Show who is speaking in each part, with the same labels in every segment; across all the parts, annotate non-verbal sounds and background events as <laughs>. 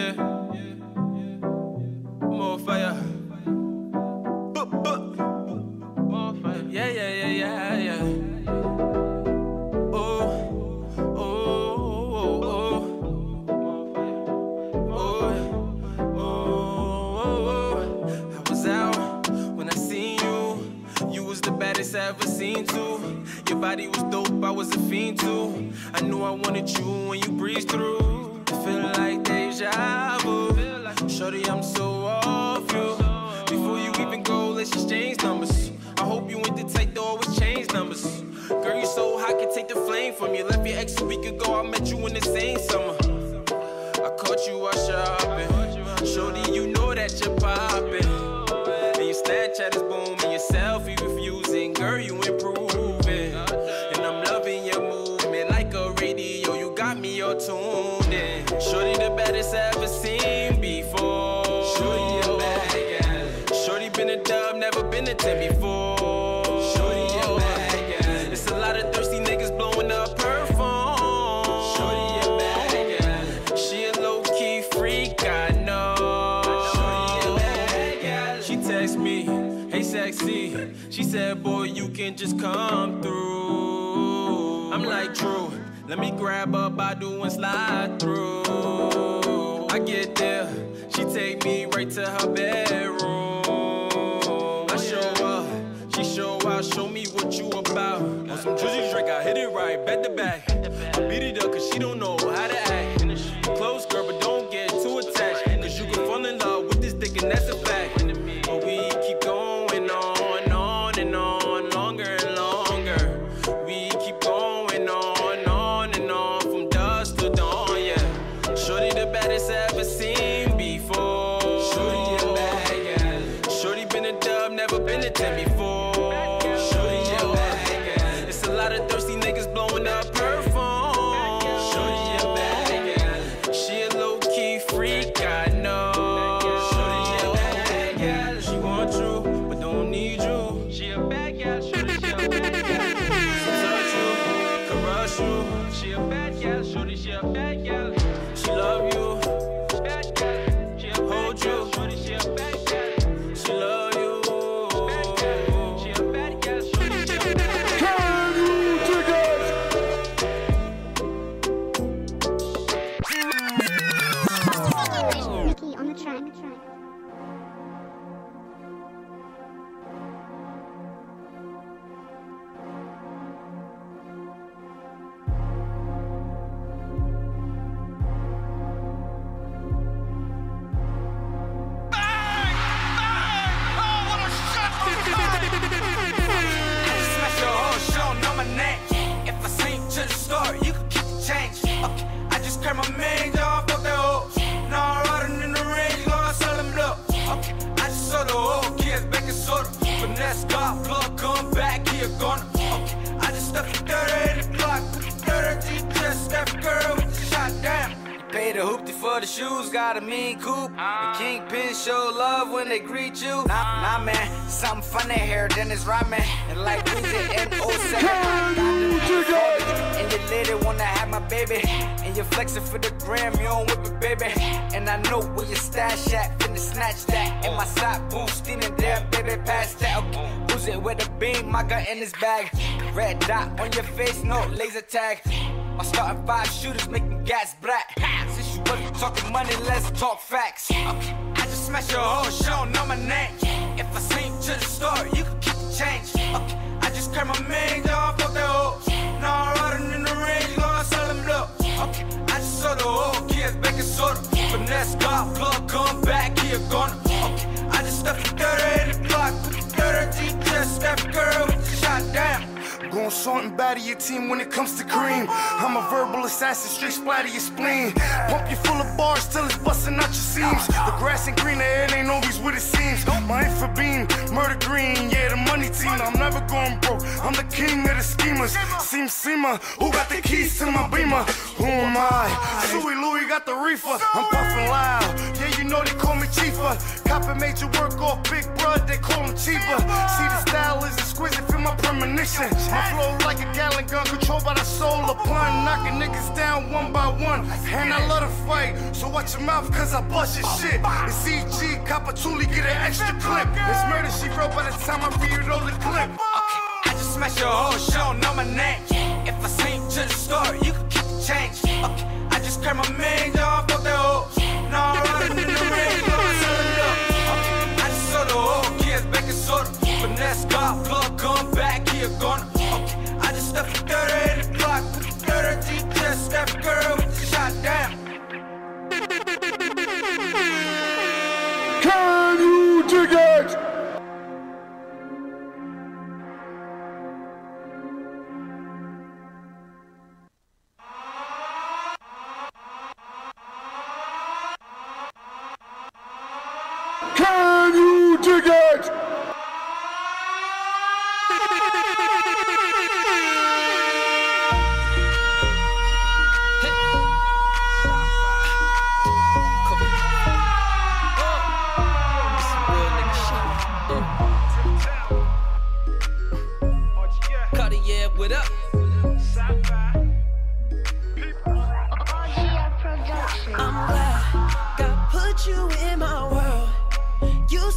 Speaker 1: Yeah. More fire. Bu- bu- More fire. Yeah, yeah, yeah, yeah, yeah. Oh, oh, oh, oh. Oh, oh, oh. I was out when I seen you. You was the baddest I ever seen too. Your body was dope, I was a fiend too. I knew I wanted you when you breezed through. I feel like deja vu. Shorty, I'm so off you. Before you even go, let's exchange numbers. I hope you went to take the always change numbers. Girl, you so hot, can take the flame from you. Left your ex a week ago, I met you in the same summer. I caught you out shopping. Shorty, you know that you're popping. Never been a 10 before. Shorty, a bad gal. It's a lot of thirsty niggas blowing up her phone. Shorty, a bad gal. She a low key freak, I know. Shorty, bad gal. She text me, hey sexy. She said, boy, you can just come through. I'm like, Drew, let me grab a Badu and slide through. I get there, she take me right to her bedroom. Show show me what you about. On some Drizzy drink, I hit it right, bet the back. I beat it up cause she don't know how to
Speaker 2: mean coupe. The kingpin show love when they greet you. Nah, nah, man, something funny here, then it's rhyming. And like Weezy and 07. And your lady wanna have my baby. And you're flexing for the gram, you don't whip it, baby. And I know where your stash at, finna snatch that. And my side boosting and damn, baby, pass that. Okay, who's it with a beam? My gun in his bag. Red dot on your face, no laser tag. I'm starting five shooters, making gas black. Wasn't talking money, let's talk facts. Okay, I just smash your whole show, know my name. If I sing to the store, you can keep the change. Okay, I just cracked my main off of the hoe. Now I'm in the you gonna sell them low. Okay, I just saw the whole kids baking soda. Finesse got plug, come back here, gonna. Okay, I just stuck the 30 the block. 30 just Steph girl with the shot down.
Speaker 3: Gon' sort and batter your team when it comes to cream. I'm a verbal assassin, straight splatter your spleen. Pump you full of bars till it's busting out your seams. The grass ain't greener, it ain't always what it seems. My info beam, murder green, yeah, the money team. I'm never going broke, I'm the king of the schemers. Seam Seamer, who got the keys to my beamer? Who am I? Suey Louie got the reefer, I'm puffing loud. Yeah, you know they call me Chiefer. Copper major work off Big Brud, they call him cheaper. See, the style is exquisite, feel my premonition. My flow like a gallon gun, controlled by the soul. of pun knocking niggas down one by one. And I love to fight, so watch your mouth, cause I bust your shit. It's EG, Capatuli, get an extra clip. It's murder she wrote by the time I all the clip.
Speaker 2: Okay, I just smash your whole show, know my name. If I sing to the store, you can keep the change. Okay, I just grab my main dog, fuck the hoe. No, I'm running in the rain, no, I'm selling up. Okay, I just sold the whole kids baking soda. Finesse got plug, come back here, gonna. The 30 in the block, put the 30 just step girl with the shot down.
Speaker 3: Can you dig it?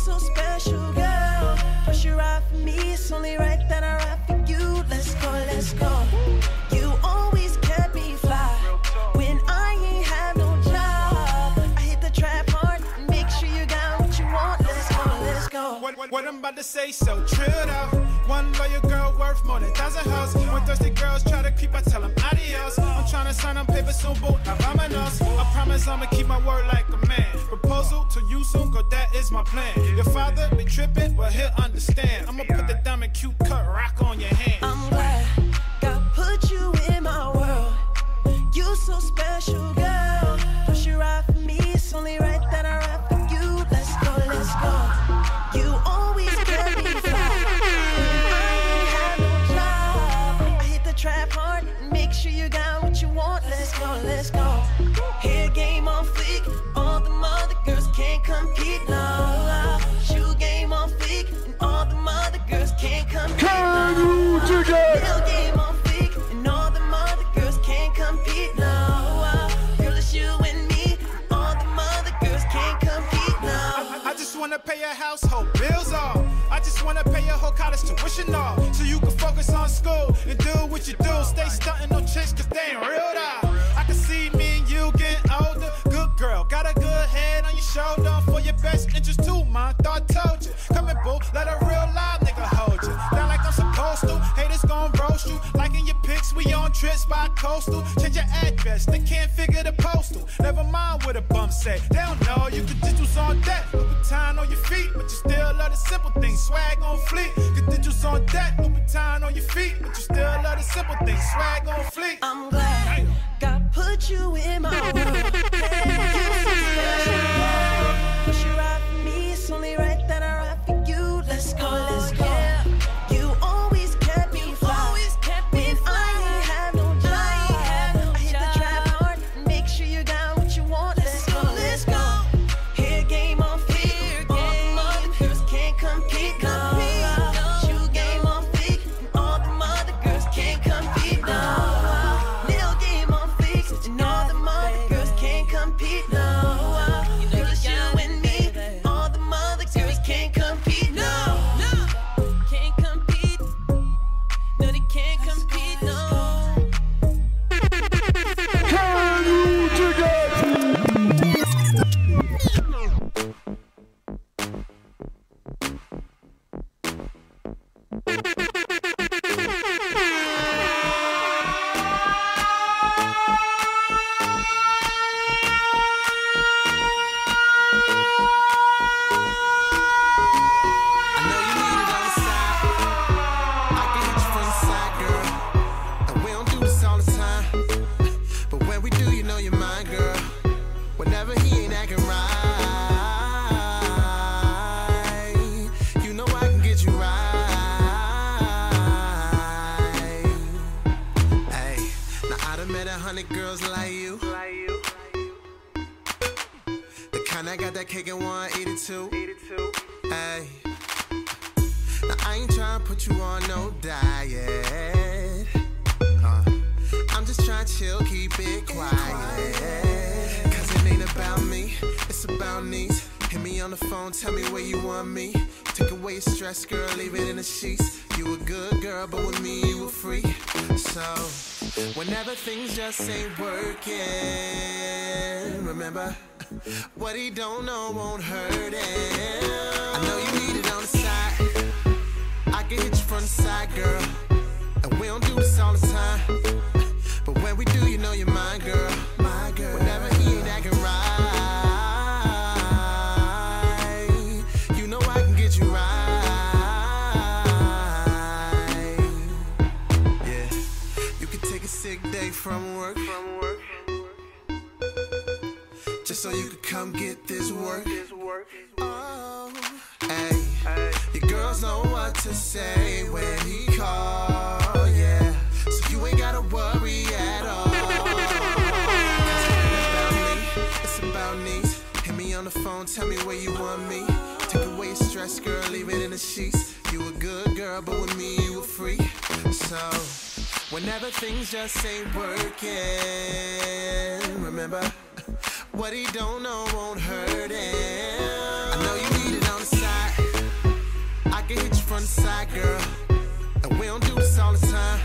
Speaker 4: So special, girl. Push you right for me. It's only right that I ride for you. Let's go, let's go. You always kept me fly when I ain't have no job. I hit the trap hard. Make sure you got what you want. Let's go, let's go.
Speaker 5: What, what, what I'm about to say so true though. One loyal girl worth more than a thousand hoes. When thirsty girls try to creep, I tell them adios. I'm trying to sign on paper soon, boo. Now vámonos. I promise I'ma keep my word like a man. Proposal to you soon, girl, that is my plan. Your father be tripping, well he'll understand. I'ma put the diamond cute cut rock on your hand.
Speaker 4: I'm glad God put you in my world. You so special, girl. Push you right for me. It's only right that I Let's go. Hair game on fleek. All the mother girls can't compete. No, shoe game on fleek. And all the mother girls can't compete.
Speaker 3: Can you dig it?
Speaker 4: Real game on fleek, and all the mother girls can't compete. No, uh, girl, it's you and me. All the mother girls can't compete. No.
Speaker 5: I, I just wanna pay your household bills off. I just wanna pay your whole college tuition off. So you can focus on school and do what you do. Stay stunting no chicks cause they ain't real though. Girl, got a good head on your shoulder. For your best interest too, man. Thought told you. Come in, boo, let a real live nigga hold you. Down like I'm supposed to. Haters gon' roast you. Liking your pics, we on trips by coastal. Change your address, they can't figure the postal. Never mind what a bump say. They don't know you could just credentials on deck. Louboutin on your feet, but you still love the simple things. Swag on fleek. On deck. Louboutin on your feet, but you still love the simple things. Swag on fleek.
Speaker 4: I'm glad God put you in my world. Yeah,
Speaker 6: away girl, leave it in the sheets. You a good girl, but with me you were free. So, whenever things just ain't working, remember, what he don't know won't hurt him. I know you need it on the side. I can hit you from the side, girl. And we don't do this all the time. But when we do, you know you're mine, girl. So you could come get this work. Oh, hey, your girls know what to say when he call, yeah. So you ain't gotta worry at all. 'Cause it ain't about me, it's about needs. Hit me on the phone, tell me where you want me. Take away your stress, girl, leave it in the sheets. You a good girl, but with me you were free. So whenever things just ain't working, remember. What he don't know won't hurt him. I know you need it on the side. I can hit you from the side, girl. And we don't do this all the time.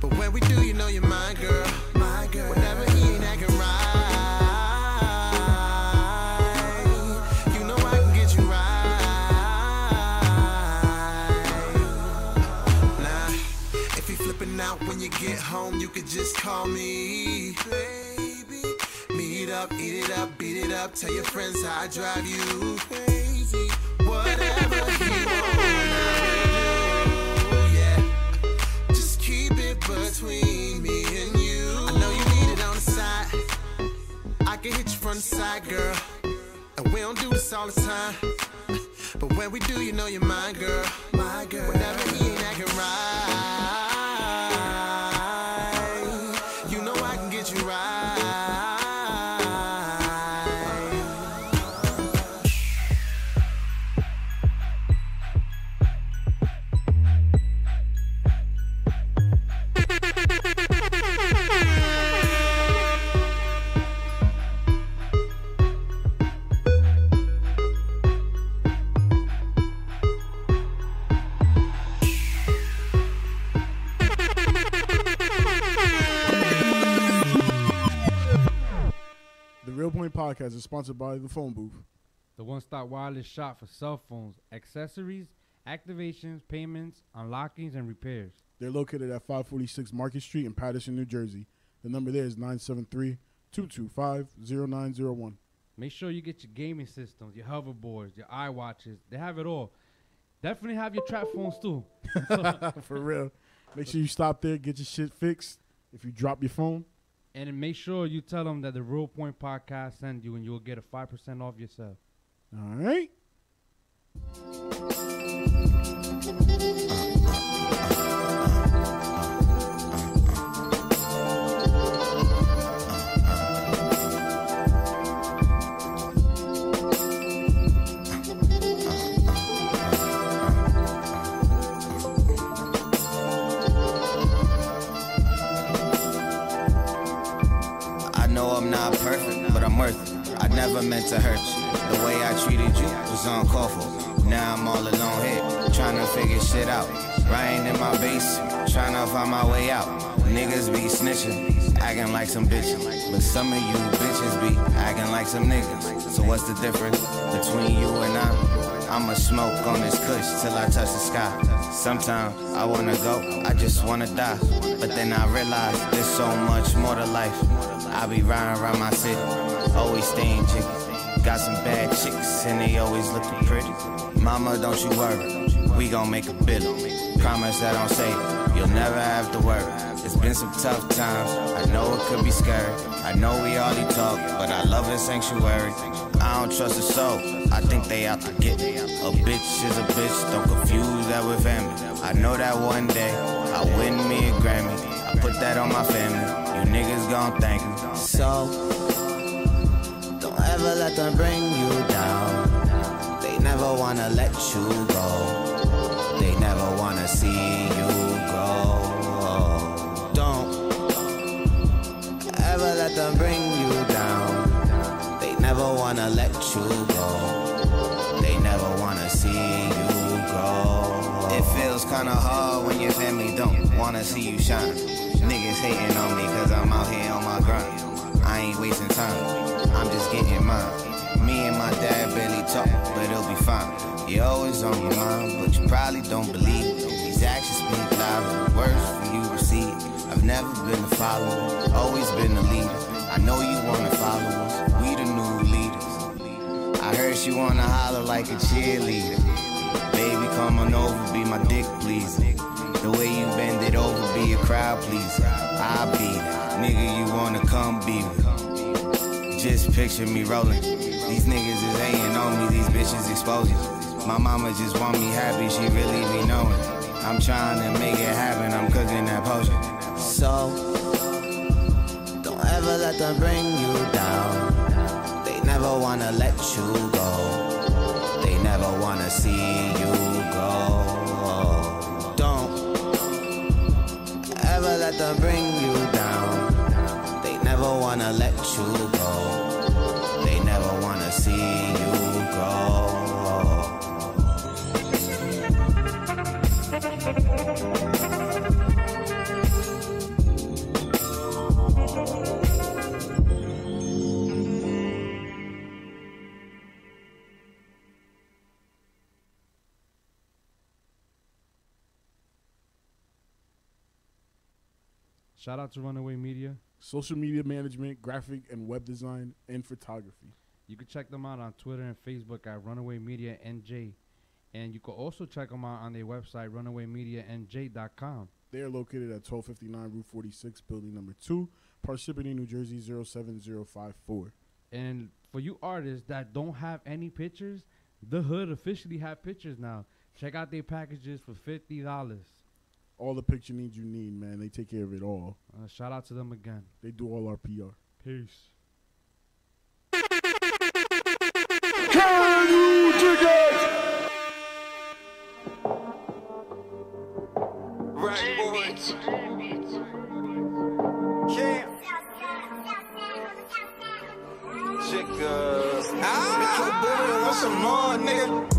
Speaker 6: But when we do, you know you're mine, girl. My girl. Whenever he ain't acting right, you know I can get you right. Nah, if you flipping out when you get home, you could just call me, up, eat it up, beat it up. Tell your friends how I drive you crazy. Whatever you want. Yeah, just keep it between me and you. I know you need it on the side. I can hit you from the side, girl. And we don't do this all the time. But when we do, you know you're mine, girl. My girl. Whenever he ain't acting right,
Speaker 7: Podcast is sponsored by the Phone Booth.
Speaker 8: The one stop wireless shop for cell phones, accessories, activations, payments, unlockings, and repairs.
Speaker 7: They're located at 546 Market Street in Paterson, New Jersey. The number there is 973 225 0901.
Speaker 8: Make sure you get your gaming systems, your hoverboards, your iWatches. They have it all. Definitely have your trap phones too. <laughs>
Speaker 7: For real. Make sure you stop there, get your shit fixed. If you drop your phone,
Speaker 8: And make sure you tell them that the Real Point Podcast sent you and you'll get a 5% off yourself.
Speaker 7: all right?
Speaker 9: Never meant to hurt you. The way I treated you was uncalled for. Now I'm all alone here, trying to figure shit out. Riding in my base, trying to find my way out. Niggas be snitching, acting like some bitches. But some of you bitches be acting like some niggas. So what's the difference between you and I? I'ma smoke on this kush till I touch the sky. Sometimes I wanna go, I just wanna die. But then I realize there's so much more to life. I be riding around my city, always staying jiggy. Got some bad chicks and they always looking pretty. Mama, don't you worry, we gon' make a bill. Promise that I'll say it, you'll never have to worry. It's been some tough times, I know it could be scary. I know we already talk, but I love in sanctuary. I don't trust a soul, I think they out to get me. A bitch is a bitch, don't confuse that with family. I know that one day I'll win me a Grammy. I put that on my family, you niggas gon' thank me. So, don't ever let them bring you down. They never wanna let you go. They never wanna see you go. Don't ever let them bring you down. They never wanna let you go. They never wanna see you grow. It feels kinda hard when your family don't wanna see you shine. Niggas hating on me cause I'm out here on my grind. I ain't wasting time, I'm just getting mine. Me and my dad barely talk, but it'll be fine. You're always on your mind, but you probably don't believe. These actions speak louder, words when you receive. I've never been a follower, always been a leader. I know you wanna follow us, we the new leaders. I heard she wanna holler like a cheerleader. Baby, come on over, be my dick pleaser. The way you bend it over, be a crowd pleaser. I'll be nigga you wanna come be with. Just picture me rolling. These niggas is hating on me, these bitches exposing. My mama just want me happy, she really be knowing. I'm trying to make it happen, I'm cooking that potion. So, don't ever let them bring you down. They never wanna let you go. They never wanna see you let them bring you down. They never wanna let you go. They never wanna see you grow.
Speaker 8: Shout out to Runaway Media.
Speaker 7: Social media management, graphic and web design, and photography.
Speaker 8: You can check them out on Twitter and Facebook at Runaway Media NJ. And you can also check them out on their website, runawaymedianj.com.
Speaker 7: They are located at 1259 Route 46, building number 2, Parsippany, New Jersey 07054.
Speaker 8: And for you artists that don't have any pictures, the hood officially have pictures now. Check out their packages for fifty dollars.
Speaker 7: All the picture needs you need, man. They take care of it all.
Speaker 8: Uh, shout out to them again.
Speaker 7: They do all our PR.
Speaker 8: Peace.
Speaker 2: Right, boys. Yeah. Chickas.
Speaker 10: Ah, want some more, nigga.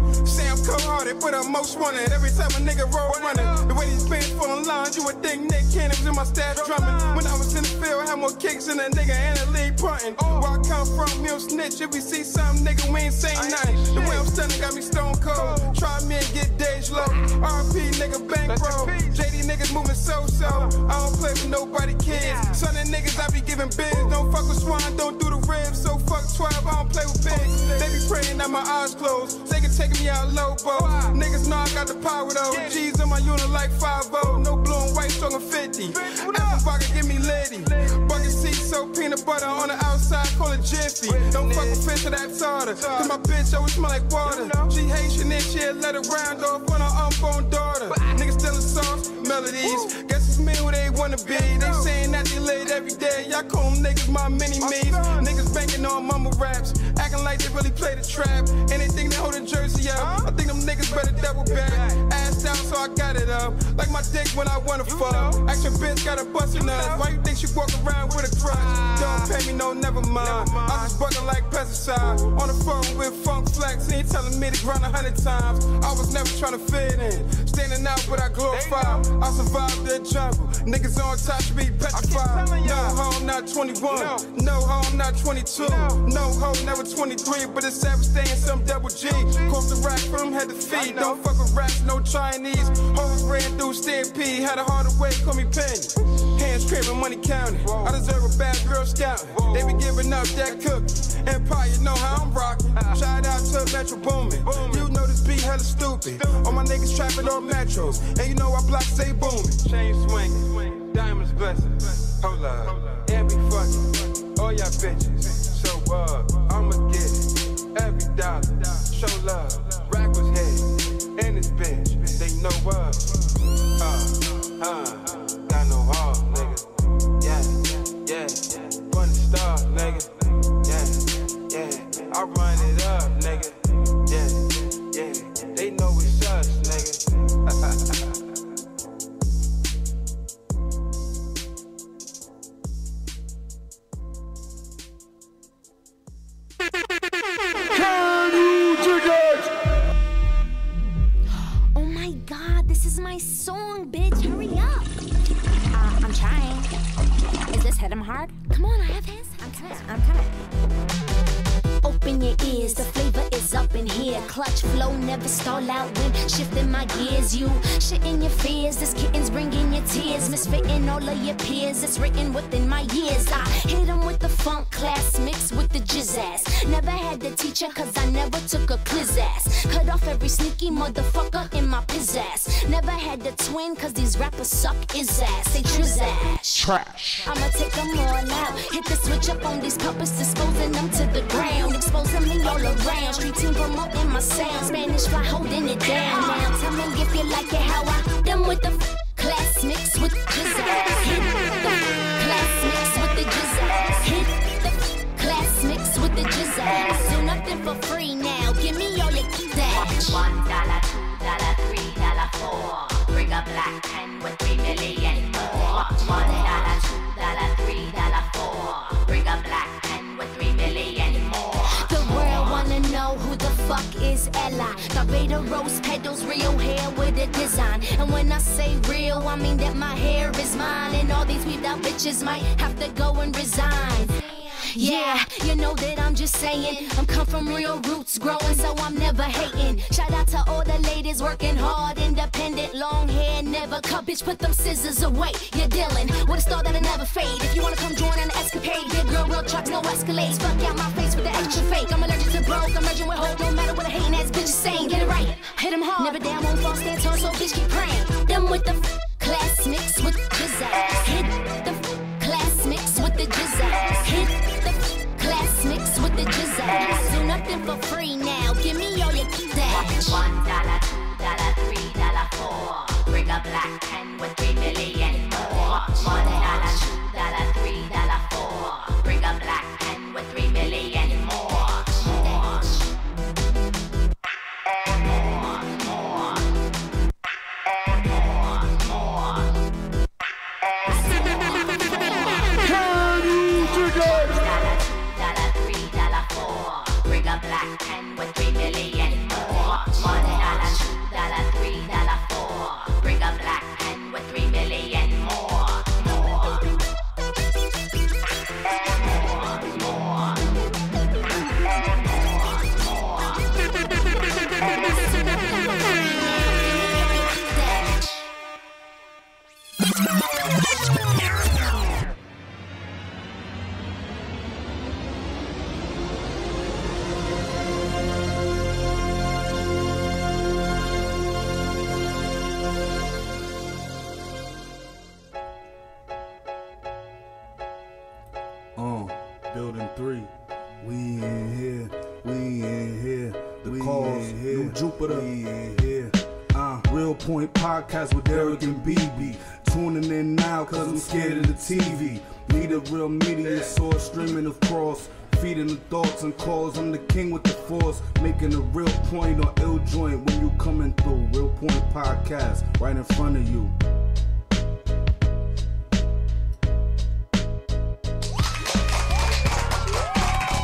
Speaker 10: Cold hearted, but I'm most wanted. Every time a nigga roll running, the way these bands fall in line, you would think Nick Cannon was in my stash drumming. When I was in the field, I had more kicks than a nigga and a league punting. Where I come from, we don't snitch. If we see some nigga, we ain't saying nothing. The way I'm stunning got me stone cold. Try me and get days low. RP nigga bankroll. JD niggas moving so so. I don't play with nobody kids. Son of niggas, I be giving bids. Don't fuck with swine, don't ribs. So fuck 12, I don't play with bigs. They be praying that my eyes closed. They can take me out low, bro. Niggas know I got the power though. G's in my unit like 5 No blue and white, strong 50. Apple pocket, give me litty. Bucket seat, so peanut butter on the outside, call it Jiffy. Don't fuck with fish or that tartar. Cause my bitch always smell like water. She Haitian and she'll let it round off on her unborn daughter. Niggas still soft melodies. Me who they wanna be. They saying that they late every day. Y'all call them niggas my mini me's. Niggas banking on mumble raps. Acting like they really play the trap. Anything they hold a Jersey up. I think them niggas better double back. Ass down so I got it up. Like my dick when I wanna fuck. Action bitch got a bustin' up. Why you think she walk around with a crutch? Don't pay me no, never mind. I just bugging like pesticide. On the phone with Funk Flex. He ain't telling me to grind a hundred times. I was never trying to fit in. Standing out, but I glorify. I survived the jungle. Niggas on top should be petrified. No home, not 21. No home, not 22. No home, never 23. But it's savage staying some double G. Cross the rack from head to feet. Don't fuck with rats, no Chinese. Hoes ran through stampede. Had a harder way, call me Penny. Hands scraping, money counting. I deserve a bad girl scouting. They be giving up that cook. Empire, you know how I'm rocking. Shout out to Metro Boomin. You know this hella stupid. All my niggas trapping on metros. And you know I block stay booming. Chain swinging, diamonds blessing. Hold up, be fucking. All y'all bitches. So uh, I'ma get it. Every dollar. Show love. Rack was head. And this bitch. They know us. Uh, uh.
Speaker 11: Trash.
Speaker 12: Right
Speaker 13: of you.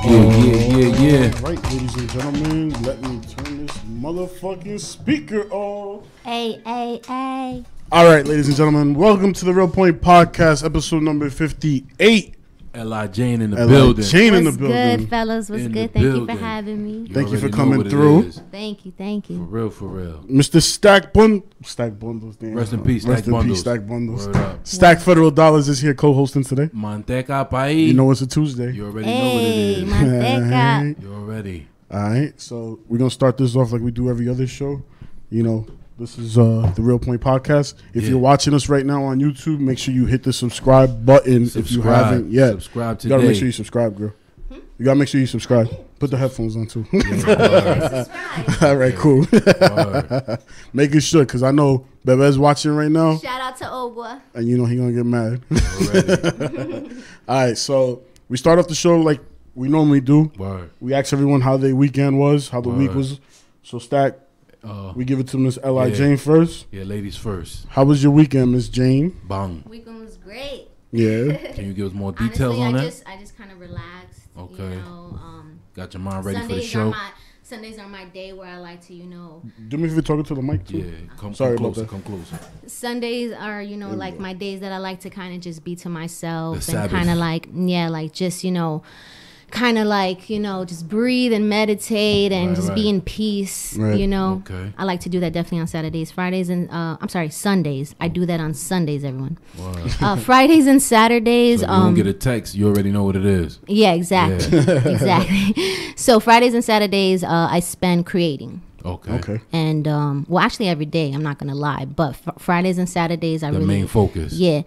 Speaker 11: Yeah,
Speaker 14: yeah, oh. yeah, yeah.
Speaker 11: All right, ladies and gentlemen, let me turn this motherfucking speaker on.
Speaker 12: Hey, hey, hey.
Speaker 11: All right, ladies and gentlemen, welcome to the Real Point Podcast, episode number 58.
Speaker 14: L.I. Jane in the
Speaker 11: L.I.
Speaker 14: building.
Speaker 11: Jane in the
Speaker 12: What's
Speaker 11: building.
Speaker 12: good, fellas? What's
Speaker 14: In
Speaker 12: good?
Speaker 14: the
Speaker 12: Thank you for having me.
Speaker 11: Thank you for coming through.
Speaker 12: Thank you, thank you.
Speaker 14: For real, for real.
Speaker 11: Mr. Stack Bund Stack Bundles. Damn.
Speaker 14: Rest in peace,
Speaker 11: Rest
Speaker 14: Stack
Speaker 11: in
Speaker 14: Bundles.
Speaker 11: peace, Stack Bundles.
Speaker 14: Word up.
Speaker 11: Stack Federal Dollars is here co-hosting today.
Speaker 14: Manteca país.
Speaker 11: You know it's a Tuesday.
Speaker 14: You already know what it is.
Speaker 12: Hey,
Speaker 14: is. <laughs> You already.
Speaker 11: All right, so we're gonna start this off like we do every other show. You know, this is uh the Real Point Podcast. If
Speaker 14: Yeah.
Speaker 11: you're watching us right now on YouTube, make sure you hit the subscribe button if you haven't yet.
Speaker 14: Subscribe
Speaker 11: You gotta make sure you subscribe, girl. You gotta make sure you subscribe. Put the headphones on too. <laughs> All right, cool. <laughs> Making sure, cause I know Bebe's watching right now,
Speaker 12: Shout out to Ogwa.
Speaker 11: and you know he gonna get mad. <laughs> All right, so we start off the show like we normally do.
Speaker 14: Word.
Speaker 11: We ask everyone how their weekend was, how the week was. So Stack,
Speaker 14: Uh,
Speaker 11: we give it to Miss L.I.
Speaker 14: yeah.
Speaker 11: Jane first.
Speaker 14: Yeah, ladies first.
Speaker 11: How was your weekend, Miss Jane?
Speaker 14: Bang.
Speaker 12: Weekend was great.
Speaker 11: Yeah. <laughs>
Speaker 14: Can you give us more details
Speaker 12: Honestly,
Speaker 14: on
Speaker 12: I
Speaker 14: that?
Speaker 12: just I just kind of relaxed.
Speaker 14: Okay.
Speaker 12: You know, um,
Speaker 14: Got your mind ready for the
Speaker 12: Sundays
Speaker 14: show?
Speaker 12: Are my, Sundays are my day where I like to, you know,
Speaker 7: Do me if you're talking to the mic too.
Speaker 14: Yeah, come,
Speaker 7: Sorry
Speaker 14: come
Speaker 7: about
Speaker 14: closer,
Speaker 7: that.
Speaker 14: come closer.
Speaker 12: Sundays are, you know, like my days that I like to kind of just be to myself
Speaker 14: The
Speaker 12: and kind of like, yeah, like just, you know, kind of like, you know, just breathe and meditate and
Speaker 14: Right,
Speaker 12: just
Speaker 14: right.
Speaker 12: be in peace,
Speaker 7: Right.
Speaker 12: you know.
Speaker 14: Okay.
Speaker 12: I like to do that definitely on Saturdays, Fridays, and uh, I'm sorry, Sundays. I do that on Sundays, everyone.
Speaker 14: Wow.
Speaker 12: Uh, Fridays and Saturdays. <laughs>
Speaker 14: So you
Speaker 12: um,
Speaker 14: don't get a text, you already know what it is.
Speaker 12: yeah, exactly,
Speaker 14: Yeah. <laughs>
Speaker 12: exactly. <laughs> So Fridays and Saturdays, uh, I spend creating.
Speaker 14: Okay.
Speaker 7: Okay.
Speaker 12: And um, well, actually every day. I'm not gonna lie, but fr- Fridays and Saturdays, I
Speaker 14: The
Speaker 12: really
Speaker 14: main focus.
Speaker 12: Yeah,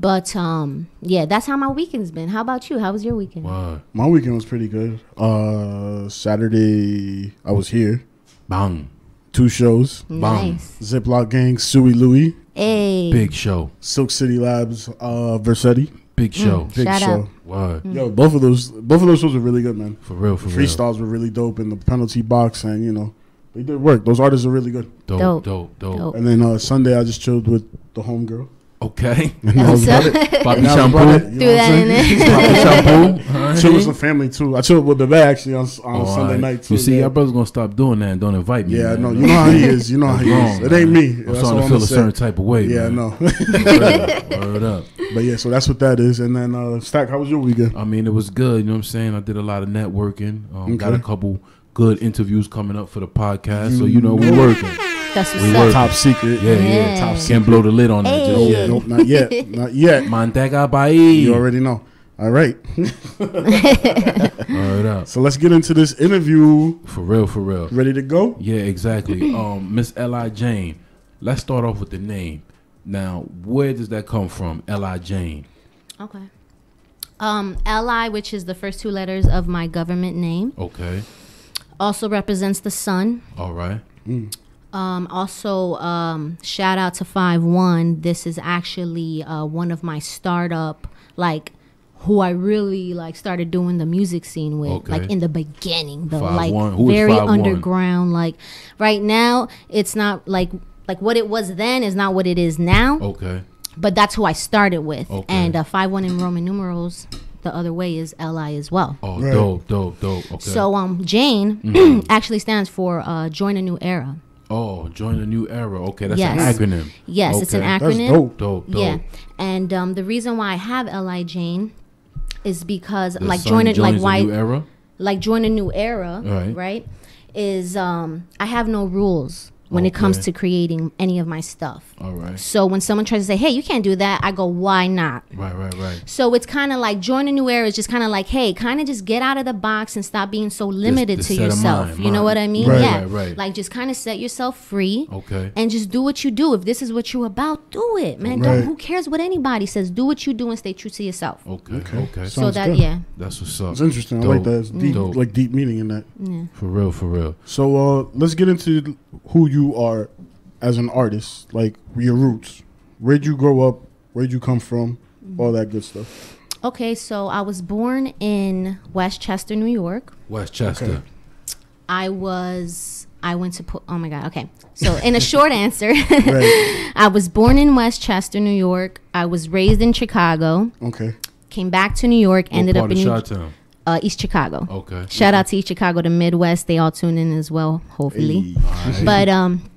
Speaker 12: but um, yeah, that's how my weekend's been. How about you? How was your weekend?
Speaker 14: Wow.
Speaker 7: My weekend was pretty good. Uh, Saturday I was here.
Speaker 14: Bang.
Speaker 7: Two shows.
Speaker 12: Nice.
Speaker 7: Ziploc Gang, Suey Louie,
Speaker 12: Hey,
Speaker 14: Big show.
Speaker 7: Silk City Labs, uh, Versetti.
Speaker 14: Big show.
Speaker 7: Big show.
Speaker 12: out.
Speaker 14: Wow.
Speaker 7: Yo, both of those, both of those shows were really good, man.
Speaker 14: For real, for real.
Speaker 7: Freestyles were really dope in the penalty box, and you know, they did work. Those artists are really good.
Speaker 14: Dope,
Speaker 12: Dope.
Speaker 14: dope, dope.
Speaker 12: Dope.
Speaker 7: And then uh, Sunday, I just chilled with the homegirl.
Speaker 14: Okay. <laughs>
Speaker 7: And <laughs> <laughs> that was about it.
Speaker 14: Bobby
Speaker 7: And
Speaker 14: Shampoo.
Speaker 7: about you know
Speaker 12: Threw
Speaker 7: what
Speaker 12: that
Speaker 7: I'm
Speaker 12: in
Speaker 7: saying?
Speaker 12: there.
Speaker 14: Bobby Shampoo. All
Speaker 7: Chill with
Speaker 14: right.
Speaker 7: some family too. I chilled with Bebe actually on, on
Speaker 14: Oh,
Speaker 7: Sunday
Speaker 14: all right.
Speaker 7: night too.
Speaker 14: You see,
Speaker 7: yeah.
Speaker 14: your brother's gonna stop doing that and don't invite me.
Speaker 7: Yeah,
Speaker 14: man.
Speaker 7: no, you know how he is. You know how he
Speaker 14: wrong,
Speaker 7: is. It ain't me.
Speaker 14: I'm
Speaker 7: That's
Speaker 14: starting to feel a
Speaker 7: gonna
Speaker 14: certain type of way.
Speaker 7: Yeah, I
Speaker 14: man.
Speaker 7: know.
Speaker 14: Word up.
Speaker 7: But yeah, so that's what that is. And then uh, Stack, how was your weekend?
Speaker 14: I mean, it was good. You know what I'm saying? I did a lot of networking. Um, Got a couple good interviews coming up for the podcast. So you know we're working.
Speaker 12: That's what's
Speaker 14: We
Speaker 12: up.
Speaker 7: Top secret.
Speaker 14: Yeah, yeah.
Speaker 12: Yeah.
Speaker 7: Top
Speaker 14: Can't blow the lid on that just
Speaker 12: Hey.
Speaker 14: yet.
Speaker 7: Nope, not yet. Not yet. <laughs>
Speaker 14: Mantega Bai.
Speaker 7: You already know. All right.
Speaker 14: Word up. <laughs>
Speaker 7: So let's get into this interview.
Speaker 14: For real, for real.
Speaker 7: Ready to go?
Speaker 14: Yeah, exactly. <clears throat> Um, Miss L.I. Jane. Let's start off with the name. Now, where does that come from? L.I. Jane.
Speaker 12: Okay. Um, Li, which is the first two letters of my government name,
Speaker 14: Okay.
Speaker 12: also represents the sun.
Speaker 14: All right.
Speaker 12: Um, also, um, shout out to Five One. This is actually uh, one of my startup, like who I really like started doing the music scene with,
Speaker 14: Okay.
Speaker 12: like in the beginning, the
Speaker 14: 5'1".
Speaker 12: like
Speaker 14: Who is
Speaker 12: very
Speaker 14: 5'1"?
Speaker 12: underground. Like right now, it's not like like what it was then is not what it is now.
Speaker 14: Okay.
Speaker 12: But that's who I started with,
Speaker 14: Okay.
Speaker 12: and uh, Five One in Roman numerals. The other way is Li as well.
Speaker 14: Oh,
Speaker 7: Right.
Speaker 14: dope, dope, dope. Okay.
Speaker 12: So um, Jane
Speaker 14: Mhm. <clears throat>
Speaker 12: actually stands for uh, join a new era.
Speaker 14: Oh, join a new era. Okay, that's
Speaker 12: Yes.
Speaker 14: an acronym.
Speaker 12: Yes, it's an
Speaker 14: Okay.
Speaker 12: acronym.
Speaker 7: dope.
Speaker 14: Dope, dope.
Speaker 12: Yeah, and um, the reason why I have Li Jane is because
Speaker 14: The
Speaker 12: like join it like why
Speaker 14: new era.
Speaker 12: like join a new era,
Speaker 14: Right.
Speaker 12: right? Is um, I have no rules when it comes to creating any of my stuff.
Speaker 14: All right.
Speaker 12: So when someone tries to say, "Hey, you can't do that," I go, "Why not?"
Speaker 14: Right, right, right.
Speaker 12: So it's kind of like join a new era is just kind of like, hey, kind of just get out of the box and stop being so limited
Speaker 14: just
Speaker 12: to yourself.
Speaker 14: mind,
Speaker 12: you know what I mean?
Speaker 7: Right.
Speaker 12: yeah.
Speaker 14: Right, right.
Speaker 12: Like just kind of set yourself free.
Speaker 14: Okay.
Speaker 12: And just do what you do. If this is what you're about, do it, man.
Speaker 7: Right.
Speaker 12: Don't who cares what anybody says? Do what you do and stay true to yourself.
Speaker 14: Okay. Okay.
Speaker 12: So
Speaker 7: Sounds
Speaker 12: that
Speaker 7: good.
Speaker 12: yeah.
Speaker 14: That's what's up.
Speaker 7: It's interesting. I like that. It's deep,
Speaker 14: Dope.
Speaker 7: like deep meaning in that.
Speaker 12: Yeah.
Speaker 14: For real, for real.
Speaker 7: So uh, let's get into who you are as an artist, like your roots. Where'd you grow up? Where'd you come from? Mm-hmm. All that good stuff.
Speaker 12: Okay, so I was born in Westchester, New York.
Speaker 14: Westchester.
Speaker 7: Okay.
Speaker 12: I was I went to put oh my god, okay. So in a short <laughs> answer,
Speaker 7: Right. <laughs>
Speaker 12: I was born in Westchester, New York. I was raised in Chicago.
Speaker 7: Okay.
Speaker 12: Came back to New York,
Speaker 14: What
Speaker 12: ended
Speaker 14: part
Speaker 12: up in New,
Speaker 14: Chi-Town?
Speaker 12: Uh, East Chicago.
Speaker 14: Okay.
Speaker 12: Shout out to East Chicago, the Midwest. They all tune in as well, hopefully.
Speaker 14: Alright.
Speaker 12: But um,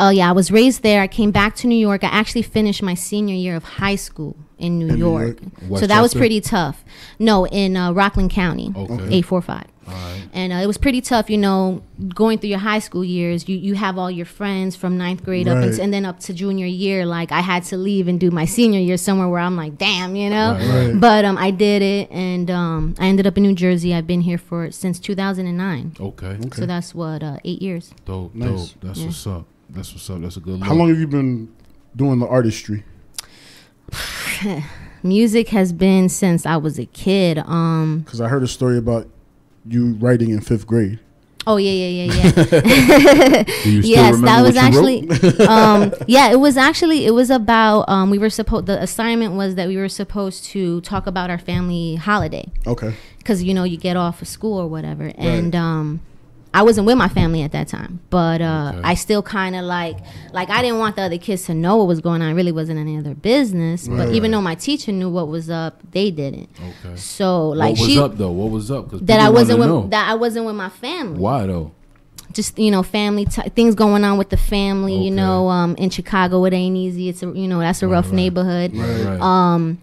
Speaker 12: oh yeah, I was raised there. I came back to New York. I actually finished my senior year of high school in New
Speaker 7: In New
Speaker 12: York,
Speaker 14: York?
Speaker 12: so that was pretty tough. No, in uh, Rockland County,
Speaker 14: Okay.
Speaker 12: eight four five.
Speaker 14: Alright.
Speaker 12: And uh, it was pretty tough, you know, going through your high school years. You you have all your friends from ninth grade up
Speaker 7: Right.
Speaker 12: and, and then up to junior year. Like I had to leave and do my senior year somewhere where I'm like, damn, you know.
Speaker 14: Right,
Speaker 7: right.
Speaker 12: But um, I did it, and um, I ended up in New Jersey. I've been here for since 2009.
Speaker 14: Okay.
Speaker 7: Okay.
Speaker 12: So that's what uh, eight years.
Speaker 14: Dope,
Speaker 7: Nice.
Speaker 14: dope. That's
Speaker 12: Yeah.
Speaker 14: what's up. That's what's up. That's a good look.
Speaker 7: How long have you been doing the artistry? <sighs>
Speaker 12: Music has been since I was a kid. Um.
Speaker 7: Because I heard a story about you writing in fifth grade.
Speaker 12: Oh yeah, yeah, yeah, yeah. <laughs>
Speaker 14: Do you still
Speaker 12: yes, that was actually. <laughs> um, yeah, it was actually. It was about. Um, we were supposed. The assignment was that we were supposed to talk about our family holiday
Speaker 7: Okay.
Speaker 12: because you know you get off of school or whatever, and um, I wasn't with my family at that time, but uh, I still kind of like like I didn't want the other kids to know what was going on. It really wasn't any of their business.
Speaker 14: Right,
Speaker 12: but even though my teacher knew what was up, they didn't.
Speaker 14: Okay.
Speaker 12: So like
Speaker 14: what was
Speaker 12: she
Speaker 14: up though? What was up?
Speaker 12: that I wasn't with
Speaker 14: know.
Speaker 12: that I wasn't with my family
Speaker 14: Why though?
Speaker 12: just you know family t- things going on with the family you know um in chicago it ain't easy it's a you know that's a rough neighborhood
Speaker 14: Right, right.
Speaker 12: um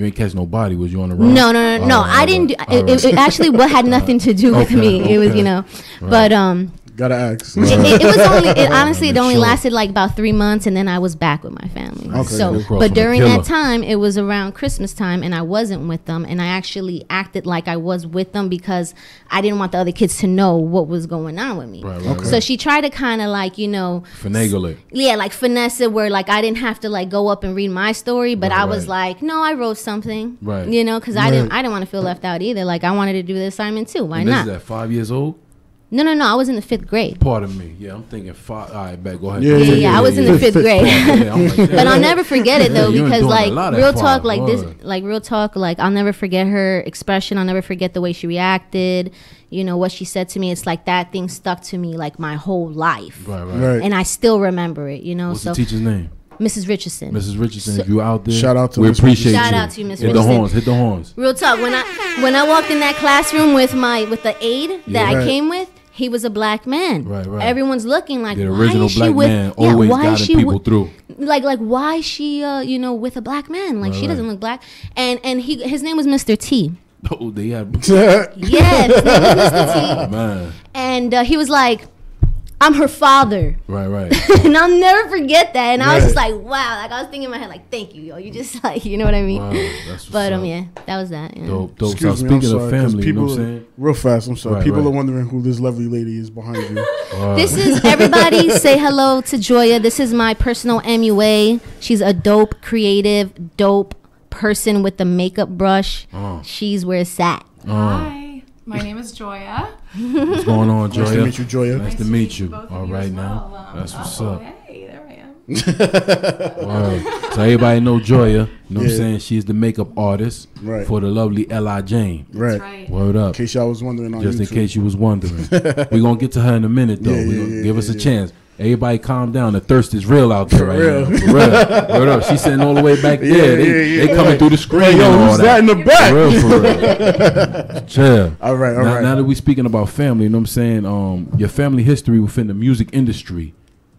Speaker 14: You ain't catch no body. Was you on the road?
Speaker 12: no no no no.
Speaker 14: Right,
Speaker 12: i didn't do, it, it, actually what had <laughs> nothing to do with
Speaker 14: Okay,
Speaker 12: me. It was you know.
Speaker 14: Right.
Speaker 12: but um
Speaker 7: Gotta ask.
Speaker 12: it, it, it was only it <laughs> honestly it only
Speaker 14: sure.
Speaker 12: lasted like about three months and then i was back with my family
Speaker 7: Okay,
Speaker 12: so but during that time it was around christmas time and i wasn't with them and i actually acted like i was with them because i didn't want the other kids to know what was going on with me
Speaker 14: Right, right,
Speaker 7: Okay.
Speaker 12: so she tried to kind of like you know
Speaker 14: Finagle it.
Speaker 12: yeah, like finesse it where like I didn't have to like go up and read my story, but
Speaker 14: Right,
Speaker 12: I was
Speaker 14: right.
Speaker 12: like, no, I wrote something,
Speaker 14: Right.
Speaker 12: You know, because I didn't I didn't want to feel left out either. Like I wanted to do the assignment too. Why
Speaker 14: and this
Speaker 12: not?
Speaker 14: is at five years old.
Speaker 12: No, no, no. I was in the fifth grade.
Speaker 14: Pardon me. Yeah, I'm thinking five. All right, back. Go ahead.
Speaker 7: Yeah,
Speaker 12: Yeah, yeah, I was in the fifth grade.
Speaker 14: Yeah, like,
Speaker 12: but I'll never forget it though
Speaker 14: Yeah,
Speaker 12: because like real
Speaker 14: five,
Speaker 12: talk like this like real talk like I'll never forget her expression I'll never forget the way she reacted you know what she said to me it's like that thing stuck to me like my whole life
Speaker 14: Right, right.
Speaker 7: Right.
Speaker 12: and I still remember it you know
Speaker 14: What's
Speaker 12: so
Speaker 14: the teacher's name?
Speaker 12: Mrs. Richardson
Speaker 14: Mrs. Richardson.
Speaker 12: So-
Speaker 14: if you out there,
Speaker 7: Shout out to
Speaker 14: we
Speaker 7: Miss
Speaker 14: appreciate
Speaker 12: Shout
Speaker 14: you.
Speaker 12: out to you, Miss
Speaker 14: Hit the horns. Hit the horns.
Speaker 12: Real talk. When I when I walked in that classroom with my with the aide that
Speaker 14: Yeah.
Speaker 12: I
Speaker 7: Right.
Speaker 12: came with, he was a black man.
Speaker 14: Right, right.
Speaker 12: Everyone's looking like
Speaker 14: The
Speaker 12: why
Speaker 14: original
Speaker 12: is she
Speaker 14: black
Speaker 12: with,
Speaker 14: man
Speaker 12: yeah,
Speaker 14: always
Speaker 12: why is she
Speaker 14: people
Speaker 12: with-
Speaker 14: through.
Speaker 12: Like like why is she uh you know with a black man? Like
Speaker 14: Right,
Speaker 12: she doesn't look black. And and he his name was Mr. T. <laughs>
Speaker 14: Oh, they had. <laughs>
Speaker 12: Yes, his name was Mr. T.
Speaker 14: Man,
Speaker 12: And uh, he was like, I'm her father.
Speaker 14: right, right. <laughs>
Speaker 12: and I'll never forget that. And I was just like, wow. Like I was thinking in my head, like, thank you, yo. You just <laughs> like, you know what I mean?
Speaker 14: Wow, that's
Speaker 12: but um,
Speaker 14: up.
Speaker 12: yeah, that was that. Yeah.
Speaker 14: Dope, dope.
Speaker 7: Excuse
Speaker 14: so
Speaker 7: me, I'm
Speaker 14: speaking
Speaker 7: sorry,
Speaker 14: of
Speaker 7: 'cause
Speaker 14: family,
Speaker 7: people,
Speaker 14: you know what I'm saying?
Speaker 7: Real fast, I'm sorry.
Speaker 14: Right,
Speaker 7: people
Speaker 14: right.
Speaker 7: are wondering who this lovely lady is behind you. <laughs>
Speaker 14: Wow.
Speaker 12: This is everybody say hello to Joya. This is my personal MUA. She's a dope, creative, dope person with the makeup brush.
Speaker 14: Oh.
Speaker 12: She's where it's at.
Speaker 15: Hi, my name is Joya.
Speaker 14: What's going on, Joya?
Speaker 7: Nice to meet you, Joya.
Speaker 14: Nice to meet you.
Speaker 15: both of you
Speaker 14: now,
Speaker 15: well. Um,
Speaker 14: that's what's
Speaker 15: oh,
Speaker 14: up.
Speaker 15: Hey, there I am. <laughs>
Speaker 14: Word. So everybody know Joya. You know what I'm
Speaker 7: Yeah.
Speaker 14: saying? She's the makeup artist
Speaker 7: Right.
Speaker 14: for the lovely L.I. Jane.
Speaker 7: Right.
Speaker 15: That's right.
Speaker 14: Word up.
Speaker 7: In case y'all was wondering on
Speaker 14: Just in case you was wondering. <laughs> We're gonna get to her in a minute though.
Speaker 7: Yeah,
Speaker 14: We
Speaker 7: yeah,
Speaker 14: gonna
Speaker 7: yeah,
Speaker 14: give us a
Speaker 7: yeah, yeah.
Speaker 14: chance. Everybody calm down. The thirst is real out there
Speaker 7: For
Speaker 14: right
Speaker 7: real.
Speaker 14: now. For real. Word up. She's sitting all the way back <laughs>
Speaker 7: Yeah,
Speaker 14: there. They,
Speaker 7: yeah, yeah.
Speaker 14: they coming through the screen.
Speaker 7: Hey, yo, who's
Speaker 14: that.
Speaker 7: that in the back?
Speaker 14: For real, for real. <laughs> Chill.
Speaker 7: All right, all
Speaker 14: now,
Speaker 7: right.
Speaker 14: now that we're speaking about family, you know what I'm saying? Um, your family history within the music industry.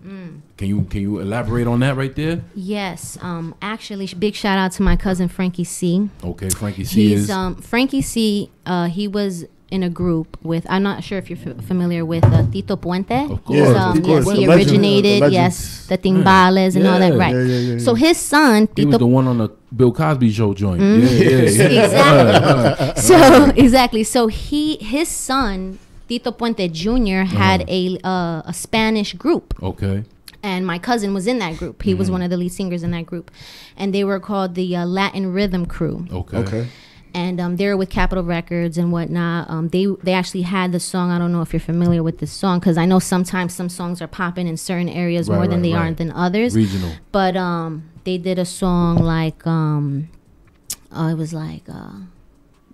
Speaker 12: Mm.
Speaker 14: Can you can you elaborate on that right there?
Speaker 12: Yes. Um. Actually, big shout out to my cousin Frankie C.
Speaker 14: Okay, Frankie C
Speaker 12: He's
Speaker 14: is
Speaker 12: um Frankie C. Uh, he was in a group with. I'm not sure if you're f- familiar with uh, Tito Puente.
Speaker 14: Of
Speaker 12: He's,
Speaker 14: course,
Speaker 12: um,
Speaker 14: of course.
Speaker 12: Yes, he
Speaker 7: legend,
Speaker 12: originated.
Speaker 7: the legend.
Speaker 12: yes, the timbales and all that. Right.
Speaker 7: Yeah, yeah, yeah,
Speaker 12: So his son
Speaker 14: he was the one on the Bill Cosby show joint.
Speaker 12: Mhm.
Speaker 14: Yeah, yeah, yeah. <laughs>
Speaker 12: exactly. so <laughs> exactly. So he his son Tito Puente Jr. had a uh, a Spanish group,
Speaker 14: Okay.
Speaker 12: and my cousin was in that group. He was one of the lead singers in that group, and they were called the uh, Latin Rhythm Crew.
Speaker 14: Okay.
Speaker 7: Okay.
Speaker 12: And um, they were with Capitol Records and whatnot. Um, they they actually had the song. I don't know if you're familiar with this song because I know sometimes some songs are popping in certain areas
Speaker 14: Right,
Speaker 12: more than they
Speaker 14: right.
Speaker 12: aren't than others.
Speaker 14: Regional.
Speaker 12: But um, they did a song like um, uh, it was like uh,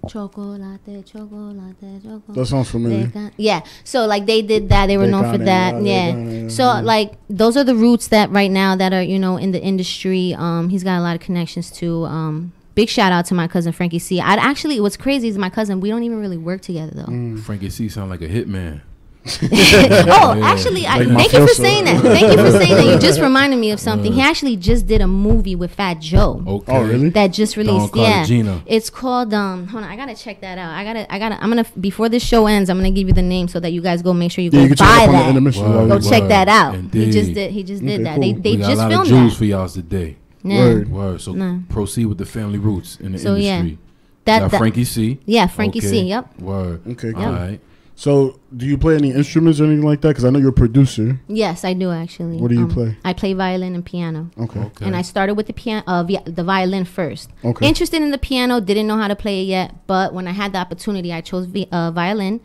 Speaker 12: chocolate, chocolate, chocolate.
Speaker 7: That sounds familiar.
Speaker 12: Yeah. So like they did that. They were known for that. Yeah. So
Speaker 7: yeah.
Speaker 12: like those are the roots that right now that are you know in the industry. Um, he's got a lot of connections to. Um, big shout out to my cousin Frankie C. I'd actually what's crazy is my cousin. We don't even really work together though.
Speaker 7: Mm.
Speaker 14: Frankie C sound like a hitman. <laughs>
Speaker 12: oh,
Speaker 14: Yeah.
Speaker 12: actually, I,
Speaker 14: Like
Speaker 12: thank you for saying that. Thank you for saying that. You <laughs> just reminded me of something. He actually just did a movie with Fat Joe.
Speaker 14: Okay.
Speaker 7: Oh, really?
Speaker 12: That just
Speaker 14: Don
Speaker 12: released. Yeah,
Speaker 14: Cartagena.
Speaker 12: it's called. Um, hold on, I gotta check that out. I gotta, I gotta. I'm gonna before this show ends, I'm gonna give you the name so that you guys go make sure you
Speaker 7: Yeah,
Speaker 12: go
Speaker 7: you can check
Speaker 12: buy
Speaker 7: up
Speaker 12: that.
Speaker 7: intermission while we-
Speaker 12: Go check that out. He just did. He just did
Speaker 7: Okay,
Speaker 12: that. They
Speaker 7: cool.
Speaker 12: they
Speaker 14: we got
Speaker 12: just
Speaker 14: a lot
Speaker 12: filmed
Speaker 14: of jewels
Speaker 12: that.
Speaker 14: for y'all today.
Speaker 12: Yeah.
Speaker 7: Word.
Speaker 14: Word. So
Speaker 12: No.
Speaker 14: proceed with the family roots in the
Speaker 12: So, yeah. That,
Speaker 14: Got
Speaker 12: that
Speaker 14: Frankie C.
Speaker 12: Yeah, Frankie C.
Speaker 14: Okay.
Speaker 12: Yep.
Speaker 14: Word.
Speaker 7: Okay,
Speaker 14: All
Speaker 7: cool.
Speaker 14: right.
Speaker 7: So, do you play any instruments or anything like that? Because I know you're a producer.
Speaker 12: Yes, I do actually. Um,
Speaker 7: What do you play?
Speaker 12: I play violin and piano.
Speaker 7: Okay.
Speaker 14: Okay.
Speaker 12: And I started with the piano, uh, vi- the violin first.
Speaker 7: Okay.
Speaker 12: Interested in the piano, didn't know how to play it yet, but when I had the opportunity, I chose vi- uh, violin,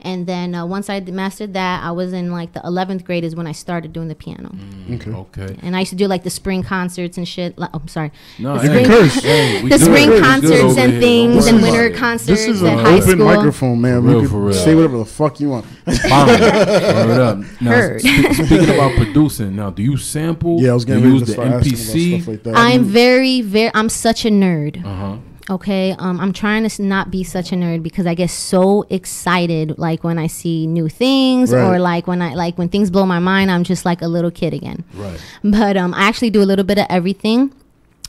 Speaker 12: And then uh, once I mastered that, I was in like the 11th grade is when I started doing the piano.
Speaker 7: Okay.
Speaker 14: Okay.
Speaker 12: And I used to do like the spring concerts and shit. Like, oh, I'm sorry.
Speaker 14: No,
Speaker 12: the
Speaker 14: hey,
Speaker 12: spring.
Speaker 14: Hey, <laughs>
Speaker 12: the spring
Speaker 14: It's
Speaker 12: concerts and
Speaker 14: here.
Speaker 12: things and winter
Speaker 14: it.
Speaker 12: concerts
Speaker 7: This is
Speaker 12: at
Speaker 7: an
Speaker 12: high
Speaker 7: open
Speaker 12: school.
Speaker 7: microphone, man.
Speaker 14: For real, for real.
Speaker 7: say whatever the fuck you want. <laughs>
Speaker 14: Bomb. Word up. Now,
Speaker 12: Heard.
Speaker 14: spe- speaking about producing, now do you sample?
Speaker 7: Yeah, I was getting
Speaker 14: do you
Speaker 7: ready
Speaker 14: use
Speaker 7: to
Speaker 14: the
Speaker 7: start
Speaker 14: MPC.
Speaker 7: like.
Speaker 12: I'm very, very. I'm such a nerd.
Speaker 14: Uh huh.
Speaker 12: Okay, um, I'm trying to not be such a nerd because I get so excited, like when I see new things,
Speaker 7: Right.
Speaker 12: or like when I like when things blow my mind. I'm just like a little kid again.
Speaker 14: Right.
Speaker 12: But um, I actually do a little bit of everything.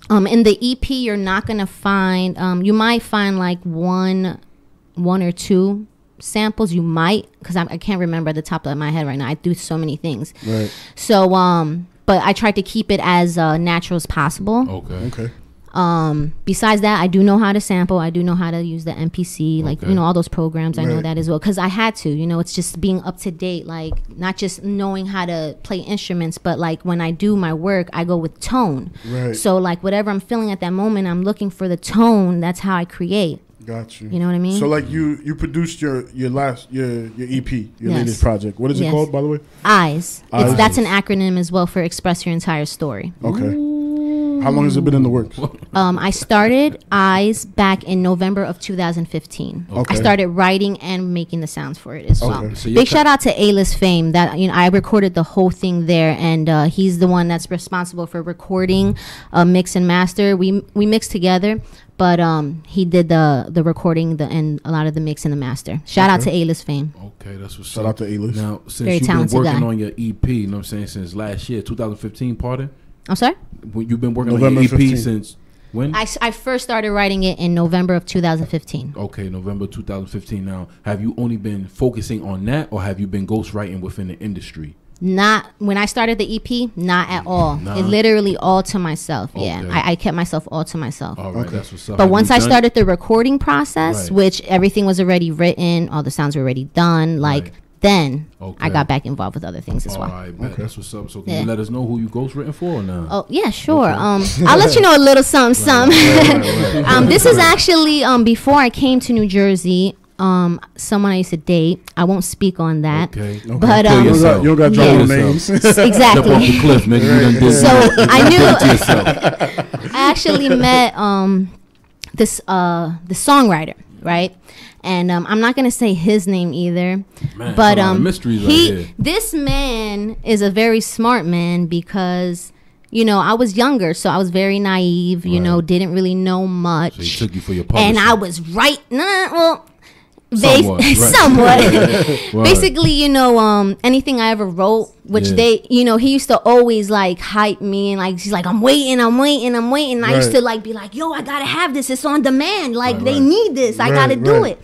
Speaker 12: Um, in the EP, you're not gonna find. Um, you might find like one, one or two samples. You might, because I can't remember at the top of my head right now. I do so many things.
Speaker 7: Right.
Speaker 12: So um, but I try to keep it as uh, natural as possible.
Speaker 14: Okay.
Speaker 7: Okay.
Speaker 12: Um, besides that, I do know how to sample. I do know how to use the MPC, like
Speaker 14: Okay.
Speaker 12: you know all those programs. I know that as well because I had to. You know, it's just being up to date. Like not just knowing how to play instruments, but like when I do my work, I go with tone.
Speaker 7: Right.
Speaker 12: So like whatever I'm feeling at that moment, I'm looking for the tone. That's how I create.
Speaker 7: Got you.
Speaker 12: You know what I mean?
Speaker 7: So like you you produced your your last your your EP your
Speaker 12: Yes.
Speaker 7: latest project. What is it called by the way?
Speaker 12: Eyes.
Speaker 7: Eyes.
Speaker 12: It's, that's an acronym as well for express your entire story.
Speaker 7: Okay. How long has it been in the works?
Speaker 12: Um, I started Eyes back in November of 2015.
Speaker 7: Okay.
Speaker 12: I started writing and making the sounds for it as well.
Speaker 7: Okay.
Speaker 14: So
Speaker 12: Big shout out to A-list Fame that you know I recorded the whole thing there, and uh, he's the one that's responsible for recording, uh, mix and master. We we mixed together, but um, he did the the recording, the and a lot of the mix and the master. Shout out to A-list Fame.
Speaker 14: Okay, that's what's
Speaker 7: Shout
Speaker 14: up.
Speaker 7: out to A-List.
Speaker 14: Now, since
Speaker 12: Very
Speaker 14: you've been working
Speaker 12: guy.
Speaker 14: on your EP, you know what I'm saying, since last year, 2015, pardon?
Speaker 12: I'm sorry.
Speaker 14: When you've been working
Speaker 7: November
Speaker 14: on your EP
Speaker 7: 15.
Speaker 14: since when?
Speaker 12: I, I first started writing it in November of 2015.
Speaker 14: okay, November 2015. Now, have you only been focusing on that, or have you been ghostwriting within the industry?
Speaker 12: Not when I started the EP, not at mm, all.
Speaker 14: Nah.
Speaker 12: It literally all to myself. Yeah, I, I kept myself all to myself.
Speaker 14: All right,
Speaker 7: Okay.
Speaker 14: that's what's up.
Speaker 12: But
Speaker 14: Have
Speaker 12: once I
Speaker 14: done-
Speaker 12: started the recording process,
Speaker 14: Right.
Speaker 12: which everything was already written, all the sounds were already done, like
Speaker 14: Right.
Speaker 12: Then I got back involved with other things as
Speaker 14: All
Speaker 12: well.
Speaker 14: right, bet.
Speaker 7: Okay.
Speaker 14: that's what's up. So, can
Speaker 12: Yeah.
Speaker 14: you let us know who you ghostwritten for now?
Speaker 12: Oh yeah, sure. Um, I'll let you know a little something, <laughs> something.
Speaker 14: right, <laughs> right.
Speaker 12: um, this is actually um before I came to New Jersey. Um, someone I used to date. I won't speak on that.
Speaker 14: Okay.
Speaker 12: But
Speaker 14: Kill
Speaker 12: um,
Speaker 7: You don't got, you don't got drop
Speaker 12: Yeah.
Speaker 7: names. <laughs>
Speaker 12: exactly.
Speaker 14: Jump off the cliff, nigga. You done
Speaker 12: So I knew-
Speaker 14: did it to yourself.
Speaker 12: I actually met um this uh the songwriter, right? And um, I'm not gonna say his name either,
Speaker 14: Man,
Speaker 12: but
Speaker 14: a lot of
Speaker 12: um,
Speaker 14: mysteries
Speaker 12: he this man is a very smart man because you know I was younger, so I was very naive. You know, didn't really know much,
Speaker 14: So he took you for your
Speaker 12: and I was right. Nah, well. Bas-
Speaker 14: Somewhat, right. <laughs> <laughs>
Speaker 12: somewhat.
Speaker 14: Right.
Speaker 12: Basically, you know, um, anything I ever wrote, which
Speaker 14: Yeah.
Speaker 12: they, you know, he used to always like hype me and like he's like, I'm waiting, I'm waiting, I'm waiting. And I used to like be like, yo, I gotta have this. It's on demand. Like
Speaker 14: Right,
Speaker 12: they
Speaker 14: right.
Speaker 12: need this. I
Speaker 7: Right,
Speaker 12: gotta do
Speaker 7: right.
Speaker 12: it.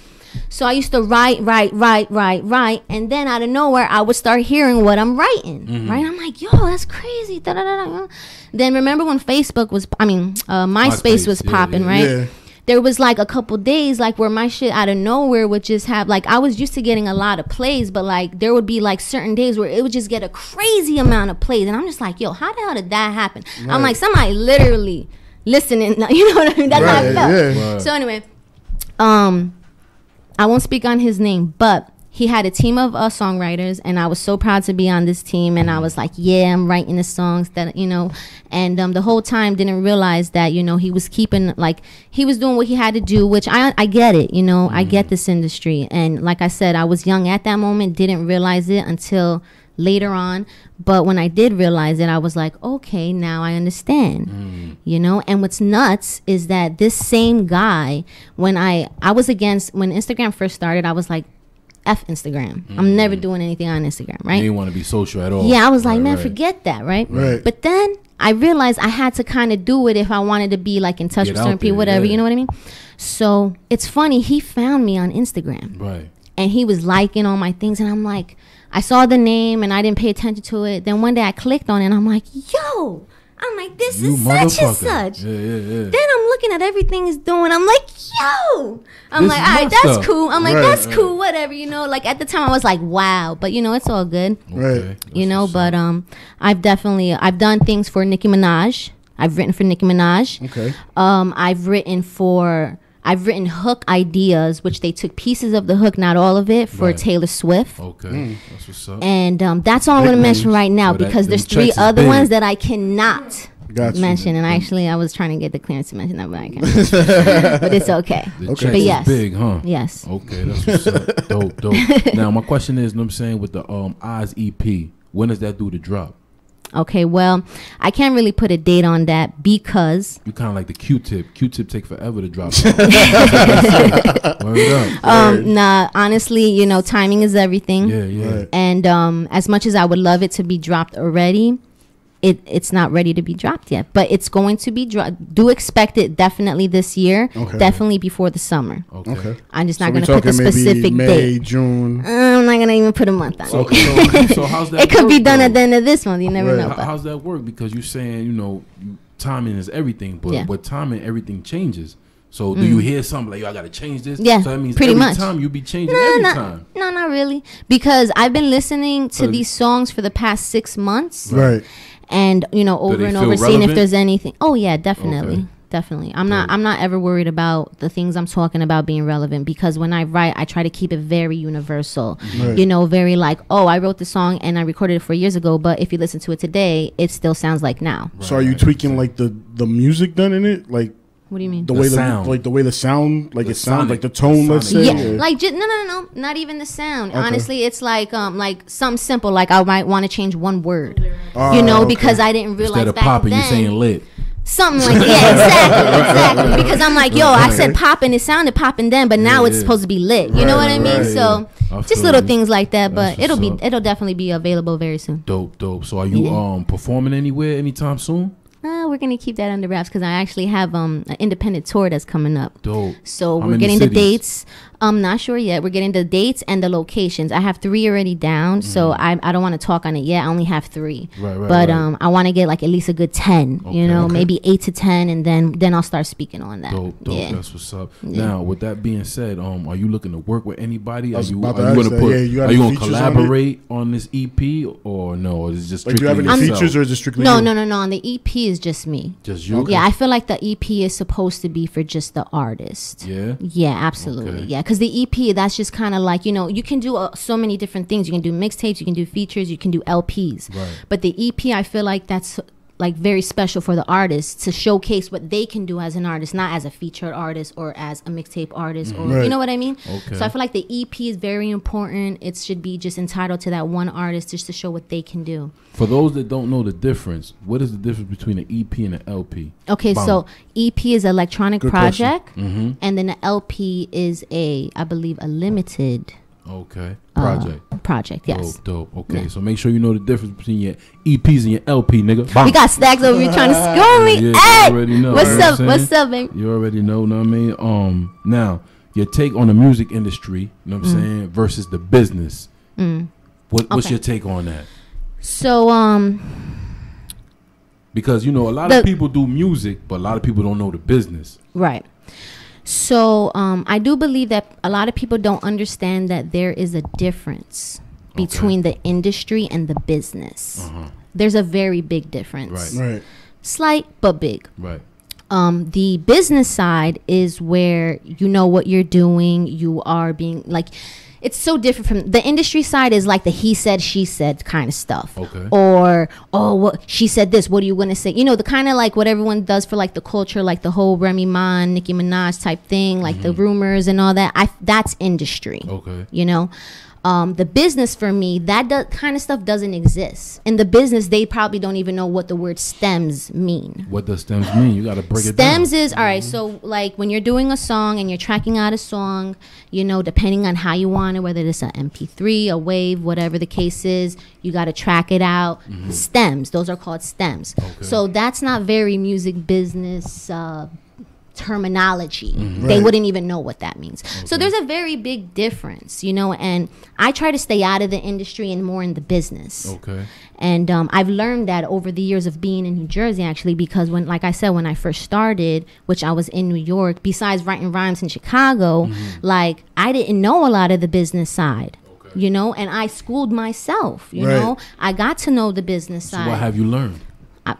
Speaker 12: So I used to write, write, write, write, write, and then out of nowhere, I would start hearing what I'm writing.
Speaker 14: Mm-hmm.
Speaker 12: Right? I'm like, yo, that's crazy. Da, da, da, da. Then remember when Facebook was, I mean, uh, MySpace,
Speaker 14: MySpace,
Speaker 12: was
Speaker 14: yeah,
Speaker 12: popping,
Speaker 14: yeah.
Speaker 12: right?
Speaker 7: Yeah.
Speaker 12: there was like a couple days like where my shit out of nowhere would just have like I was used to getting a lot of plays, but like there would be like certain days where it would just get a crazy amount of plays, and I'm just like, yo, how the hell did that happen? I'm like somebody literally listening. <laughs> You know what I mean? That's how I felt.
Speaker 7: yeah.
Speaker 14: Right.
Speaker 12: So anyway, um, I won't speak on his name, but he had a team of uh, songwriters, and I was so proud to be on this team. And I was like, "Yeah, I'm writing the songs that you know." And um, the whole time, didn't realize that you know he was keeping like he was doing what he had to do, which I I get it. You know, I get this industry, and like I said, I was young at that moment, didn't realize it until later on. But when I did realize it, I was like, okay, now I understand. You know, and what's nuts is that this same guy, when I I was against when Instagram first started, I was like, F Instagram. I'm never mm. doing anything on Instagram, right?
Speaker 14: You didn't want to be social at all.
Speaker 12: Yeah, I was like,
Speaker 14: Right,
Speaker 12: man,
Speaker 14: right.
Speaker 12: forget that, right?
Speaker 7: Right.
Speaker 12: But then I realized I had to kind of do it if I wanted to be like in touch
Speaker 14: Get
Speaker 12: with
Speaker 14: out
Speaker 12: certain people, whatever.
Speaker 14: yeah.
Speaker 12: You know what I mean? So it's funny. He found me on Instagram
Speaker 14: Right.
Speaker 12: and he was liking all my things and i'm like i saw the name and i didn't pay attention to it then one day i clicked on it and i'm like yo i'm like this
Speaker 14: You
Speaker 12: is such and such
Speaker 14: Yeah, yeah, yeah.
Speaker 12: then i'm looking at everything he's doing i'm like yo i'm
Speaker 14: This
Speaker 12: like
Speaker 14: is
Speaker 12: all
Speaker 14: my
Speaker 12: right that's
Speaker 14: stuff.
Speaker 12: cool i'm like
Speaker 7: Right,
Speaker 12: that's
Speaker 14: right.
Speaker 12: cool whatever you know like at the time i was like wow but you know it's all good
Speaker 7: Right.
Speaker 14: Okay,
Speaker 12: you know but um i've definitely i've done things for nicki minaj i've written for nicki minaj
Speaker 7: Okay.
Speaker 12: um, I've written for. I've written hook ideas, which they took pieces of the hook, not all of it, for
Speaker 14: Right.
Speaker 12: Taylor Swift.
Speaker 14: Okay,
Speaker 7: Mm.
Speaker 14: that's what's up.
Speaker 12: And um, that's all I'm going to mention right now
Speaker 14: So
Speaker 12: because
Speaker 14: them
Speaker 12: there's three other
Speaker 14: big.
Speaker 12: ones that I cannot
Speaker 7: Got you.
Speaker 12: mention. And actually, I was trying to get the clearance to mention that, but I can't. <laughs> but it's okay.
Speaker 14: The
Speaker 12: But yes.
Speaker 14: big, huh?
Speaker 12: Yes.
Speaker 14: Okay, that's what's up. dope, dope. <laughs> Now my question is, you know what I'm saying with the um Eyes EP, when does that do to drop?
Speaker 12: Okay, well, I can't really put a date on that because
Speaker 14: You kind of like the Q-tip. Q-tip take forever to drop. <laughs>
Speaker 12: Um nah honestly you know timing is everything
Speaker 14: Yeah, yeah. Right.
Speaker 12: and um as much as i would love it to be dropped already it it's not ready to be dropped yet but it's going to be dropped do expect it definitely this year
Speaker 7: Okay.
Speaker 12: definitely before the summer
Speaker 7: Okay.
Speaker 12: i'm just not
Speaker 7: we
Speaker 12: going to put the
Speaker 7: talking maybe
Speaker 12: specific
Speaker 7: May,
Speaker 12: date
Speaker 7: June.
Speaker 12: i'm not going to even put a month on
Speaker 14: So-
Speaker 12: it
Speaker 14: so- so <laughs> how's that
Speaker 12: it could be done
Speaker 14: though?
Speaker 12: at the end of this month you never know
Speaker 14: How-
Speaker 12: but
Speaker 14: how's that work? Because you're saying, you know, timing is everything, but
Speaker 12: Yeah.
Speaker 14: with timing, everything changes. So do
Speaker 12: Mm.
Speaker 14: you hear something like, yo, I got to change this?
Speaker 12: Yeah,
Speaker 14: So that means
Speaker 12: pretty
Speaker 14: every
Speaker 12: much.
Speaker 14: time you be changing
Speaker 12: No,
Speaker 14: every
Speaker 12: no,
Speaker 14: time.
Speaker 12: no, not really. Because I've been listening to these songs for the past six months.
Speaker 7: Right.
Speaker 12: And you know, over and over, seeing if there's anything. Oh yeah, definitely.
Speaker 14: Okay.
Speaker 12: Definitely. I'm not I'm not ever worried about the things I'm talking about being relevant because when I write I try to keep it very universal.
Speaker 7: Right.
Speaker 12: You know, very like, oh, I wrote the song and I recorded it four years ago, but if you listen to it today, it still sounds like now.
Speaker 7: So are you tweaking like the the music done in it, like
Speaker 12: What do you mean?
Speaker 7: the,
Speaker 14: The
Speaker 7: way
Speaker 14: sound.
Speaker 7: the like the way the sound, like
Speaker 14: The
Speaker 7: it sounds, like the tone,
Speaker 14: the
Speaker 7: let's say.
Speaker 12: Yeah,
Speaker 7: or-
Speaker 12: like just, no, no, no, no, not even the sound.
Speaker 7: Okay.
Speaker 12: Honestly, it's like um, like something simple. Like I might want to change one word,
Speaker 7: Ah,
Speaker 12: you know,
Speaker 7: okay.
Speaker 12: because I didn't realize
Speaker 14: Instead of
Speaker 12: back
Speaker 14: popping,
Speaker 12: then.
Speaker 14: you're saying lit.
Speaker 12: Something like yeah, exactly, <laughs> exactly. Because I'm like, yo, I said popping, it sounded popping then, but now
Speaker 14: Yeah,
Speaker 12: it's
Speaker 14: yeah.
Speaker 12: supposed to be lit. You know what I mean?
Speaker 14: right,
Speaker 12: so
Speaker 14: yeah. I
Speaker 12: just little
Speaker 14: you.
Speaker 12: things like that,
Speaker 14: That's
Speaker 12: but it'll be
Speaker 14: up.
Speaker 12: it'll definitely be available very soon.
Speaker 14: Dope, dope. So are you
Speaker 12: Yeah.
Speaker 14: um performing anywhere anytime soon?
Speaker 12: Uh, we're gonna keep that under wraps because I actually have um an independent tour that's coming up.
Speaker 14: Dope.
Speaker 12: So
Speaker 14: How
Speaker 12: we're getting the dates. I'm not sure yet. We're getting the dates and the locations. I have three already down, so I, I don't want to talk on it yet. I only have three.
Speaker 14: Right, right,
Speaker 12: but
Speaker 14: right.
Speaker 12: um, I want to get like at least a good ten.
Speaker 14: Okay.
Speaker 12: you know,
Speaker 14: Okay.
Speaker 12: maybe eight to ten, and then then I'll start speaking on that.
Speaker 14: Dope, dope.
Speaker 12: Yeah.
Speaker 14: That's what's up.
Speaker 12: Yeah.
Speaker 14: Now, with that being said, um, are you looking to work with anybody? Are you,
Speaker 7: about
Speaker 14: are
Speaker 7: to
Speaker 14: you
Speaker 7: ask
Speaker 14: gonna
Speaker 7: that.
Speaker 14: put?
Speaker 7: Yeah, you
Speaker 14: are you gonna
Speaker 7: features on
Speaker 14: collaborate on, this EP or no? Or is it just
Speaker 7: Like, do you have
Speaker 14: strictly
Speaker 7: any
Speaker 14: yourself?
Speaker 7: features or is it strictly
Speaker 12: No,
Speaker 7: you?
Speaker 12: no, no, no. On the EP is just me.
Speaker 14: Just you?
Speaker 12: Yeah, I feel like the EP is supposed to be for just the artist.
Speaker 14: Yeah.
Speaker 12: Yeah, absolutely.
Speaker 14: Okay.
Speaker 12: Yeah, because the EP that's just kind of like you know you can do uh, so many different things. You can do mixtapes, you can do features, you can do LPs.
Speaker 14: Right.
Speaker 12: But the EP, I feel like that's like very special for the artist to showcase what they can do as an artist, not as a featured artist or as a mixtape artist, or
Speaker 7: Right.
Speaker 12: you know what I mean.
Speaker 14: Okay.
Speaker 12: So I feel like the EP is very important. It should be just entitled to that one artist just to show what they can do.
Speaker 14: For those that don't know the difference, what is the difference between an EP and an LP?
Speaker 12: Okay,
Speaker 14: Bam.
Speaker 12: so EP is electronic
Speaker 7: Good
Speaker 12: project,
Speaker 14: Mhm.
Speaker 12: and then the LP is a, I believe, a limited
Speaker 14: Okay,
Speaker 12: uh,
Speaker 14: project.
Speaker 12: project, yes.
Speaker 14: Dope, dope. Okay,
Speaker 12: Yeah.
Speaker 14: so make sure you know the difference between your EPs and your LP, nigga. Bam.
Speaker 12: We got stacks over here trying to <laughs> score me.
Speaker 14: Yeah, you
Speaker 12: hey,
Speaker 14: already know,
Speaker 12: what's up? What's up, baby?
Speaker 14: You already know, know what I mean? Um, now your take on the music industry, you know what I'm
Speaker 12: Mm.
Speaker 14: saying, versus the business.
Speaker 12: Mm.
Speaker 14: What, what's
Speaker 12: Okay.
Speaker 14: your take on that?
Speaker 12: So, um,
Speaker 14: Because you know a lot
Speaker 12: The-
Speaker 14: of people do music, but a lot of people don't know the business.
Speaker 12: right. So, um, I do believe that a lot of people don't understand that there is a difference between the industry and the business.
Speaker 14: Uh-huh.
Speaker 12: There's a very big difference.
Speaker 14: Right.
Speaker 7: Right.
Speaker 12: Slight but big.
Speaker 14: Right.
Speaker 12: um, the business side is where you know what you're doing. You are being like, it's so different from the industry side. Is like the he said, she said kind of stuff.
Speaker 14: Okay.
Speaker 12: Or oh, what she said this. What are you gonna say? You know, the kind of like what everyone does for like the culture, like the whole Remy Ma, Nicki Minaj type thing, like the mm-hmm. rumors and all that. I that's industry.
Speaker 14: Okay.
Speaker 12: You know. Um, the business for me, that do, kind of stuff doesn't exist. In the business, they probably don't even know what the word stems mean.
Speaker 14: What does stems mean? You got to break it down.
Speaker 12: Stems is all right. So like when you're doing a song and you're tracking out a song, you know, depending on how you want it, whether it's an MP3, a wave, whatever the case is, you got to track it out. Stems, those are called stems. So that's not very music business. Uh, terminology they
Speaker 7: Right.
Speaker 12: wouldn't even know what that means so there's a very big difference you know and i try to stay out of the industry and more in the business
Speaker 14: Okay.
Speaker 12: and um, I've learned that over the years of being in New Jersey, actually, because when, like I said, when I first started, which I was in New York, besides writing rhymes in Chicago,
Speaker 14: Mm-hmm.
Speaker 12: like I didn't know a lot of the business side. You know, and I schooled myself. You
Speaker 7: Right.
Speaker 12: know, I got to know the business
Speaker 14: So
Speaker 12: side.
Speaker 14: what have you learned?
Speaker 12: I,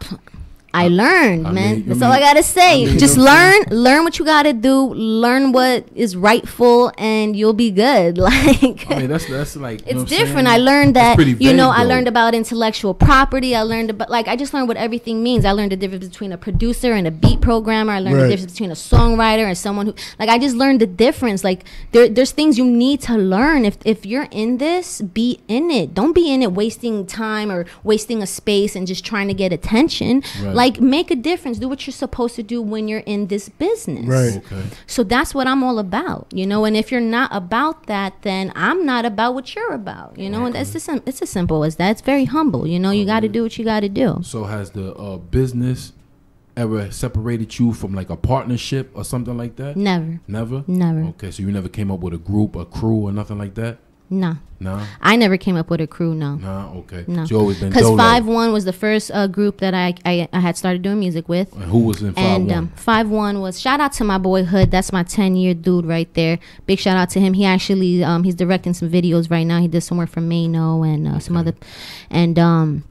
Speaker 12: I learned,
Speaker 14: I
Speaker 12: man.
Speaker 14: mean-
Speaker 12: That's
Speaker 14: mean-
Speaker 12: all I gotta say.
Speaker 14: I mean,
Speaker 12: Just
Speaker 14: you know what
Speaker 12: learn,
Speaker 14: I'm
Speaker 12: learn what you gotta do, learn what is rightful, and you'll be good. <laughs> Like
Speaker 14: I mean, that's that's like you know
Speaker 12: it's different.
Speaker 14: saying?
Speaker 12: I learned that
Speaker 14: pretty
Speaker 12: you know
Speaker 14: vague,
Speaker 12: I learned about intellectual property. I learned about like I just learned what everything means. I learned the difference between a producer and a beat programmer. I learned
Speaker 7: Right.
Speaker 12: the difference between a songwriter and someone who like I just learned the difference. Like there there's things you need to learn. If if you're in this, be in it. Don't be in it wasting time or wasting a space and just trying to get attention.
Speaker 14: Right.
Speaker 12: Like make a difference. Do what you're supposed to do when you're in this business.
Speaker 7: Right.
Speaker 14: Okay.
Speaker 12: So that's what I'm all about, you know. And if you're not about that, then I'm not about what you're about, you know. And it's just it's as simple as that. It's very humble, you know. You got to do what you got to do.
Speaker 14: So has the uh, business ever separated you from like a partnership or something like that?
Speaker 12: Never.
Speaker 14: Never.
Speaker 12: Never.
Speaker 14: Okay, so you never came up with a group, a crew, or nothing like that.
Speaker 12: Nah.
Speaker 14: Nah.
Speaker 12: I never came up with a crew. No.
Speaker 14: Nah. Okay.
Speaker 12: No.
Speaker 14: You always been
Speaker 12: Because. Five One was the first uh, group that I, I I had started doing music with.
Speaker 14: And who was in Five
Speaker 12: And
Speaker 14: One?
Speaker 12: um, Five One was shout out to my boy Hood. That's my ten year dude right there. Big shout out to him. He actually um, he's directing some videos right now. He did some work for Mano and uh, some other, and um,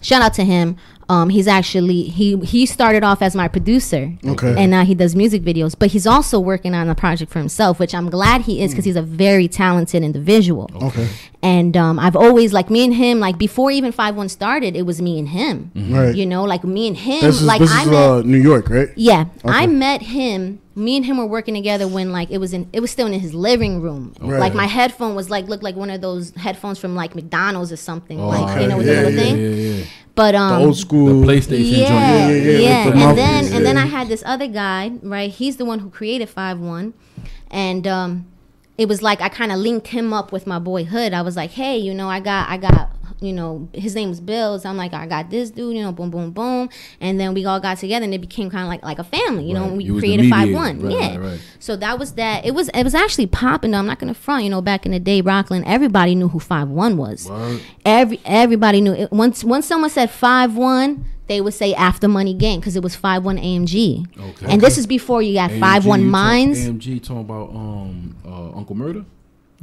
Speaker 12: shout out to him. Um, he's actually he he started off as my producer,
Speaker 7: Okay.
Speaker 12: and now he does music videos. But he's also working on a project for himself, which I'm glad he is because he's a very talented individual.
Speaker 7: Okay.
Speaker 12: And um, I've always like me and him like before even Five One started, it was me and him.
Speaker 7: Right.
Speaker 12: You know, like me and him.
Speaker 7: This is
Speaker 12: like
Speaker 7: this
Speaker 12: I
Speaker 7: is
Speaker 12: met,
Speaker 7: uh, New York, right?
Speaker 12: yeah, I met him. Me and him were working together when like it was in it was still in his living room.
Speaker 7: Right.
Speaker 12: Like my headphone was like looked like one of those headphones from like McDonald's or something.
Speaker 14: Oh,
Speaker 12: like
Speaker 14: okay.
Speaker 12: you know with
Speaker 7: Yeah,
Speaker 12: the little
Speaker 7: yeah,
Speaker 12: thing.
Speaker 14: yeah, yeah.
Speaker 12: But um
Speaker 7: the old school.
Speaker 14: The PlayStation
Speaker 12: yeah,
Speaker 7: Yeah, yeah, yeah,
Speaker 12: yeah.
Speaker 7: the
Speaker 12: And then
Speaker 7: mouthpiece,
Speaker 12: and then. I had this other guy, right? He's the one who created Five One, and um, it was like I kind of linked him up with my boy Hood. I was like, hey, you know, I got I got you know his name was Bill. So I'm like, I got this dude, you know, boom, boom, boom, and then we all got together and it became kind of like like a family, you know.
Speaker 14: Right.
Speaker 12: and We
Speaker 14: You
Speaker 12: created Five One.
Speaker 14: Right,
Speaker 12: yeah.
Speaker 14: right.
Speaker 12: So that was that. It was it was actually popping. though. I'm not gonna front. You know, back in the day, Rockland, everybody knew who Five One was.
Speaker 14: Word.
Speaker 12: Every everybody knew it. Once once someone said five one, they would say After Money Gang because it was five one AMG.
Speaker 14: Okay.
Speaker 12: And this is before you got five one
Speaker 14: you talk-
Speaker 12: Mines.
Speaker 14: AMG talking about um uh, Uncle Murder.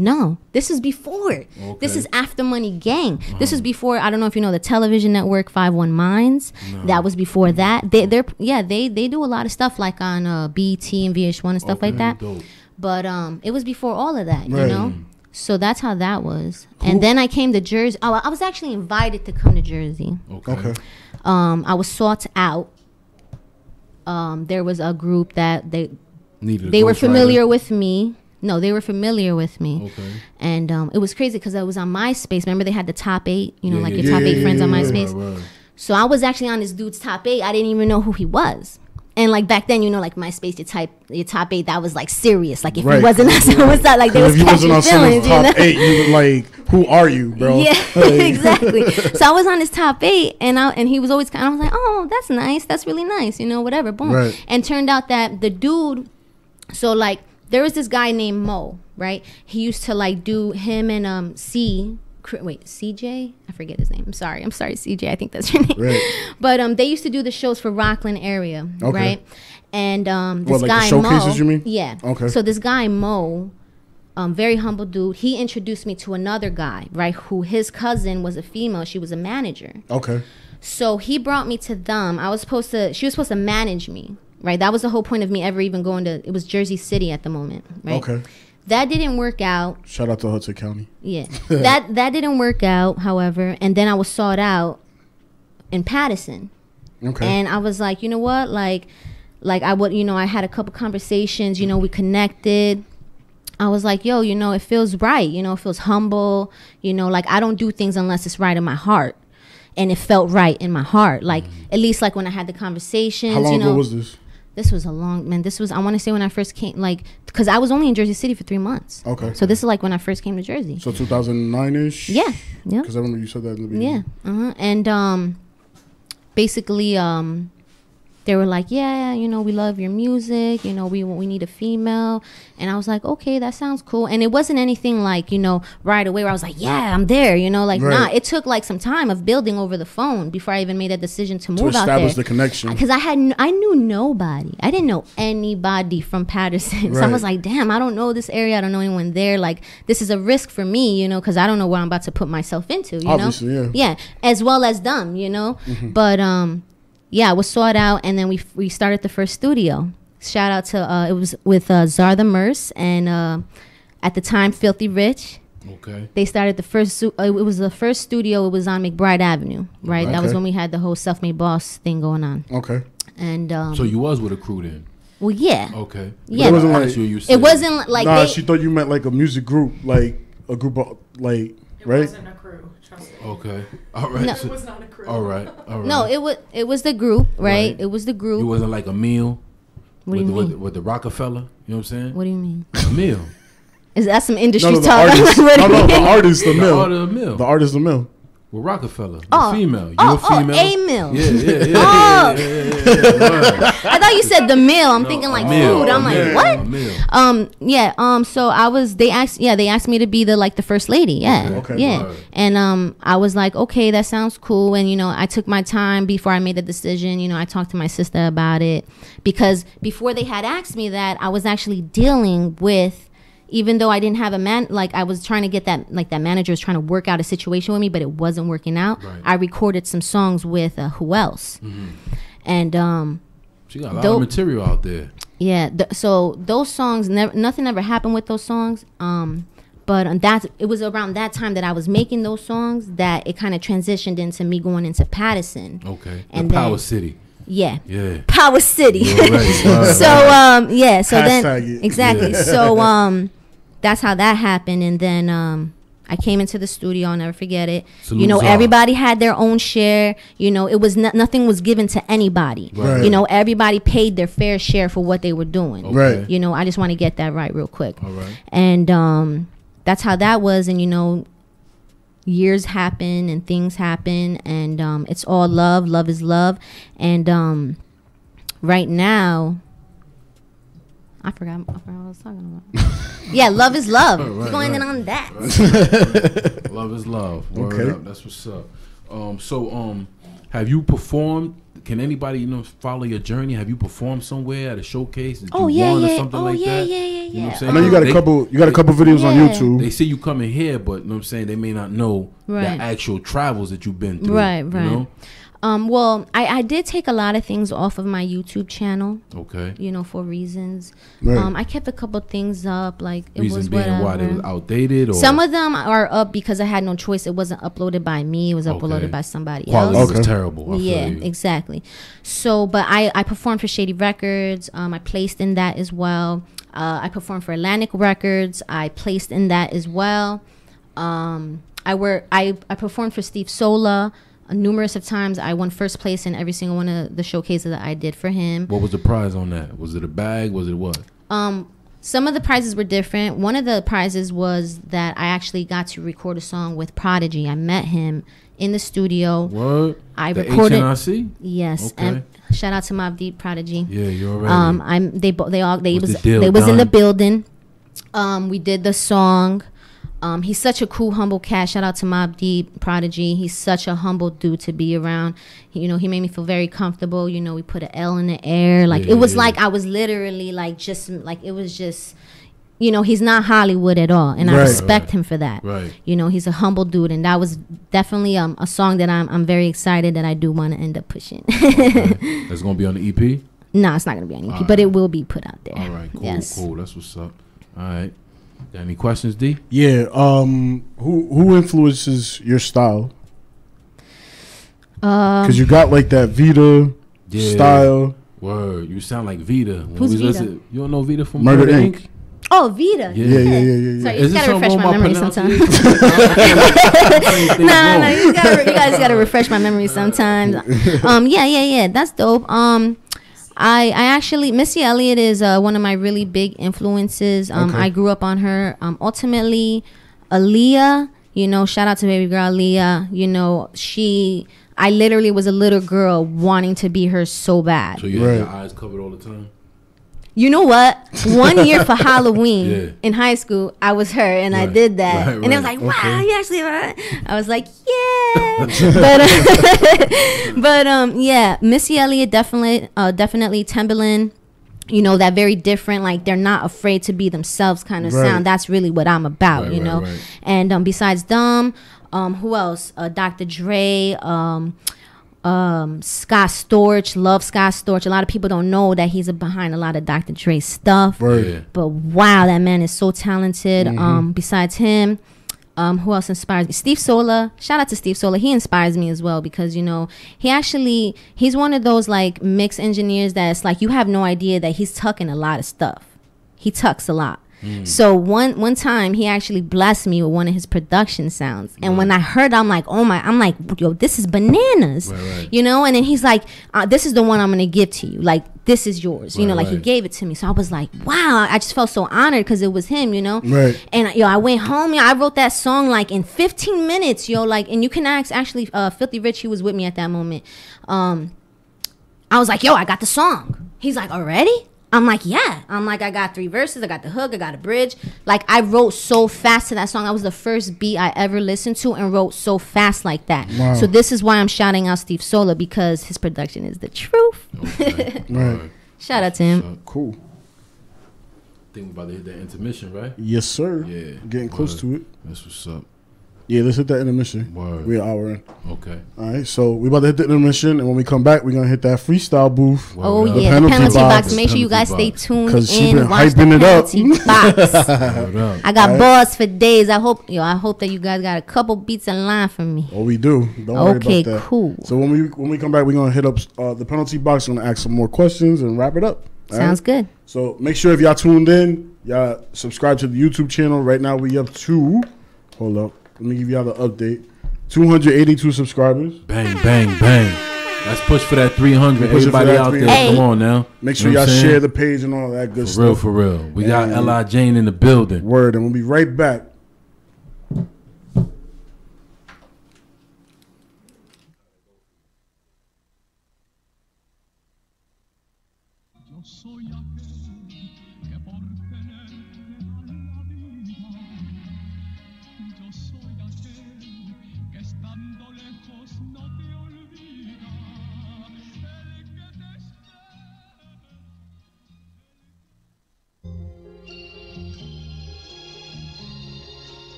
Speaker 12: No, this is before. This
Speaker 14: Okay. Uh-huh.
Speaker 12: is After Money Gang. This is before. I don't know if you know the television network Five One Minds. That was before that. They they're yeah they they do a lot of stuff like on uh, BT and VH1 and stuff like that.
Speaker 14: dope.
Speaker 12: But um, it was before all of that, you know. So that's how that was. And then I came to Jersey. Oh, I was actually invited to come to Jersey.
Speaker 14: Okay.
Speaker 7: Okay.
Speaker 12: Um, I was sought out. Um, there was a group that they
Speaker 14: Needed
Speaker 12: they were
Speaker 14: ghostwriter.
Speaker 12: familiar with me. No, they were familiar with me.
Speaker 14: Okay.
Speaker 12: And um, it was crazy because I was on MySpace. Remember they had the top eight, you know,
Speaker 14: Yeah,
Speaker 12: like
Speaker 14: yeah,
Speaker 12: your top
Speaker 7: yeah,
Speaker 12: eight friends on. MySpace.
Speaker 14: Right, right.
Speaker 12: So I was actually on this dude's top eight. I didn't even know who he was. And like back then, you know, like MySpace, your type, your top eight, that was like serious. Like if
Speaker 7: Right.
Speaker 12: he wasn't on <laughs> someone's top, like they was
Speaker 7: you
Speaker 12: catching
Speaker 7: on someone's
Speaker 12: feelings, you
Speaker 7: top eight, you were like, "Who are you, bro?" <laughs>
Speaker 12: Yeah, <laughs>
Speaker 7: Like-
Speaker 12: exactly. So I was on his top eight, and I and he was always kind. I was like, oh, that's nice. That's really nice. You know, whatever. Boom.
Speaker 7: Right.
Speaker 12: And turned out that the dude. So like, there was this guy named Mo. Right. He used to like do him and um C. Wait, CJ? I forget his name. I'm sorry. I'm sorry, CJ. I think that's your <laughs> name.
Speaker 7: Right.
Speaker 12: But um, they used to do the shows for Rockland area,
Speaker 7: Okay.
Speaker 12: right? And um, this
Speaker 7: What, like the
Speaker 12: guy
Speaker 7: showcases,
Speaker 12: Mo,
Speaker 7: you mean?
Speaker 12: Yeah.
Speaker 7: Okay.
Speaker 12: So this guy Mo, um, very humble dude. He introduced me to another guy, right? Who his cousin was a female. She was a manager.
Speaker 7: Okay.
Speaker 12: So he brought me to them. I was supposed to. She was supposed to manage me, right? That was the whole point of me ever even going to. It was Jersey City at the moment, right?
Speaker 7: Okay.
Speaker 12: That didn't work out.
Speaker 7: Shout out to Hudson County.
Speaker 12: Yeah. <laughs> that that didn't work out. However, and then I was sought out in Paterson.
Speaker 7: Okay.
Speaker 12: And I was like, you know what? Like, like I would, you know, I had a couple conversations. You know, we connected. I was like, yo, you know, it feels right. You know, it feels humble. You know, like I don't do things unless it's right in my heart, and it felt right in my heart. Like mm. at least like when I had the conversations.
Speaker 7: How long
Speaker 12: you know,
Speaker 7: ago was this?
Speaker 12: This was a long man. This was I want to say when I first came, like, because I was only in Jersey City for three months.
Speaker 7: Okay.
Speaker 12: So this is like when I first came to Jersey.
Speaker 7: So 2009 ish.
Speaker 12: Yeah, yeah.
Speaker 7: Because I remember you said that in the beginning.
Speaker 12: Yeah. Uh-huh. And um basically um they were like, "Yeah, you know, we love your music. You know, we we need a female." And I was like, "Okay, that sounds cool." And it wasn't anything like, you know, right away where I was like, "Yeah, I'm there." You know, like
Speaker 7: Right.
Speaker 12: nah, it took like some time of building over the phone before I even made that decision to
Speaker 7: To
Speaker 12: move out there.
Speaker 7: establish the connection.
Speaker 12: Because I had I knew nobody. I didn't know anybody from Paterson. <laughs> So I was like, damn, I don't know this area. I don't know anyone there. Like this is a risk for me, you know, because I don't know what I'm about to put myself into. You
Speaker 7: Obviously,
Speaker 12: know,
Speaker 7: yeah.
Speaker 12: yeah, as well as them, you know.
Speaker 7: Mhm.
Speaker 12: But um, yeah, it was sought out, and then we we started the first studio. Shout out to uh, it was with uh, Zar the Merce and uh, at the time Filthy Rich.
Speaker 14: Okay.
Speaker 12: They started the first. Uh, it was the first studio. It was on McBride Avenue, right? That was when we had the whole self-made boss thing going on.
Speaker 7: Okay.
Speaker 12: And um,
Speaker 14: so you was with a crew then?
Speaker 12: well, yeah.
Speaker 14: Okay.
Speaker 12: Yeah.
Speaker 7: It wasn't like
Speaker 14: That's what you
Speaker 12: It wasn't like
Speaker 7: nah,
Speaker 12: they,
Speaker 7: she thought you meant like a music group, like a group of like right.
Speaker 15: Wasn't a crew. Trust me.
Speaker 14: Okay. All right.
Speaker 12: No.
Speaker 14: so-
Speaker 15: It was not a crew.
Speaker 14: All right. All right.
Speaker 12: No, it was it was the group, right?
Speaker 14: Right.
Speaker 12: It was the group.
Speaker 14: It wasn't like a meal.
Speaker 12: What do
Speaker 14: with,
Speaker 12: you
Speaker 14: the-
Speaker 12: mean?
Speaker 14: With, with the Rockefeller, you know what I'm saying?
Speaker 12: What do you mean?
Speaker 14: A meal.
Speaker 12: Is that some industry <laughs>
Speaker 7: No, no, the
Speaker 12: talk?
Speaker 7: artist.
Speaker 12: What
Speaker 7: no, no, the artist, the
Speaker 14: The artist, the mill.
Speaker 7: The artist, the mill.
Speaker 14: With Rockefeller, the
Speaker 12: Oh.
Speaker 14: female.
Speaker 12: Oh,
Speaker 14: a female?
Speaker 12: oh, a mill.
Speaker 14: Yeah, yeah, yeah. <laughs>
Speaker 12: Oh.
Speaker 14: yeah, yeah.
Speaker 12: I thought you said the meal. I'm
Speaker 14: No,
Speaker 12: thinking like
Speaker 14: meal,
Speaker 12: food. I'm like, what?
Speaker 14: meal.
Speaker 12: Um, yeah. Um, so I was. They asked. Yeah, they asked me to be the like the first lady. Yeah.
Speaker 7: Okay.
Speaker 12: Yeah.
Speaker 14: Word.
Speaker 12: And um, I was like, okay, that sounds cool. And you know, I took my time before I made the decision. You know, I talked to my sister about it because before they had asked me that, I was actually dealing with. Even though I didn't have a man, like I was trying to get that, like that manager was trying to work out a situation with me, but it wasn't working out.
Speaker 14: Right.
Speaker 12: I recorded some songs with uh, who else, and um,
Speaker 14: She got a lot
Speaker 12: Dope.
Speaker 14: of material out there.
Speaker 12: yeah. Th- so those songs never, nothing ever happened with those songs. Um, but on that, it was around that time that I was making those songs that it kind of transitioned into me going into Paterson.
Speaker 14: Okay.
Speaker 12: And
Speaker 14: the Power
Speaker 12: then-
Speaker 14: City.
Speaker 12: Yeah.
Speaker 14: Yeah.
Speaker 12: Power City. <laughs>
Speaker 14: Right,
Speaker 12: so um yeah, so
Speaker 7: Hashtag
Speaker 12: then
Speaker 7: it.
Speaker 12: exactly.
Speaker 14: Yeah.
Speaker 12: So um that's how that happened and then um I came into the studio, I'll never forget it.
Speaker 14: Salute
Speaker 12: you know, everybody had their own share. You know, it was no, nothing was given to anybody.
Speaker 7: Right.
Speaker 12: You know, everybody paid their fair share for what they were doing.
Speaker 14: Okay.
Speaker 7: Right.
Speaker 12: You know, I just want to get that right real quick.
Speaker 14: All right.
Speaker 12: And um, that's how that was. And you know, years happen and things happen, and um, it's all love. Love is love. And um, right now, I forgot, I forgot what I was talking about. <laughs> yeah, love is love.
Speaker 14: Right,
Speaker 12: We're going
Speaker 14: right.
Speaker 12: in on that. <laughs>
Speaker 14: love is love. Word
Speaker 7: Okay.
Speaker 14: up. That's what's up. Um, so um, have you performed? Can anybody you know follow your journey? Have you performed somewhere at a showcase? Did
Speaker 12: Oh,
Speaker 14: you
Speaker 12: yeah,
Speaker 14: won or
Speaker 12: yeah.
Speaker 14: something
Speaker 12: Oh,
Speaker 14: like
Speaker 12: yeah,
Speaker 14: that?
Speaker 12: yeah, yeah,
Speaker 14: You know what. I'm saying?
Speaker 7: I know you got a
Speaker 14: They-
Speaker 7: couple. You got a couple videos on YouTube.
Speaker 14: They see you coming here, but you know what I'm saying they may not know
Speaker 12: Right.
Speaker 14: the actual travels that you've been through.
Speaker 12: Right, right.
Speaker 14: you know?
Speaker 12: Um, well, I, I did take a lot of things off of my YouTube channel.
Speaker 14: Okay.
Speaker 12: You know, for reasons.
Speaker 7: Right.
Speaker 12: Um, I kept a couple things up, like it
Speaker 14: Reason
Speaker 12: was
Speaker 14: being
Speaker 12: whatever.
Speaker 14: why they was outdated or
Speaker 12: Some of them are up because I had no choice. It wasn't uploaded by me. It was uploaded
Speaker 14: Okay.
Speaker 12: by somebody
Speaker 14: quality
Speaker 12: else.
Speaker 7: Okay.
Speaker 14: was terrible. I
Speaker 12: yeah, exactly. So, but I I performed for Shady Records. Um, I placed in that as well. Uh, I performed for Atlantic Records. I placed in that as well. Um, I work. I I performed for Steve Sola. Numerous of times I won first place in every single one of the showcases that I did for him.
Speaker 14: What was the prize on that? Was it a bag? Was it what?
Speaker 12: Um, some of the prizes were different. One of the prizes was that I actually got to record a song with Prodigy. I met him in the studio.
Speaker 14: What?
Speaker 12: I
Speaker 14: The
Speaker 12: recorded.
Speaker 14: HNIC?
Speaker 12: Yes,
Speaker 14: Okay.
Speaker 12: and shout out to Mobb Deep Prodigy.
Speaker 14: Yeah, you already.
Speaker 12: Um, I'm they they all they
Speaker 14: Was
Speaker 12: was
Speaker 14: the
Speaker 12: they was in the building. Um, we did the song. Um, he's such a cool, humble cat. Shout out to Mobb Deep Prodigy. He's such a humble dude to be around. He- you know, he made me feel very comfortable. You know, we put an L in the air. Like
Speaker 14: Yeah,
Speaker 12: it was
Speaker 14: yeah.
Speaker 12: like I was literally like just like it was just. You know, he's not Hollywood at all, and I respect
Speaker 14: Right.
Speaker 12: him for that.
Speaker 14: Right.
Speaker 12: You know, he's a humble dude, and that was definitely um, a song that I'm I'm very excited that I do want to end up pushing.
Speaker 14: Okay. <laughs> That's gonna be on the EP.
Speaker 12: No, it's not gonna be on the
Speaker 14: EP,
Speaker 12: but
Speaker 14: right.
Speaker 12: it will be put out there.
Speaker 14: All right, cool,
Speaker 12: Yes.
Speaker 14: cool. That's what's up. All right. Got any questions, D?
Speaker 7: Yeah. Um. Who who influences your style?
Speaker 12: Um,
Speaker 7: Because you got like that Vita
Speaker 14: Yeah.
Speaker 7: style.
Speaker 14: Word. You sound like Vita. When
Speaker 12: Who's Vita?
Speaker 14: listen- You don't know Vita from
Speaker 7: Murder,
Speaker 14: Murder,
Speaker 7: Inc.
Speaker 14: Inc.
Speaker 12: oh, Vita.
Speaker 14: Yeah.
Speaker 7: Yeah, yeah, yeah, yeah. yeah.
Speaker 12: Sorry, you
Speaker 14: it
Speaker 12: gotta refresh my memory sometimes.
Speaker 14: pronunciation?
Speaker 12: no, no, you gotta, you guys gotta refresh my memory sometimes. <laughs> Um, yeah, yeah, yeah, that's dope. Um, I, I actually Missy Elliott is uh, one of my really big influences. Um,
Speaker 7: Okay.
Speaker 12: I grew up on her. Um, ultimately, Aaliyah. You know, shout out to baby girl Aaliyah. You know, she. I literally was a little girl wanting to be her so bad.
Speaker 14: So you have your eyes covered all the time.
Speaker 12: You know what? One year for <laughs> Halloween
Speaker 14: Yeah.
Speaker 12: in high school, I was her and I did that.
Speaker 14: right,
Speaker 12: and it was like, wow,
Speaker 7: Okay.
Speaker 12: you actually. I was like, <laughs> yeah. but uh, <laughs> but um yeah, Missy Elliott definitely uh definitely Timbaland. You know, that very different, like they're not afraid to be themselves kind of
Speaker 7: Right.
Speaker 12: sound. That's really what I'm about,
Speaker 14: Right,
Speaker 12: you know.
Speaker 14: right.
Speaker 12: And um besides them, um who else? Uh Dr. Dre, um
Speaker 16: um, Scott Storch, love Scott Storch. A lot of people don't know that he's behind a lot of Dr. Dre stuff.
Speaker 7: Right.
Speaker 16: But wow, that man is so talented.
Speaker 7: Mhm.
Speaker 16: Um, besides him, um, who else inspires me? Steve Sola. Shout out to Steve Sola. He inspires me as well because you know he actually he's one of those like mix engineers that's like you have no idea that he's tucking a lot of stuff. He tucks a lot.
Speaker 17: Mm.
Speaker 16: So one one time he actually blessed me with one of his production sounds, and when I heard, I'm like, oh my, I'm like, yo, this is bananas, you know. And then he's like, uh, this is the one I'm gonna give to you, like this is yours, you know, like he gave it to me. So I was like, wow, I just felt so honored because it was him, you know.
Speaker 17: Right.
Speaker 16: And yo, I went home, yo, I wrote that song like in 15 minutes, yo, like, and you can ask actually, uh, Filthy Rich, he was with me at that moment. Um, I was like, yo, I got the song. He's like, already? I'm like, yeah. I'm like, I got three verses, I got the hook, I got a bridge. Like, I wrote so fast to that song. That was the first beat I ever listened to and wrote so fast like that.
Speaker 7: Wow.
Speaker 16: So this is why I'm shouting out Steve Sola because his production is the truth. <laughs>
Speaker 7: Right.
Speaker 16: Shout out to him.
Speaker 7: Cool.
Speaker 14: think we're about to hit that intermission, right?
Speaker 7: Yes, sir.
Speaker 14: Yeah.
Speaker 7: Getting close
Speaker 14: Word.
Speaker 7: to it.
Speaker 14: That's what's up.
Speaker 7: Yeah, let's hit that intermission.
Speaker 14: Word.
Speaker 7: We're an hour in.
Speaker 14: Okay.
Speaker 7: All right, so we about to hit the intermission, and when we come back, we're gonna hit that freestyle booth.
Speaker 16: Oh yeah, the penalty box. Make sure you guys stay tuned
Speaker 7: Cause she
Speaker 16: in.
Speaker 7: been
Speaker 16: Watch the
Speaker 7: hyping it up.
Speaker 16: penalty <laughs> box. I got
Speaker 7: Alright.
Speaker 16: bars for days. I hope yo. I hope that you guys got a couple beats in line for me.
Speaker 7: Oh, we do. Don't worry
Speaker 16: Okay,
Speaker 7: about that.
Speaker 16: cool.
Speaker 7: So when we when we come back, we're gonna hit up uh, the penalty box. We're gonna ask some more questions and wrap it up. All
Speaker 16: Sounds good.
Speaker 7: So make sure if y'all tuned in, y'all subscribe to the YouTube channel. Right now we up to. Hold up. Let me give y'all the update. 282 subscribers.
Speaker 14: Bang, bang, bang. Let's push for that 300.
Speaker 7: Push
Speaker 14: Everybody
Speaker 7: that
Speaker 14: out there,
Speaker 7: 300.
Speaker 14: come on now.
Speaker 7: Make
Speaker 14: You
Speaker 7: sure
Speaker 14: know
Speaker 7: y'all share the page and all that good
Speaker 14: For
Speaker 7: stuff.
Speaker 14: real, for real. We got
Speaker 7: And-
Speaker 14: L.I. Jane in the building.
Speaker 7: Word, and we'll be right back.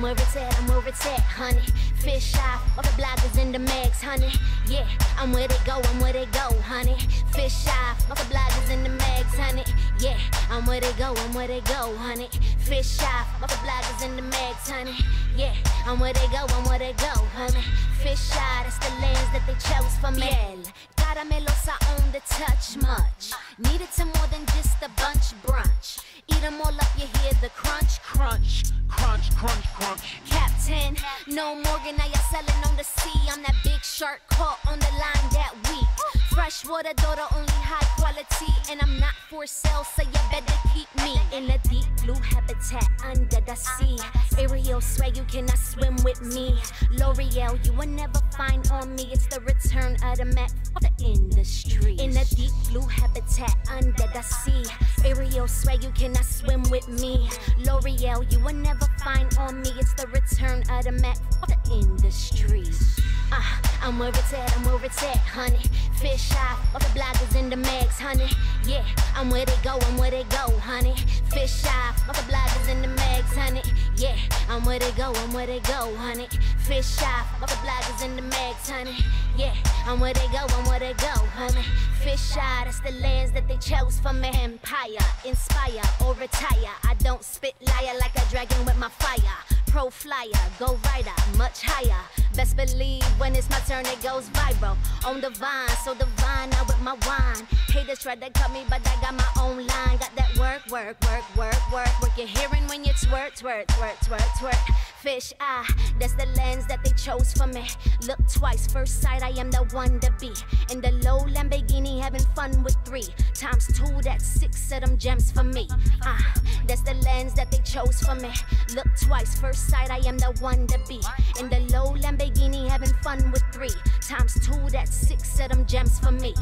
Speaker 12: I'm where it's at, I'm where it's at, honey. Fish eye, all the bloggers in the mags, honey. Yeah, I'm where they go, I'm where they go, honey. Fish eye, all the bloggers in the mags, honey. Yeah, I'm where they go, I'm where they go, honey. Fish eye, all the bloggers in the mags, honey. Yeah, I'm where they go, I'm where they go, honey. Fish eye, that's the lands that they chose for me. Caramelosa on the touch much. Need it to more than just a bunch brunch. Eat 'em all up, you hear the crunch, crunch, crunch, crunch, crunch. Captain, no Morgan, now y'all selling on the sea. I'm that big shark caught on the line that week. Freshwater daughter, only high quality, and I'm not for sale, so you better keep me in the deep blue habitat under the sea. Ariel swear you cannot swim with me. L'Oreal, you will never find on me. It's the return of the Mac for the industry. In the deep blue habitat under the sea. Ariel swear you cannot swim with me. L'Oreal, you will never find on me. It's the return of the Mac for the industry. Uh, I'm where it's at, I'm where it's at, honey. Fish eye, all the bloggers in the mags, honey. Yeah, I'm where they go, I'm where they go, honey. Fish eye, all the bloggers in the mags, honey. Yeah, I'm where they go, I'm where they go, honey. Fish eye, all the bloggers in the mags, honey. Yeah, I'm where they go, I'm where they go, honey. Fish eye, that's the lands that they chose for me. Empire, inspire or retire. I don't spit liar like a dragon with my fire. Pro flyer, go rider, much higher. Best believe when it's my turn, it goes viral. On the vine, so divine, now with my wine. Haters try to cut me, but I got my own line. Got that work, work, work, work, work. Work you're hearing when you twerk, twerk, twerk, twerk, twerk. Fish eye, that's the lens that they chose for me. Look twice, first sight, I am the one to be. In the low Lamborghini, having fun with three. Times two, that's six of them gems for me. Ah, that's the lens that they chose for me. Look twice, first sight, I am the one to be. In the low Lamborghini, Times two, that's six of them gems for me.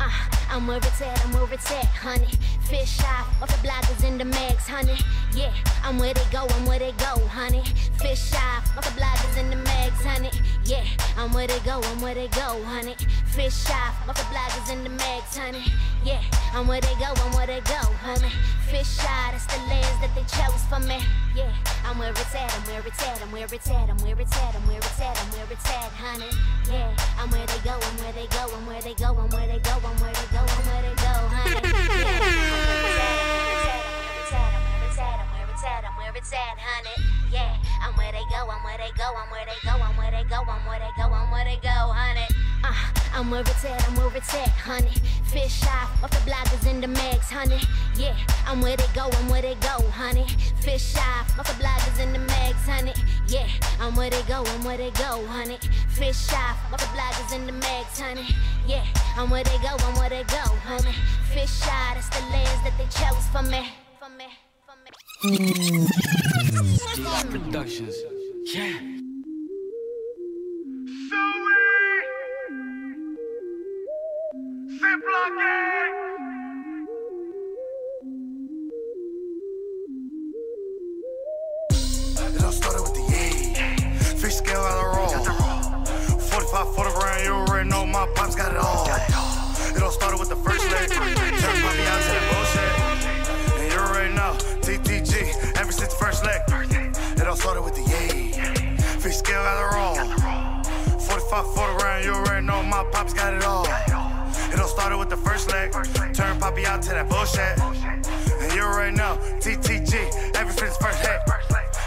Speaker 12: Uh, I'm where it's at, I'm where it's at, honey. Fish eye off the bloggers in the mags, honey. Yeah, I'm where they go, I'm where they go, honey. Fish eye off the bloggers in the mags, honey. Yeah, I'm where they go, I'm where they go, honey. Fish eye off the bloggers in the mags, honey. Yeah, I'm where they go, I'm where they go, honey. Fish eye, that's the lands that they chose for me. Yeah, I'm where it's at, I'm where it's at, I'm where it's at, I'm where it's at, I'm where it's at, I'm where it's at, honey. Yeah, I'm where they go, I'm where they go, I'm where they go, I'm where they go, I'm where they go, I'm where they go, honey. Yeah, it's at, honey. Yeah, I'm where they go, I'm where they go, I'm where they go, I'm where they go, I'm where they go, I'm where they go, honey. Uh, I'm where it's at, I'm where it's at, honey. Fish eye off the bloggers in the mags, honey. Yeah, I'm where they go, I'm where they go, honey. Fish eye off the bloggers in the mags, honey. Yeah, I'm where they go, I'm where they go, honey. Fish eye off the bloggers in the mags, honey. Yeah, I'm where they go, I'm where they go, honey. Fish eye, that's the lands that they chose for me.
Speaker 18: Productions. Yeah.
Speaker 3: It all started with the yay. Fish scale out the roll. 45 for the you already know my pops got it all. It all started with the first leg. Turn poppy out to that TTG, ever since the first leg. It all started with the yay. Fish scale out the roll. 45 for the grand, you already know my pops got it all. It all started with the first leg. Turn poppy out to that bullshit. And you already know, TTG, ever since the first hit.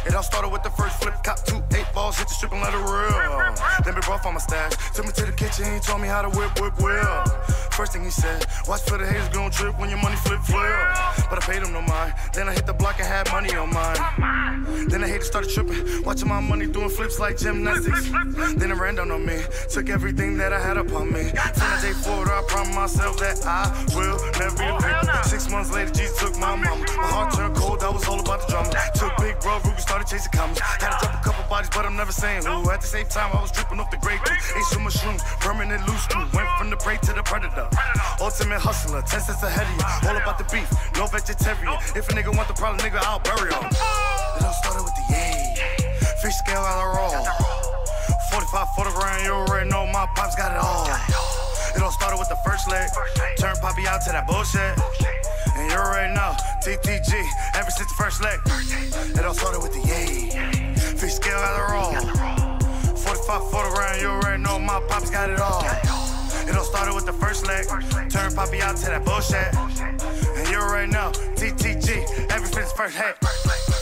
Speaker 3: It all started with the first flip, cop two eight balls, hit the strip and let it real. Then big bro found my stash, took me to the kitchen, he told me how to whip, whip, whip. First thing he said, watch for the haters gon' trip when your money flip, flip. But I paid him no mind. Then I hit the block and had money on mine. Then the haters started tripping, watching my money doing flips like gymnastics. Then it ran down on me, took everything that I had upon me. From the day forward, I promised myself that I will never be victim. Six months later, Jesus took my mama. My heart turned cold, I was all about the drama. Took big bro, Ruby started chasing commas. Had to drop a couple bodies, but I'm never saying who. At the same time, I was dripping off the grade too. Ate so much shrooms, permanent loose screw. Went from the prey to the predator. Ultimate hustler, 10 cents ahead of you. All about the beef, no vegetarian. If a nigga want the problem, nigga, I'll bury him. It all started with the yay. Fish scale out the roll. 45 for the grand, you already know my pops got it all. It all started with the first leg. Turn Poppy out to that bullshit. And you already know, TTG, ever since the first leg. It all started with the yay. Fish scale out the roll. 45 for the grand, you already know my pops got it all. It all started with the first leg. Turn Poppy out to that bullshit. And you already know, TTG, ever since the first hit.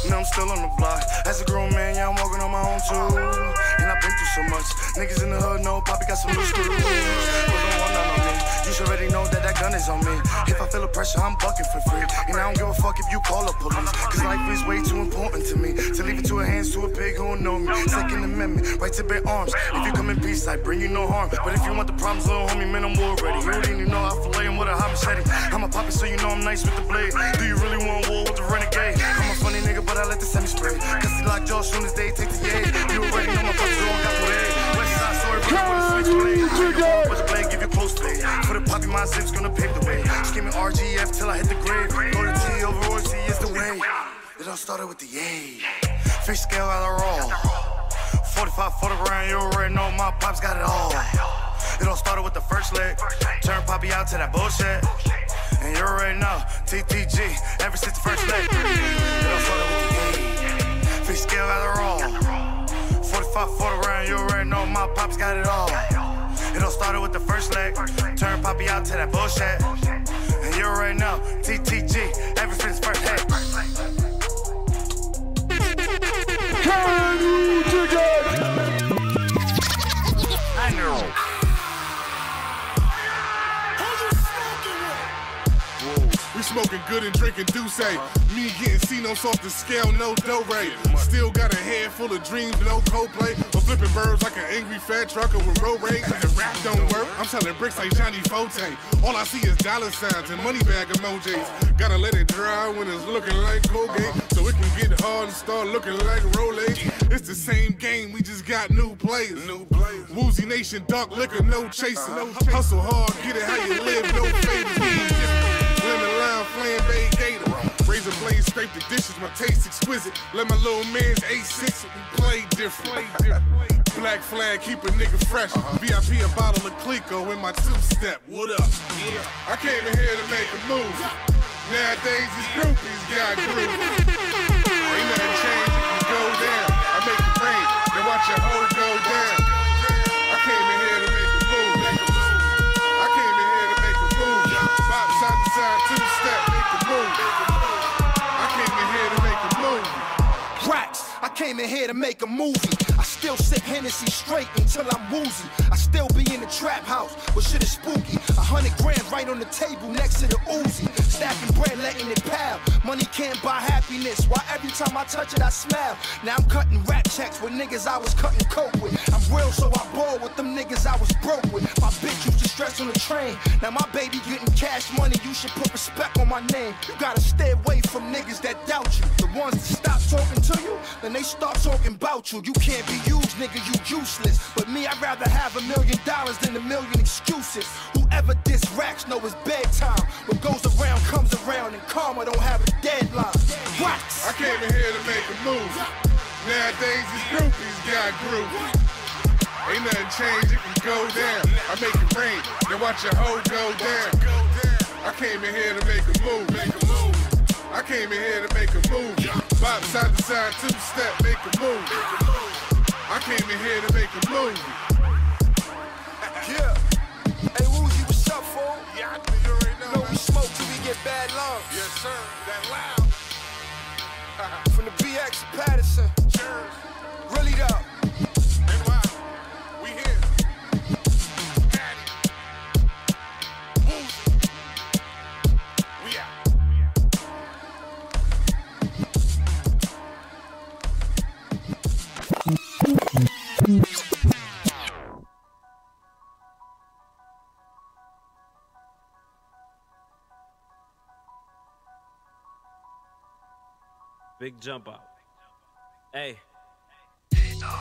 Speaker 3: Now I'm still on the block. As a grown man, yeah, I'm walking on my own too. And I've been through so much. Niggas in the hood know Poppy got some loose screws. You should already know that that gun is on me. If I feel the pressure, I'm bucking for free. And I don't give a fuck if you call the police. Cause life is way too important to me. To leave it to a hands to a pig who don't know me. Second Amendment, right to bear arms. If you come in peace, I bring you no harm. But if you want the problems, little homie, man, I'm war ready. You already know I fillet him with a hot machete. I'm a poppy, so you know I'm nice with the blade. Do you really want war with the renegade? I'm a funny nigga, but I let the semi spray. Cause he lock jaw soon as they take the yay. You already know a the blade, give you close the poppy, my zips gonna pave the way. RGF till I hit the grave. Go to T over is the way. It all started with the A. Fish scale out the roll. 45 for the grand, you already know my pops got it all. It all started with the first leg. Turn Poppy out to that bullshit. And you already know, TTG, ever since the first leg. It all started with the yay. Fish scale out the roll. 45 for the grand, you already know my pops got it all. It all started with the first leg. Turn Poppy out to that bullshit. And you already know, TTG, ever since first hit.
Speaker 19: Can you dig it?
Speaker 20: Smoking good and drinking Douce. Me getting Cinos off the scale, no dough rate. Still got a head full of dreams, no Coldplay. I'm flipping birds like an angry fat trucker with road rage. The rap don't work. I'm selling bricks like Johnny Forte. All I see is dollar signs and money bag emojis. Gotta let it dry when it's looking like Colgate. So it can get hard and start looking like Rolex. It's the same game, we just got new players. New players. Woozy Nation, dark liquor, no chasing. No Hustle hard, get it how you live, no favors. Lime, flambe gator. Razor blade, scrape the dishes, my taste exquisite. Let my little man's A6, we play different. Black flag, keep a nigga fresh. Uh-huh. VIP a bottle of Clicquot in my two step. What up? I came in here to make a move. Nowadays these groupies got groove. Ain't nothing changed, can go down. I make it rain, then watch your hoe came in here to make a
Speaker 13: movie. I still sip Hennessy straight until I'm woozy. I still be in the trap house, but shit is spooky. A hundred grand right on the table next to the Uzi. Stacking bread, letting it pal. Money can't buy happiness. Why every time I touch it, I smile. Now I'm cutting rap checks with niggas I was cutting coke with. I'm real, so I ball with them niggas I was broke with. My bitch used to stress on the train. Now my baby getting cash money. You should put respect on my name. You gotta stay away from niggas that doubt you. The ones that stop talking to you, then they start talking about you. You can't be used, nigga. You useless. But me, I'd rather have a million dollars than a million excuses. Whoever diss racks know it's bedtime. What goes around comes around, and karma don't have a deadline. Racks.
Speaker 20: I came in here to make a move. Nowadays these groupies got groove. Ain't nothing changed, it can go down. I make it rain, then watch your hoe go down. I came in here to make a move. Make a move. I came in here to make a move. Bop side to side, two step, make a move. I came in here to make a move.
Speaker 13: Yeah. Hey, Woozy, what's up, fool?
Speaker 20: Yeah, I think you already know.
Speaker 13: know we smoke till we get bad lungs.
Speaker 20: Yes, sir. That loud. <laughs>
Speaker 13: From the BX to Paterson.
Speaker 20: Cheers.
Speaker 13: Really though.
Speaker 21: Big jump out. Hey.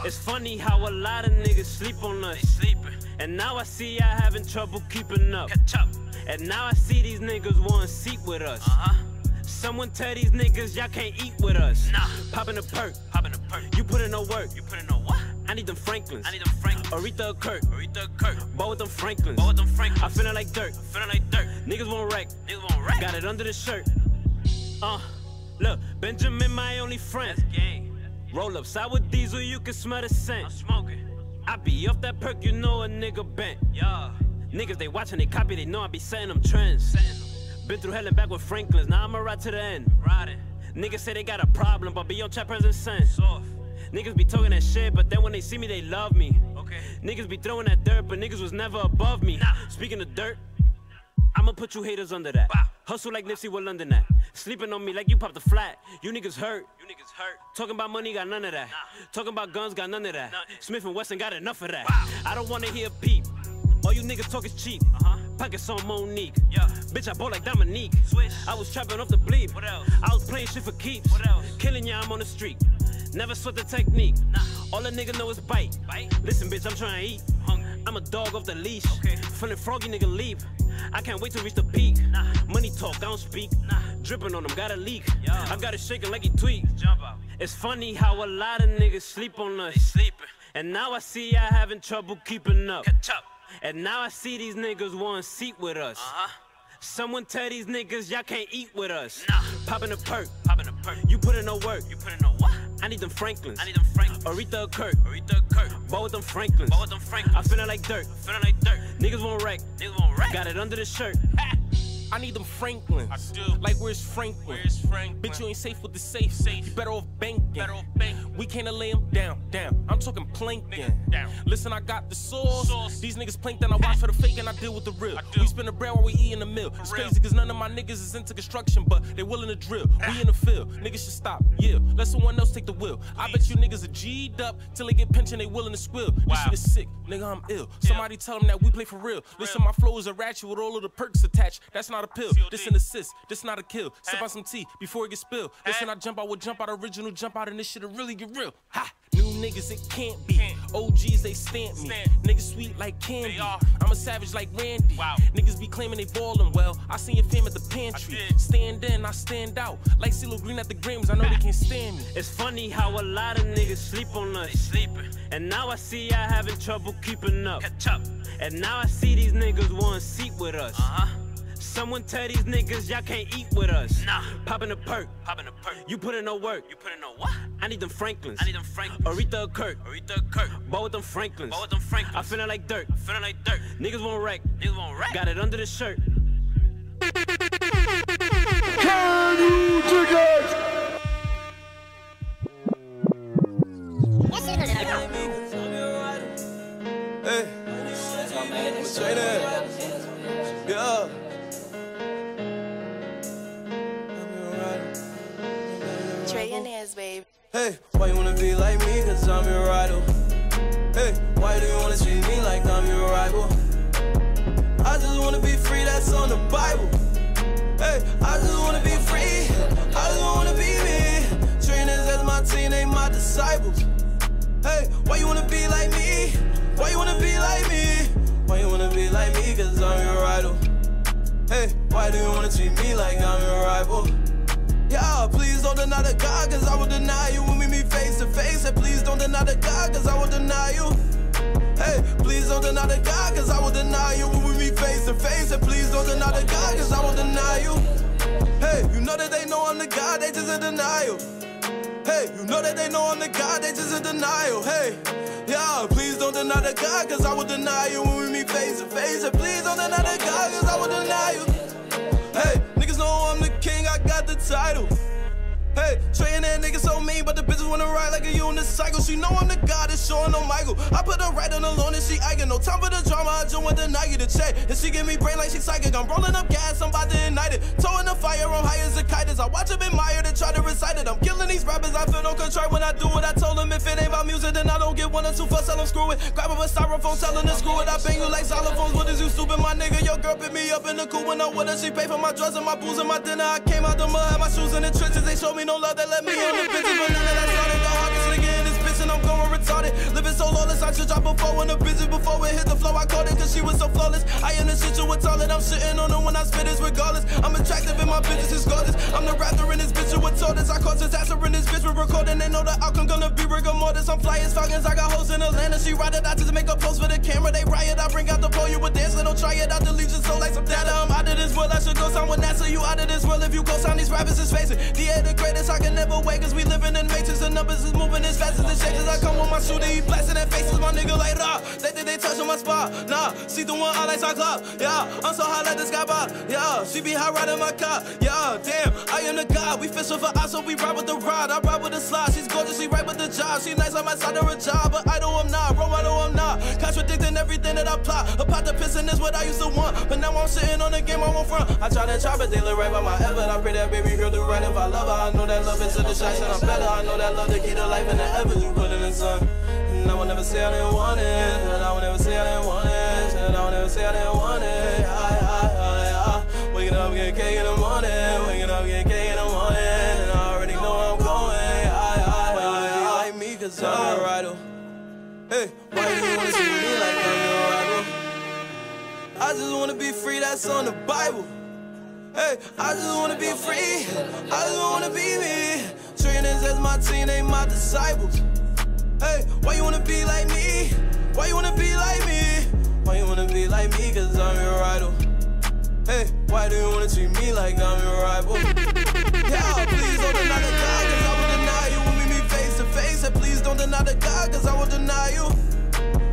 Speaker 21: It's funny how a lot of niggas sleep on us. Sleeping. And now I see y'all having trouble keeping up. Catch up. And now I see these niggas want seat with us. Uh-huh. Someone tell these niggas y'all can't eat with us. Nah. Popping a perk. Popping a perk. You put in no work. You put in no what? I need them Franklins. I need them Franklins. Aretha Kirk. Aretha Kirk. Ball with them Franklins. Ball with them Franklins. I feeling like dirt. I Feeling like dirt. Niggas won't wreck. Niggas won't wreck. Got it under the shirt. Uh, look, Benjamin, my only friend. Roll up, with diesel, you can smell the scent. I'm smoking. I be off that perk, you know a nigga bent. Yeah. Niggas, they watching, they copy, they know I be setting them trends. Been through hell and back with Franklin's, now I'ma ride to the end. Riding. Niggas say they got a problem, but be on chat present sense. Soft. Niggas be talking that shit, but then when they see me, they love me. Okay. Niggas be throwing that dirt, but niggas was never above me. Speaking of dirt, I'ma put you haters under that. Hustle like Nipsey with London at. Sleeping on me like you popped a flat. You niggas hurt. You niggas hurt. Talking about money, got none of that. Talking about guns, got none of that. Smith and Wesson got enough of that. I don't wanna hear a peep. All you niggas talk is cheap. Uh-huh. Pockets on Monique. Yeah. Bitch, I bought like Dominique. Swish. I was trapping off the bleep. What else? I was playing shit for keeps. What else? Killing ya, I'm on the street. Never sweat the technique. Nah. All a nigga know is bite. bite. Listen, bitch, I'm trying to eat. Hungry. I'm a dog off the leash. Okay. Feeling froggy, nigga, leave. I can't wait to reach the peak. Nah. Money talk, I don't speak. Nah. Dripping on them, got a leak. Yo. I got it shaking like he out. It's funny how a lot of niggas sleep on us. And now I see y'all having trouble keeping up. Catch up. And now I see these niggas want seat with us. Uh-huh. Someone tell these niggas y'all can't eat with us. Nah. Popping a perk. Popping a perk. You put in no work. You put in no what? I need them Franklins. I need them Franklins. Aretha Kirk. Aretha Kirk. Ball with them Franklins. Ball with them Franklins. I feeling like dirt. I Feeling like dirt. Niggas won't wreck. Niggas won't wreck. Got it under the shirt.
Speaker 22: I need them Franklins. I do. Like where's Franklin? Where's Franklin? Bitch, you ain't safe with the safe. Safe. You better off banking. Better off banking. We can't lay him down, down. I'm talking plankton. Down. Listen, I got the sauce. These niggas plankton. I watch for the fake and I deal with the real. We spin the bread while we eat in the mill. It's crazy cause none of my niggas is into construction, but they willing to drill. We in the field. Niggas should stop. Yeah. Let someone else take the wheel. I bet you niggas are G'd up till they get pension. They willing to squill. This shit is sick. Nigga, I'm ill. Somebody tell them that we play for real. Listen, my flow is a ratchet with all of the perks attached. That's not a pill. This an assist. This not a kill. Sip on some tea before it gets spilled. Listen, I jump out with jump out original, jump out and this shit'll really get real. Ha! New niggas, it can't be. OGs, they stamp me. Niggas sweet like candy. I'm a savage like Randy. Niggas be claiming they ballin' well. I seen your fam at the pantry. Stand in, I stand out. Like CeeLo Green at the Grammys, I know they can't stand me.
Speaker 21: It's funny how a lot of niggas sleep on us. sleeping. And now I see y'all having trouble keeping up. Catch up. And now I see these niggas want seat with us. Uh-huh. Someone tell these niggas y'all can't eat with us. Nah. Popping a perk. Popping a perk. You put in no work. You put in no what? I need them Franklins. I need them Franklins. Aretha or Kirk. Aretha or Kirk. Ball with them Franklins. Ball with them Franklins. I feelin' like dirt. I feelin' like dirt. Niggas won't wreck. Niggas won't wreck. Got it under the shirt.
Speaker 19: Can you dig it?
Speaker 23: Hey, straight in. Yeah.
Speaker 24: Trey babe.
Speaker 23: Hey, why you wanna be like me? Cause I'm your idol. Hey, why do you wanna treat me like I'm your rival? I just wanna be free, that's on the Bible. Hey, I just wanna be free. I just wanna be me. Trainers as my team, they my disciples. Hey, why you wanna be like me? Why you wanna be like me? Why you wanna be like me? Cause I'm your idol. Hey, why do you wanna treat me like I'm your rival? Yeah, please don't deny the God, cause I will deny you when we meet face to face. And please don't deny the God, cause I will deny you. Hey, please don't deny the God, cause I will deny you when we meet face to face. And please don't deny the God, cause I will deny you. Hey, you know that they know I'm the God, they just in denial. Hey, you know that they know I'm the God, they just in denial. Hey, yeah, please don't deny the God, cause I will deny you when we meet face to face. And please don't deny the God, cause I will deny you. Nigga so mean, but the bitches wanna ride like a unicycle. She know I'm the god that's showing no Michael. I put her right on the lawn and she eyeing. No time for the drama, I join with the Nike to check. And she give me brain like she psychic. I'm rolling up gas, I'm about to ignite it. Towing the fire on high as a kite as I watch them admire and try to recite it. I'm killing these rappers, I feel no control when I do what I told them. If it ain't about music, then I don't get one or two fuss, tell them screw it. Grab up a styrofoam, tell them to screw it. I bang you like xylophones. What is you stupid, my nigga? Your girl pick me up in the cool when I with her. She pay for my drugs and my booze and my dinner. I came out the mud, had my shoes in the trenches. They showed me no love, they let me on the bitches, but none of so lawless, I should drop a four in the bitches before it hit the flow. I caught it cause she was so flawless. I am the shit you with all it. I'm shitting on her when I spit this regardless. I'm attractive and my business is gorgeous. I'm the raptor in this bitch, you with tortoise. I cause disaster in this bitch, we're recording. They know the outcome gonna be rigor mortis. I'm fly as falcons, I got hoes in Atlanta. She ride it out just make a post for the camera. They riot, I bring out the pole, you would dance, little try it out, delete your soul like some data. I'm out of this world, I should go sign with NASA. You out of this world if you go sign these rappers is facing. DA the greatest, I can never wait, cause we living in matrix. The numbers is moving as fast as the shakes. I come with my shooter, he blasting their faces. My nigga like raw. They think they touching my spot. Nah, see the one I like my club. Yeah, I'm so high like the sky bar. Yeah, she be high riding my car. Yeah, damn, I am the god. We fishing for eyes, so we ride with the rod. I ride with the slide. She's gorgeous, she right with the job. She nice, on my side her a job, but I know I'm not. Bro, I know I'm not. Contradicting everything that I plot. A pot to pissing is what I used to want. But now I'm sitting on the game I won't front. I try to chop it, they look right by my effort. I pray that baby girl do right if I love her. I know that love is a distraction. I'm better. I know that love to keep the life in the effort you put in the sun. And I will never say I didn't want it. And I will never say I didn't want it. And I will never say I didn't want it. I, I, I, I. Waking up, getting cake in the morning. Waking up, getting cake in the morning. And I already know where I'm going. I, I, I, I. like me, cause I'm your idol. Hey, why you wanna see me like I'm your rival? I just wanna be free, that's on the Bible. Hey, I just wanna be free. I just wanna be me. Trainers as my team, they my disciples. Hey, why you wanna be like me? Why you wanna be like me? Why you wanna be like me? Cause I'm your idol. Hey, why do you wanna treat me like I'm your rival? Yeah, please don't deny the God, cause I will deny you when we meet face to face. And please don't deny the God, cause I will deny you.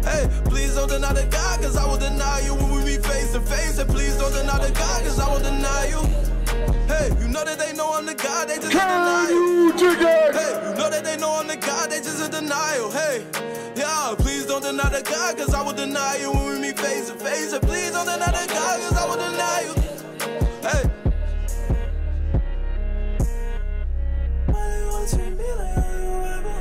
Speaker 23: Hey, please
Speaker 4: don't deny the God, cause I will deny you when we be face to face. And please don't deny the God, cause I will deny you. Hey, you know that they know I'm the God, they just a denial. Hey, you know that they know I'm the God, they just a denial. Hey, yeah, please don't deny the God, cause I will deny you when we meet face to face. And please don't deny the God, cause I will deny you. Hey. Why they wanna treat me like I'm a rebel?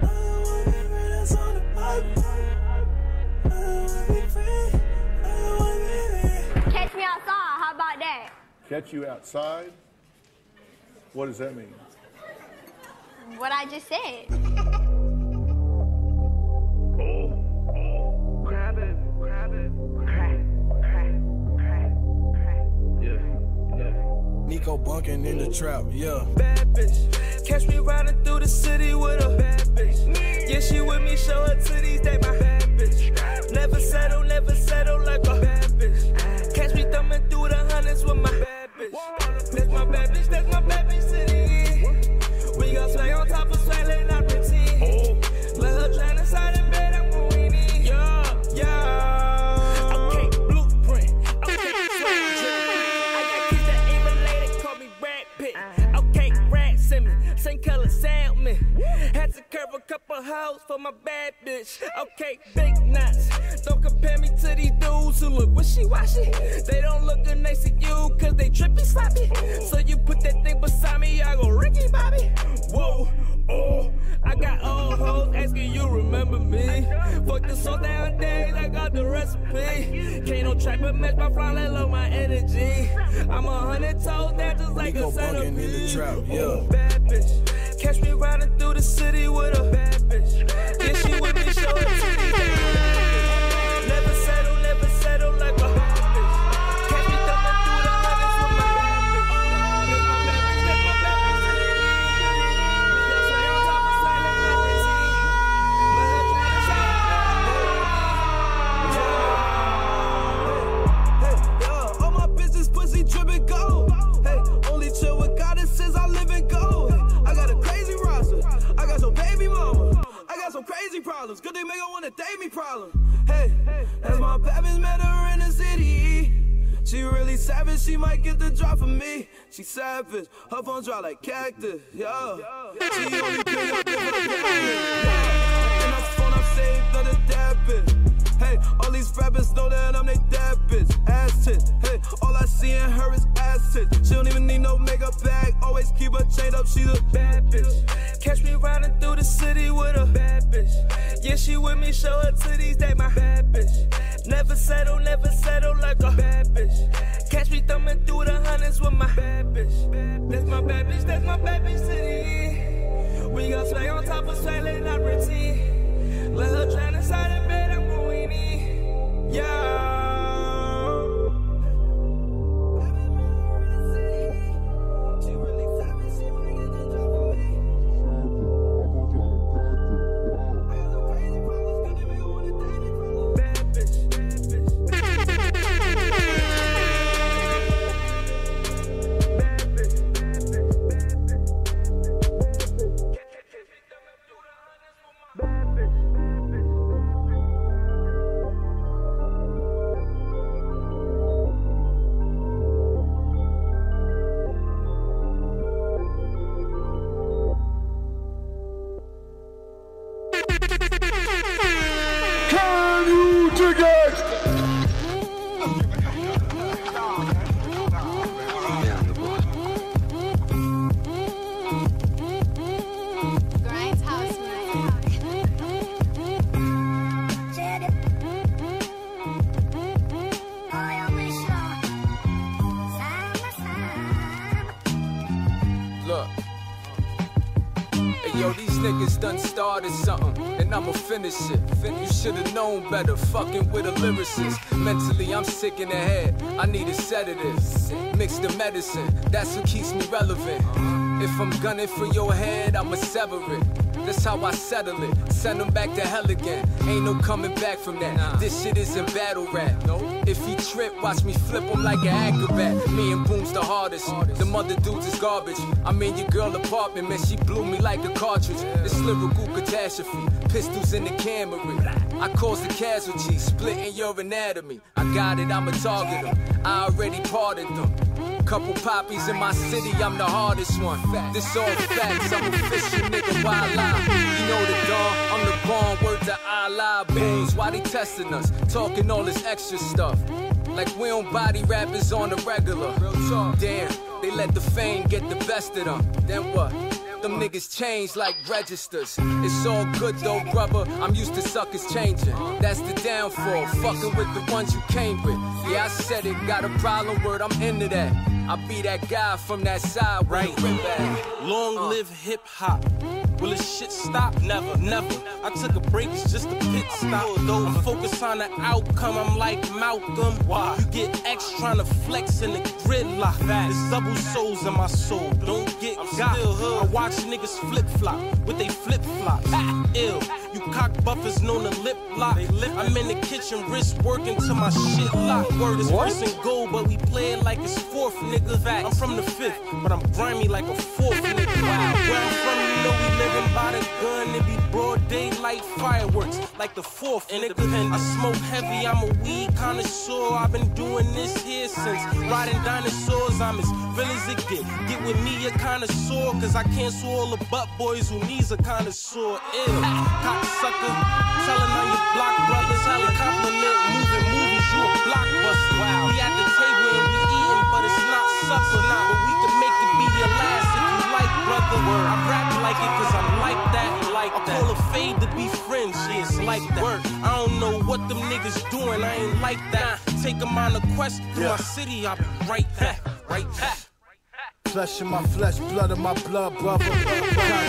Speaker 4: I don't wanna be free, that's on the Bible. I don't wanna be free, I don't wanna be free.
Speaker 25: Catch me outside. How about that?
Speaker 26: Catch you outside? What does that mean?
Speaker 25: What I just said. <laughs>
Speaker 4: Grab it, grab it, crack, crack, crack, crack. Yeah, yeah. Nico bunking in the trap, yeah. Bad bitch. Catch me riding through the city with a bad bitch. Yeah, she with me, show her titties, they my bad bitch. Never settle, never settle like a bad bitch. Catch me thumbing through the hundreds with my bad bitch. That's my bad bitch, that's my bad bitch city. We gon' swag on top of swag, let not pretend. Oh. Let her drown inside the bed, I'm going in. Yeah, yeah. Okay, blueprint. Okay, <laughs> I got kids that ain't related, call me Brad Pitt. Okay, rat me, same color salmon. Had to curve a couple hoes for my bad bitch. Okay, big nuts. Who look wishy-washy. They don't look good next to you cause they trippy sloppy. So you put that thing beside me, I go Ricky Bobby. Whoa, oh, I got old hoes asking you remember me. Fuck the song nowadays, I got the recipe. Can't no track but match my flow, let low my energy. I'm a hundred toes down just like a centipede. in the trap, yeah. Oh, bad bitch. Catch me riding through the city with a bad bitch. Yeah, she with me, show her crazy problems, good they make her wanna date me problem. Hey, that's my baby's met her in the city. She really savage, she might get the drop from me. She savage, her phone dry like cactus, yeah. She only pick up if her yeah. Phone, I'm saved the. Hey, all these rappers know that I'm they dad bitch. Ass tits. Hey, all I see in her is ass tits. She don't even need no makeup bag. Always keep her chained up. She's a bad bitch. Catch me riding through the city with a bad bitch. Yeah, she with me. Show her titties. They my bad bitch. Never settle, never settle like a bad bitch. Catch me thumbing through the hundreds with my bad bitch. That's my bad bitch. That's my bad bitch city. We got swag on top of swag, let not routine. Let her drown inside the bed, In. Yeah.
Speaker 1: Finish it. You should've known better, fucking with a lyricist. Mentally, I'm sick in the head. I need a sedative. Mix the medicine, that's what keeps me relevant. If I'm gunning for your head, I'ma sever it. That's how I settle it. Send them back to hell again. Ain't no coming back from that. This shit isn't battle rap. If he trip, watch me flip him like an acrobat. Me and Boom's the hardest. The mother dudes is garbage. I'm in your girl apartment, man. She blew me like a cartridge. It's lyrical catastrophe. Pistols in the camera. I caused the casualty, splitting your anatomy. I got it, I'ma target them. I already parted them. Couple poppies in my city, I'm the hardest one. This all facts, I'm official nigga, why lie? You know the dawn, I'm the born word to Allah. Bulls, why they testing us? Talking all this extra stuff. Like we don't body rappers on the regular. Damn, they let the fame get the best of them. Then what? Them niggas change like registers. It's all good though, brother. I'm used to suckers changing. That's the downfall. Fucking with the ones you came with. Yeah, I said it. Got a problem word. I'm into that. I'll be that guy from that side, right?
Speaker 22: Long uh. live hip hop. Will this shit stop? Never, never. I took a break, it's just a pit stop. Though I'm focused on the outcome, I'm like Malcolm. Why? You get X trying to flex in the gridlock. There's double souls in my soul. Don't get got. I watch niggas flip flop with they flip flops. Ill. You cock buffers known to lip lock. I'm in the kitchen, wrist working till my shit lock. Word is first and gold, but we play it like it's fourth, nigga. I'm from the fifth, but I'm grimy like a fourth, nigga. Wow. Where I'm from, know we living by the gun. It be broad daylight fireworks, like the fourth, nigga. I smoke heavy, I'm a weed connoisseur. I've been doing this here since riding dinosaurs. I'm as real as it get. Get with me, a connoisseur, cause I cancel all the butt boys who needs a connoisseur. Ill, cocksucker, telling on your block brothers how to compliment moving movies. You a blockbuster. Wow. We at the table and we eating, but it's not supper now. But we can make it be your last if you like, brother. I rap like it cause I'm like that. Like I call a fade to be friends, yeah, it's like that. I don't know what them niggas doing, I ain't like that. Take them on a quest through my city, I'll be right back, right back.
Speaker 13: Flesh of my flesh, blood of my blood, brother. Got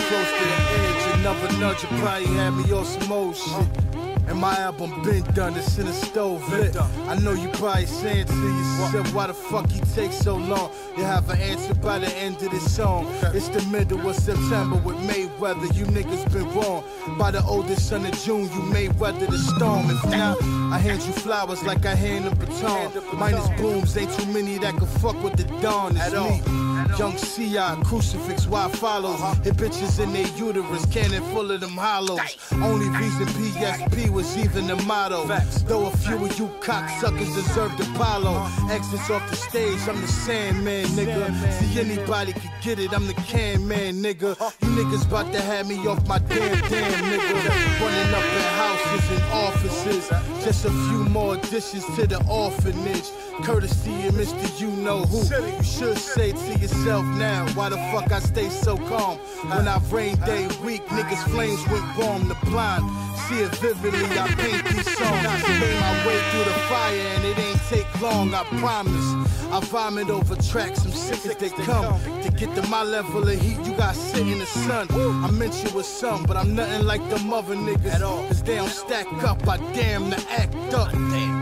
Speaker 13: close to the edge, another nudge, you probably had me on some old shit. And my album been done, it's in the stove lit. I know you probably saying to yourself, why the fuck he take so long? You have an answer by the end of this song. It's the middle of September with Mayweather, you niggas been wrong. By the oldest son of June, you may weather the storm. If not, I hand you flowers like I hand a baton. Minus booms, ain't too many that can fuck with the dawn. It's me. Young CI, crucifix, why follows? Hit bitches in their uterus, cannon full of them hollows. Only reason PSP was even the motto. Though a few of you cocksuckers deserve the Apollo. Exits off the stage, I'm the Sandman, nigga. See, anybody could get it, I'm the can man, nigga. You niggas about to have me off my damn, damn, nigga. Running up in houses and offices. Just a few more dishes to the orphanage. Courtesy of Mr. You Know Who. You should say to yourself now, why the fuck I stay so calm? When I rain day week, niggas flames went bomb the blind. See it vividly, I paint these songs. I made my way through the fire and it ain't take long, I promise. I vomit over tracks, I'm sick as they come. To get to my level of heat, you got sit in the sun. I mention with some, but I'm nothing like the mother niggas. At all. Cause they don't stack up, I damn to act up.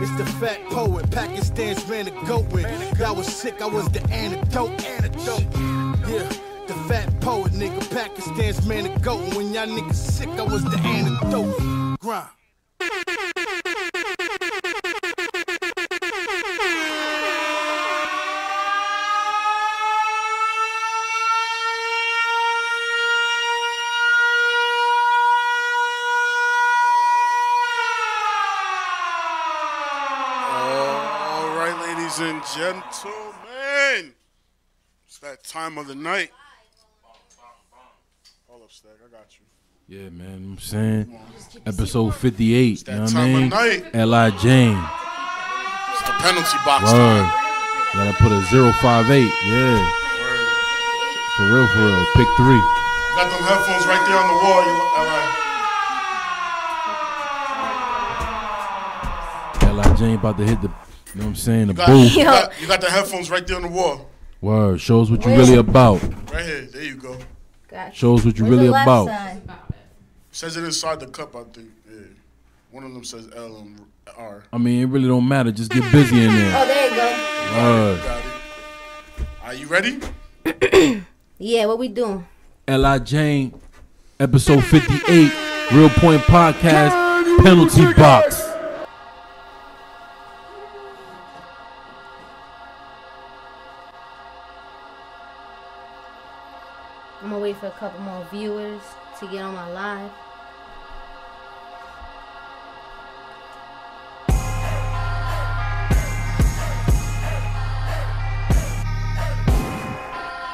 Speaker 13: It's the fat poet, Pakistan's man to go with. That was sick, I was the antidote. Antidote. Yeah. The fat poet, nigga, Pakistan's man to go. When y'all niggas sick, I was the antidote. Grind.
Speaker 7: And gentlemen. It's that time of the night. Hold up, Stack. I got you.
Speaker 14: Yeah, man. I'm saying episode 58. You know what I
Speaker 7: time of
Speaker 14: mean?
Speaker 7: night.
Speaker 14: L.I. Jane.
Speaker 7: It's the penalty box
Speaker 14: Word.
Speaker 7: time.
Speaker 14: Gotta put a 058. Yeah. For real, for real. Pick three.
Speaker 7: Got them headphones right there on the wall. You, all right.
Speaker 14: L.I. Jane about to hit the, you know what I'm saying? The
Speaker 7: You got,
Speaker 14: booth.
Speaker 7: you, got, you got the headphones right there on the wall.
Speaker 14: Word. Shows what you really about.
Speaker 7: Right here. There you go. Gotcha.
Speaker 14: Shows what you really about.
Speaker 7: Says it inside the cup, I think. Yeah. One of them says L and R.
Speaker 14: I mean, it really don't matter. Just get busy in there. <laughs>
Speaker 12: Oh, there you go.
Speaker 14: Word.
Speaker 7: Got it. Are you ready? <clears throat>
Speaker 12: Yeah, what we doing?
Speaker 14: L.I. Jane, episode 58, Real Point Podcast, Penalty Box.
Speaker 12: for a couple more viewers to get on my live.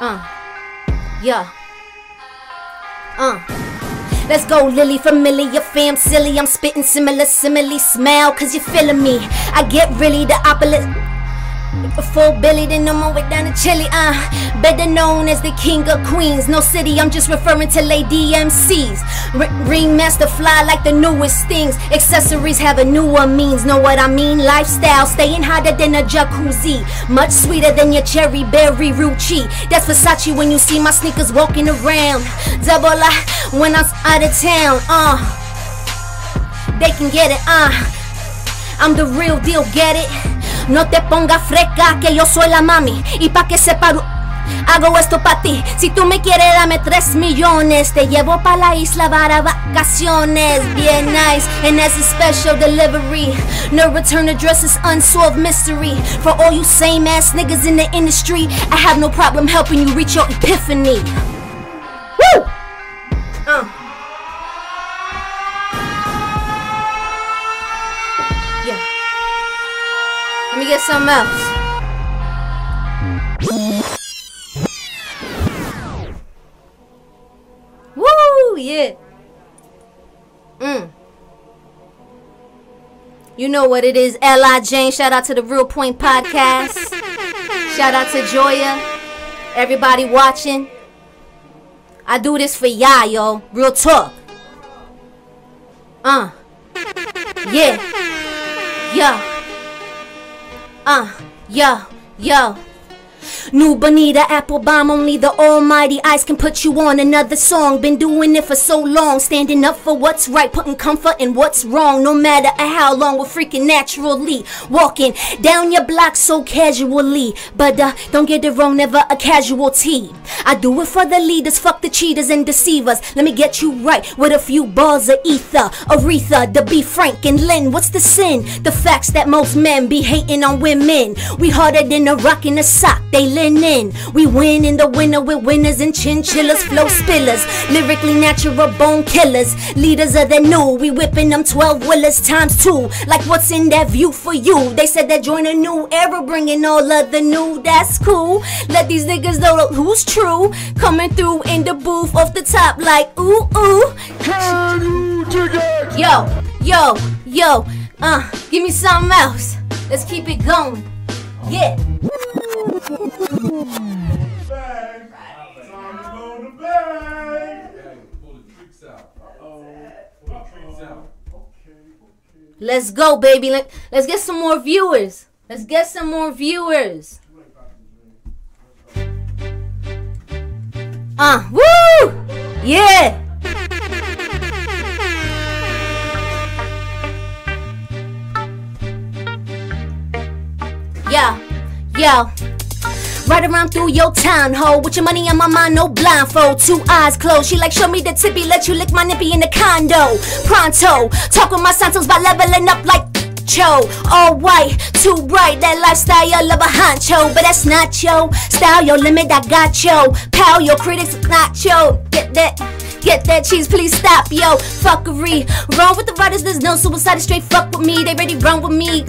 Speaker 12: Uh, yeah. Uh. Let's go, Lily, familiar, fam, silly. I'm spitting similar, simile, smell, cause you feeling me. I get really the opposite. Full belly, then no more way down to Chile, uh. Better known as the king of queens. No city, I'm just referring to lady MCs. R- remaster fly like the newest things. Accessories have a newer means. Know what I mean? Lifestyle, staying hotter than a jacuzzi. Much sweeter than your cherry berry ruchi. That's Versace when you see my sneakers walking around. Double I when I'm out of town, uh. They can get it, uh. I'm the real deal, get it? No te pongas fresca que yo soy la mami. Y pa que sepa Hago esto pa' ti, si tú me quieres dame 3 millones. Te llevo pa' la isla para vacaciones. Bien nice, and that's a special delivery No return address is unsolved mystery. For all you same ass niggas in the industry I have no problem helping you reach your epiphany. Woo! Uh. Let me get something else. Woo! Yeah. Mm. You know what it is, L.I. Jane. Shout out to the Real Point Podcast. Shout out to Joya. Everybody watching. I do this for y'all, yo. Real talk. Uh. Yeah. Yo. Uh. Yo. Yo. New Bonita Applebum, only the almighty ice can put you on another song. Been doing it for so long, standing up for what's right, putting comfort in what's wrong. No matter how long, we're freaking naturally walking down your block so casually. But uh, don't get it wrong, never a casualty. I do it for the leaders, fuck the cheaters and deceivers. Let me get you right with a few bars of ether. Aretha, to be frank and Lynn, what's the sin? The facts that most men be hating on women. We harder than a rock in a sock, they linen. We win in the winter with winners and chinchillas, flow spillers. Lyrically natural bone killers. Leaders of the new, we whipping them 12 willers times two. Like what's in that view for you? They said that join a new era, bringing all of the new. That's cool. Let these niggas know who's true. Coming through in the booth off the top, like ooh ooh.
Speaker 19: Can you dig it?
Speaker 12: Yo, yo, yo. Uh, give me something else. Let's keep it going. Yeah. Let's go, baby. Let, let's get some more viewers. Let's get some more viewers. Uh, woo! Yeah! Yeah, yo. Right around through your town, ho. With your money on my mind, no blindfold. Two eyes closed. She like, show me the tippy, let you lick my nippy in the condo. Pronto. Talk with my santos by leveling up like Cho. All white, too bright. That lifestyle of a honcho. But that's not yo. Style your limit, I got yo. Pal, your critics, not yo. Get that. Get that cheese, please stop, yo. Fuckery. Wrong with the writers, there's no suicide. Straight fuck with me, they ready run with me.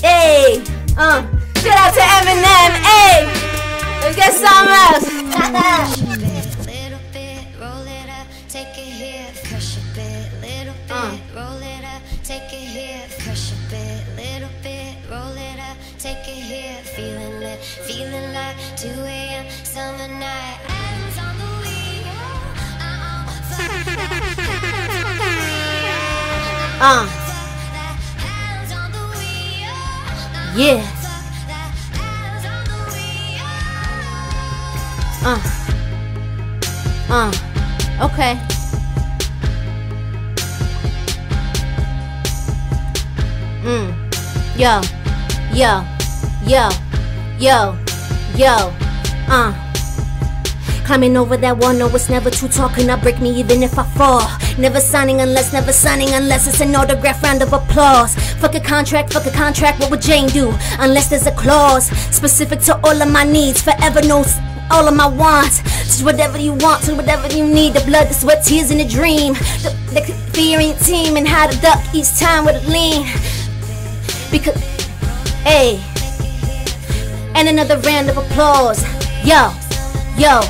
Speaker 12: Hey, uh. Shout out to Eminem, hey. Let's get some else. Uh.
Speaker 25: Feeling like 2 a.m. summer night. Hands on the wheel.
Speaker 12: Uh. Yeah. Uh. Uh. Okay. Mm. Yo. Yo. Yo. Yo. Yo. Uh. Climbing over that wall, no, it's never too tall. Cannot break me even if I fall. Never signing unless, never signing unless it's an autograph round of applause. Fuck a contract, fuck a contract, what would Jane do? Unless there's a clause specific to all of my needs. Forever knows all of my wants. Just whatever you want, to whatever you need. The blood, the sweat, tears, and the dream. The, the your team and how to duck each time with a lean. Because, hey, and another round of applause. Yo, Yo.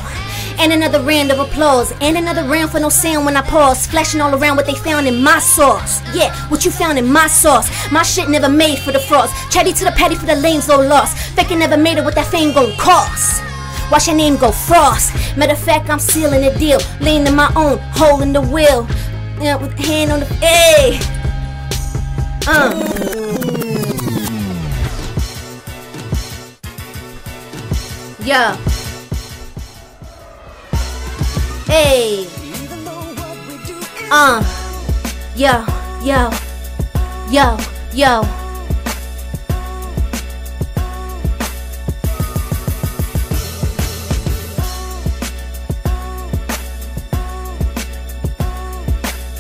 Speaker 12: And another round of applause. And another round for no sound when I pause. Flashing all around what they found in my sauce. Yeah, what you found in my sauce. My shit never made for the frost. Chatty to the patty for the lanes, no loss. Faking never made it, what that fame gon' cost. Watch your name go frost. Matter of fact, I'm sealing the deal. Leaning my own, holding the wheel. Yeah, with hand on the. Hey! Uh. Yeah. Hey. Uh. Yo, yo. Yo, yo.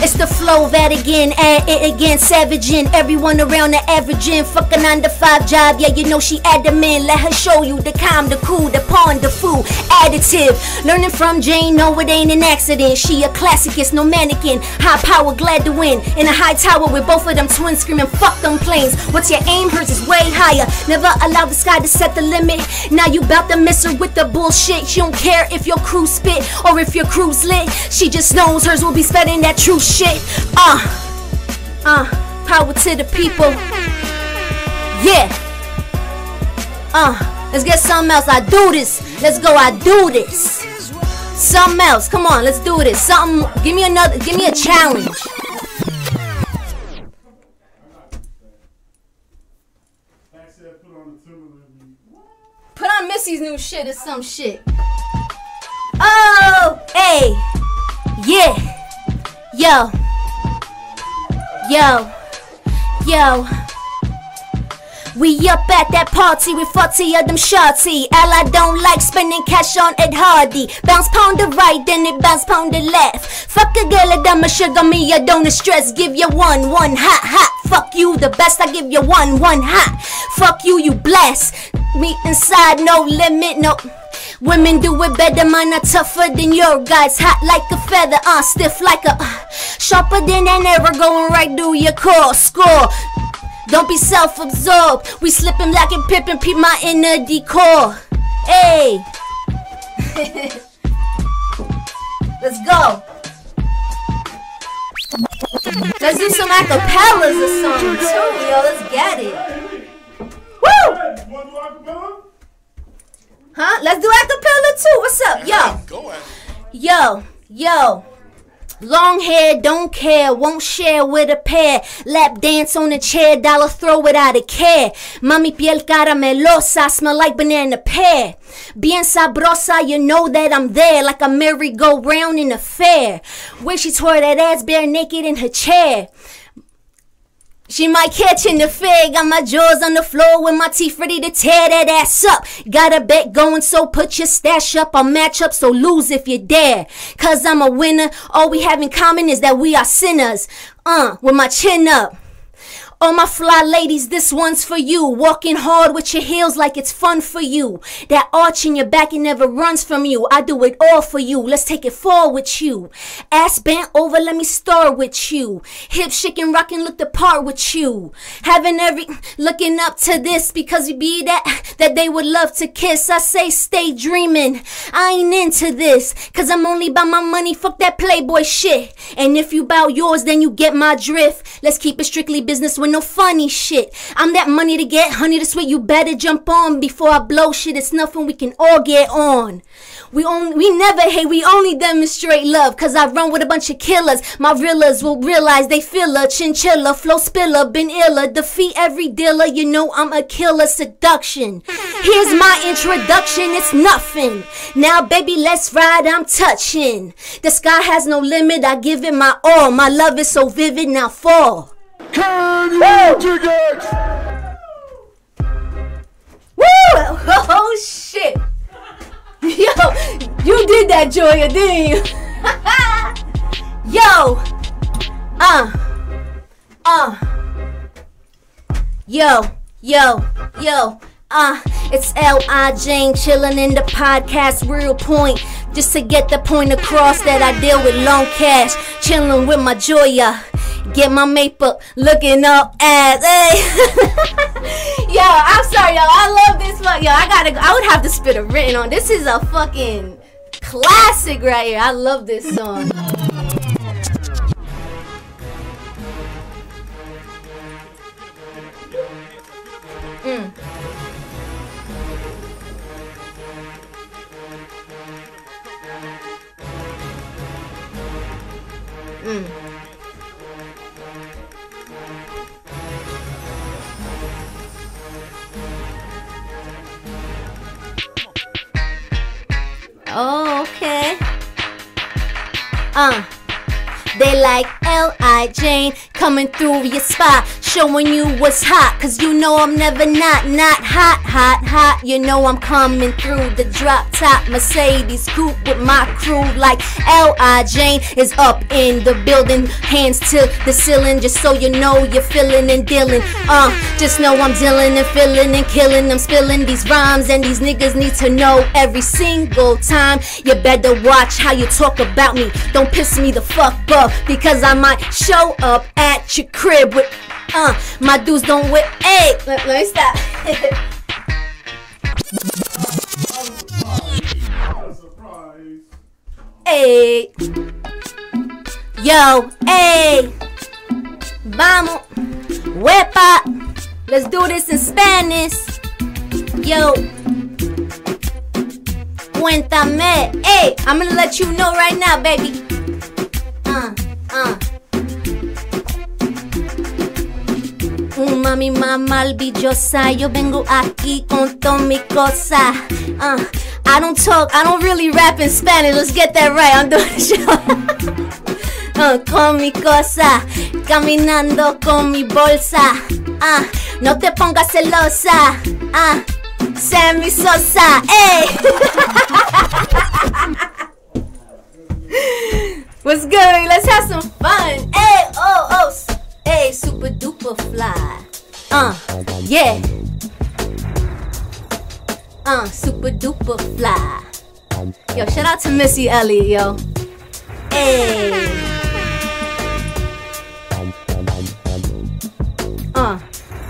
Speaker 12: It's the flow that again, add it again, savaging everyone around the averaging. Fuck a 9 to 5 job, yeah, you know she adamant. Let her show you the calm, the cool, the pawn, the fool, additive. Learning from Jane, no, it ain't an accident. She a classicist, no mannequin. High power, glad to win. In a high tower with both of them twins screaming, fuck them planes. What's your aim? Hers is way higher. Never allow the sky to set the limit. Now you bout to miss her with the bullshit. She don't care if your crew spit or if your crew's lit. She just knows hers will be spitting that true shit. Uh, uh, power to the people. Yeah. Uh, let's get something else. I do this. Let's go. I do this. Something else. Come on, let's do this. Something. Give me another. Give me a challenge. Put on Missy's new shit or some shit. Oh, hey, yeah, yo, yo, yo. We up at that party with 40 of them shorty. i don't like spending cash on Ed Hardy. Bounce pound the right, then it bounce pound the left. Fuck a girl, a dumb sugar me, I don't stress. Give you one, one hot, hot. Fuck you, the best. I give you one, one hot. Fuck you, you bless. Me inside, no limit, no. Women do it better, mine are tougher than your guys. Hot like a feather, uh, stiff like a. Uh, sharper than an arrow, going right through your core. Score. Don't be self-absorbed. We slipping like and pippin', peep my inner decor. Hey. <laughs> Let's go. Let's do some acapellas or something too, yo. Let's get it. Woo! Huh? Let's do acapella too. What's up, yo?
Speaker 7: Go at
Speaker 12: Yo, yo. Long hair, don't care, won't share with a pair. Lap dance on a chair, dollar throw without a care. Mami piel caramelosa, smell like banana pear. Bien sabrosa, you know that I'm there, like a merry-go-round in a fair. Where she tore that ass bare naked in her chair. She might catch in the fig. Got my jaws on the floor with my teeth ready to tear that ass up. Got a bet going, so put your stash up. I'll match up, so lose if you dare. Cause I'm a winner. All we have in common is that we are sinners. Uh, with my chin up. All my fly ladies, this one's for you. Walking hard with your heels like it's fun for you. That arch in your back, it never runs from you. I do it all for you. Let's take it forward with you. Ass bent over, let me start with you. Hip shaking, rocking, look the part with you. Having every looking up to this because you be that that they would love to kiss. I say stay dreaming. I ain't into this. Cause I'm only about my money. Fuck that playboy shit. And if you bout yours, then you get my drift. Let's keep it strictly business no funny shit. I'm that money to get, honey to sweet. You better jump on before I blow shit. It's nothing we can all get on. We only, we never hate, we only demonstrate love. Cause I run with a bunch of killers. My realers will realize they feel a chinchilla, flow spiller, been iller. Defeat every dealer, you know I'm a killer. Seduction. Here's my introduction, it's nothing. Now, baby, let's ride, I'm touching. The sky has no limit, I give it my all. My love is so vivid, now fall.
Speaker 19: Can you dig it?
Speaker 12: Woo! <laughs> Oh shit! <laughs> Yo, you did that, Joya, didn't you? <laughs> Yo! Uh. Uh. Yo, yo, yo. Uh, it's L.I. Jane chilling in the podcast real point. Just to get the point across that I deal with long cash. Chilling with my Joya. Get my makeup looking up as, hey. <laughs> Yo, I'm sorry, yo. I love this fuck, yo, I gotta. I would have to spit a written on. This is a fucking classic right here. I love this song. Mm. Mm. Oh, okay. Uh. They like L.I. Jane coming through your spot, showing you what's hot. Cause you know I'm never not, not hot, hot, hot. You know I'm coming through the drop top Mercedes coupe with my crew. Like L.I. Jane is up in the building, hands to the ceiling, just so you know you're feeling and dealing. Uh, just know I'm dealing and feeling and killing. I'm spilling these rhymes, and these niggas need to know every single time. You better watch how you talk about me. Don't piss me the fuck up because I might show up at your crib with uh my dudes don't whip. Hey, let, let me stop. <laughs> hey, yo, hey, vamos, wepa. Let's do this in Spanish. Yo, cuéntame. Hey, I'm gonna let you know right now, baby. Uh, uh. Un mami mamá maravillosa, yo vengo aquí con mi cosa. Uh, I don't talk, I don't really rap in Spanish. Let's get that right. I'm doing the show. uh, <laughs> con mi cosa, caminando con mi bolsa. Uh, no te pongas celosa. Uh, Sammy Sosa, hey. <laughs> What's good? Let's have some fun. Hey, oh, oh, hey, super duper fly. Uh, yeah. Uh, super duper fly. Yo, shout out to Missy Elliott, yo. Hey. Uh,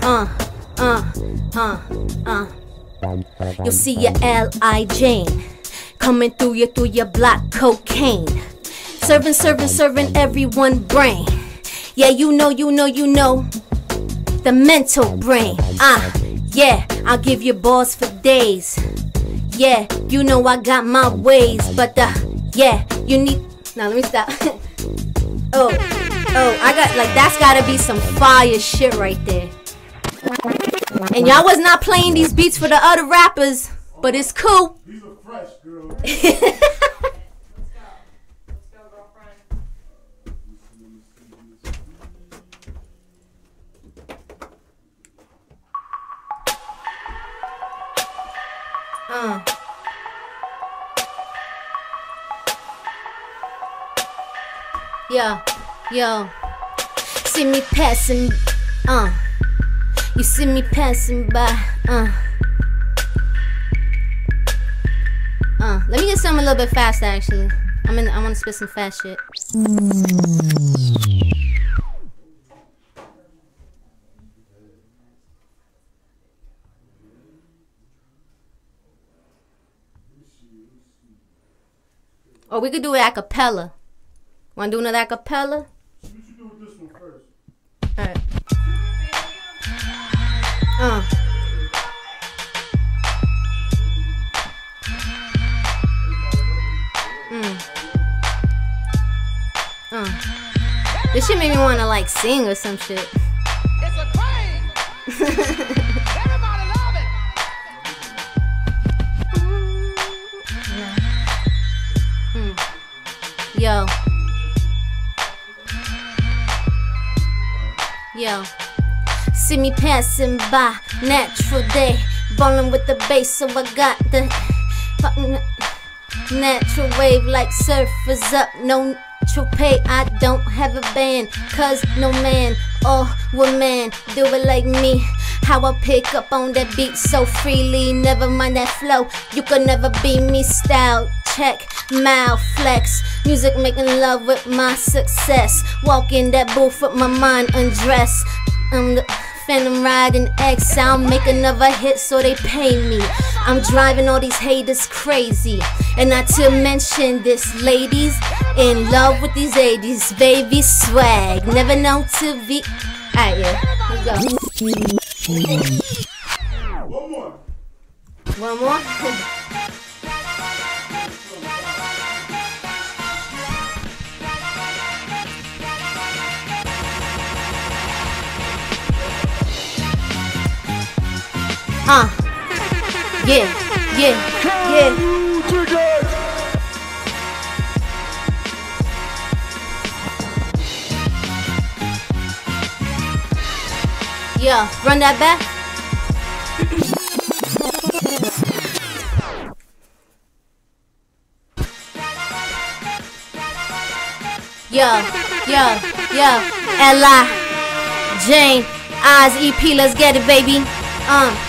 Speaker 12: uh, uh, uh, uh. You'll see your L.I. Jane coming through you through your block cocaine. Serving, serving, serving everyone brain. Yeah, you know, you know, you know. The mental brain. Ah, yeah, I'll give you balls for days. Yeah, you know I got my ways, but uh, yeah, you need. Now let me stop. <laughs> oh, oh, I got like that's gotta be some fire shit right there. And y'all was not playing these beats for the other rappers, but it's cool.
Speaker 7: These are fresh, girl. <laughs>
Speaker 12: Uh. Yo, yo. See me passing, uh. You see me passing by, uh. Uh, let me get some a little bit faster actually. I'm in I wanna spit some fast shit. Or we could do it a cappella. Wanna do another a cappella? Alright. Uh. Mm. Uh. This shit made me wanna like sing or some shit. <laughs> Yo. Yo. See me passing by, natural day. Ballin' with the bass, so I got the natural wave like surfers up. No natural pay, I don't have a band. Cause no man or woman do it like me. How I pick up on that beat so freely. Never mind that flow, you could never be me. Style check, mouth flex. Music making love with my success. Walk in that booth with my mind undressed. I'm the Phantom riding X, I'll make another hit so they pay me. I'm driving all these haters crazy. And not to mention this, ladies, in love with these 80s, baby swag. Never known to be. Alright, yeah, let's go.
Speaker 27: One more.
Speaker 12: One more? <laughs> Uh. Yeah, yeah, yeah. Yeah, run that back. Yo, yo, yo, L.I. Jane, Oz, EP, let's get it, baby. Um,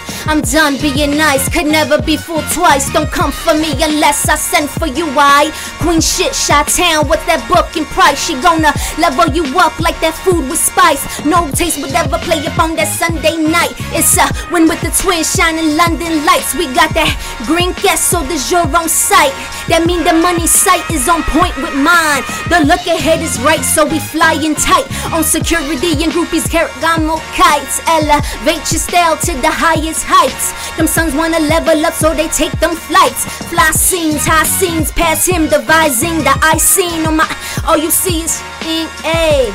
Speaker 12: I'm done being nice, could never be fooled twice. Don't come for me unless I send for you. I Queen shit, shot town. What's that booking price? She gonna level you up like that food with spice. No taste would ever play up on that Sunday night. It's a win with the twins shining London lights. We got that green so the sight. That mean the money sight is on point with mine. The look ahead is right, so we flying tight on security and groupies. Caragamo kites elevate your style to the highest heights. Them sons wanna level up, so they take them flights. Fly scenes, high scenes, past him devising the I seen on my. All you see is in A.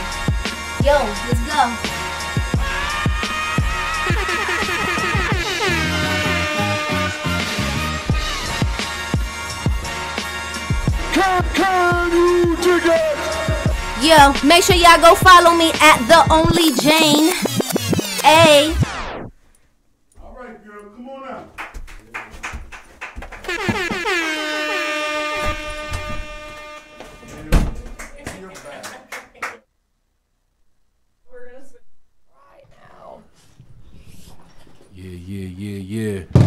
Speaker 12: Yo, let's go.
Speaker 19: Can, can you dig it?
Speaker 12: Yo, make sure y'all go follow me at the only Jane. A.
Speaker 14: Yeah, yeah, yeah, yeah.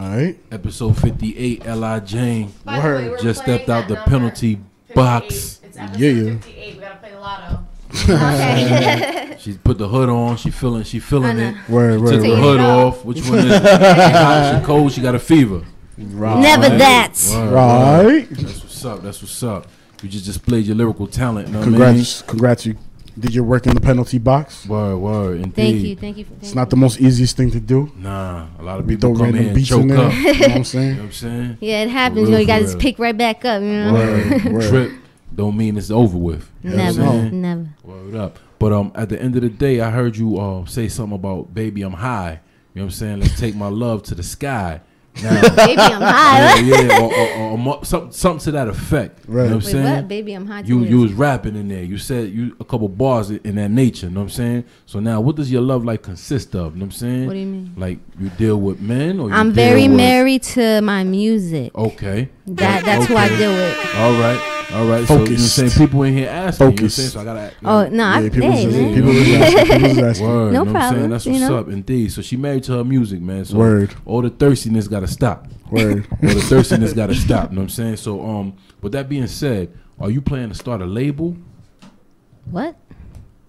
Speaker 7: All right.
Speaker 14: Episode 58, L.I. Jane.
Speaker 15: By the way,
Speaker 14: Just stepped out the
Speaker 15: that number.
Speaker 14: penalty box.
Speaker 15: It's episode
Speaker 7: Yeah, yeah.
Speaker 15: 58. We gotta play the lotto.
Speaker 12: Okay. <laughs>
Speaker 14: She put the hood on. She feeling. She feeling it.
Speaker 7: Word,
Speaker 14: She
Speaker 7: word,
Speaker 14: took the hood off. Which one is? it? <laughs> she cold. She got a fever.
Speaker 7: Right.
Speaker 12: Never that.
Speaker 14: Word,
Speaker 7: Right.
Speaker 14: word. That's what's up. That's what's up. You just displayed your lyrical talent. You know what I mean?
Speaker 7: Congrats, congrats. You did your work in the penalty box.
Speaker 14: Word, word. Indeed.
Speaker 12: Thank you, thank you.
Speaker 7: For, thank it's not the most easiest thing to do.
Speaker 14: Nah, a lot of
Speaker 7: We
Speaker 14: people
Speaker 7: throw
Speaker 14: come
Speaker 7: random
Speaker 14: here and
Speaker 7: beats
Speaker 14: choke
Speaker 7: in there.
Speaker 14: up.
Speaker 7: You know what I'm <laughs>
Speaker 14: You know
Speaker 7: saying?
Speaker 14: what I'm saying?
Speaker 12: Yeah, it happens.
Speaker 14: real,
Speaker 12: you know, you gotta just pick right back up. You know.
Speaker 14: Word.
Speaker 7: Word.
Speaker 14: Trip don't mean it's over with. You know
Speaker 12: Never,
Speaker 14: saying?
Speaker 12: never.
Speaker 14: Word up. But um, at the end of the day, I heard you uh, say something about baby, I'm high. You know what I'm saying? Let's take my love to the sky. Now,
Speaker 12: Baby, I'm high.
Speaker 14: Yeah, yeah, or, or, or, mo- something, something to that effect. You
Speaker 7: Right.
Speaker 14: know what I'm saying?
Speaker 12: what? Baby, I'm high.
Speaker 14: You you was rapping in there. You said you a couple bars in that nature. You know what I'm saying? So now, what does your love like consist of? You know what I'm saying?
Speaker 12: What do you mean?
Speaker 14: Like you deal with men, or you
Speaker 12: I'm
Speaker 14: deal
Speaker 12: very
Speaker 14: with-
Speaker 12: married to my music.
Speaker 14: Okay.
Speaker 12: That that's who I
Speaker 14: Okay.
Speaker 12: deal with.
Speaker 14: All right. All right. So you know what I'm saying people in here asking. You know what I'm saying? So I gotta.
Speaker 12: Oh no, I,
Speaker 7: Yeah, people
Speaker 12: hey,
Speaker 7: was-
Speaker 12: man.
Speaker 7: people was asking. People was <laughs> asking.
Speaker 14: Word,
Speaker 12: No
Speaker 14: know what I'm saying?
Speaker 12: problem,
Speaker 14: That's
Speaker 12: you
Speaker 14: what's
Speaker 12: know?
Speaker 14: up, indeed. So she married to her music, man. So
Speaker 7: Word.
Speaker 14: all the thirstiness got to stop.
Speaker 7: Word. <laughs>
Speaker 14: all the thirstiness got to stop. You know what I'm saying? So, um, with that being said, are you planning to start a label?
Speaker 12: What?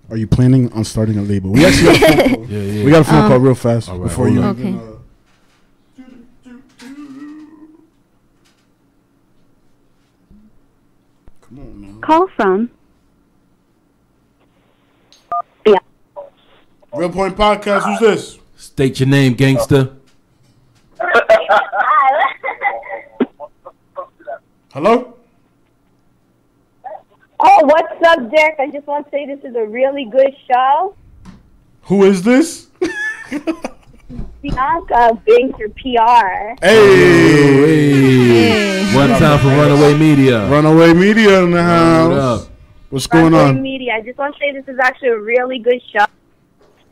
Speaker 7: Are you planning on starting a label? We actually got a phone <laughs> call.
Speaker 14: Yeah, yeah.
Speaker 7: We got a phone
Speaker 12: Um,
Speaker 7: call real fast
Speaker 14: All right,
Speaker 7: before you.
Speaker 14: on.
Speaker 7: even,
Speaker 12: Okay.
Speaker 7: uh, Come on, man.
Speaker 28: Call from. Yeah.
Speaker 7: Real Point Podcast. Who's this?
Speaker 14: State your name, gangster. <laughs>
Speaker 7: Hello.
Speaker 28: Oh, what's up, Derek? I just want to say this is a really good show.
Speaker 7: Who is this? <laughs>
Speaker 28: Bianca being your PR.
Speaker 7: Hey.
Speaker 14: One time for Runaway Media.
Speaker 7: Runaway Media in the house.
Speaker 14: up?
Speaker 7: What's going
Speaker 28: Runway
Speaker 7: on?
Speaker 28: Media. I just want to say this is actually a really good show.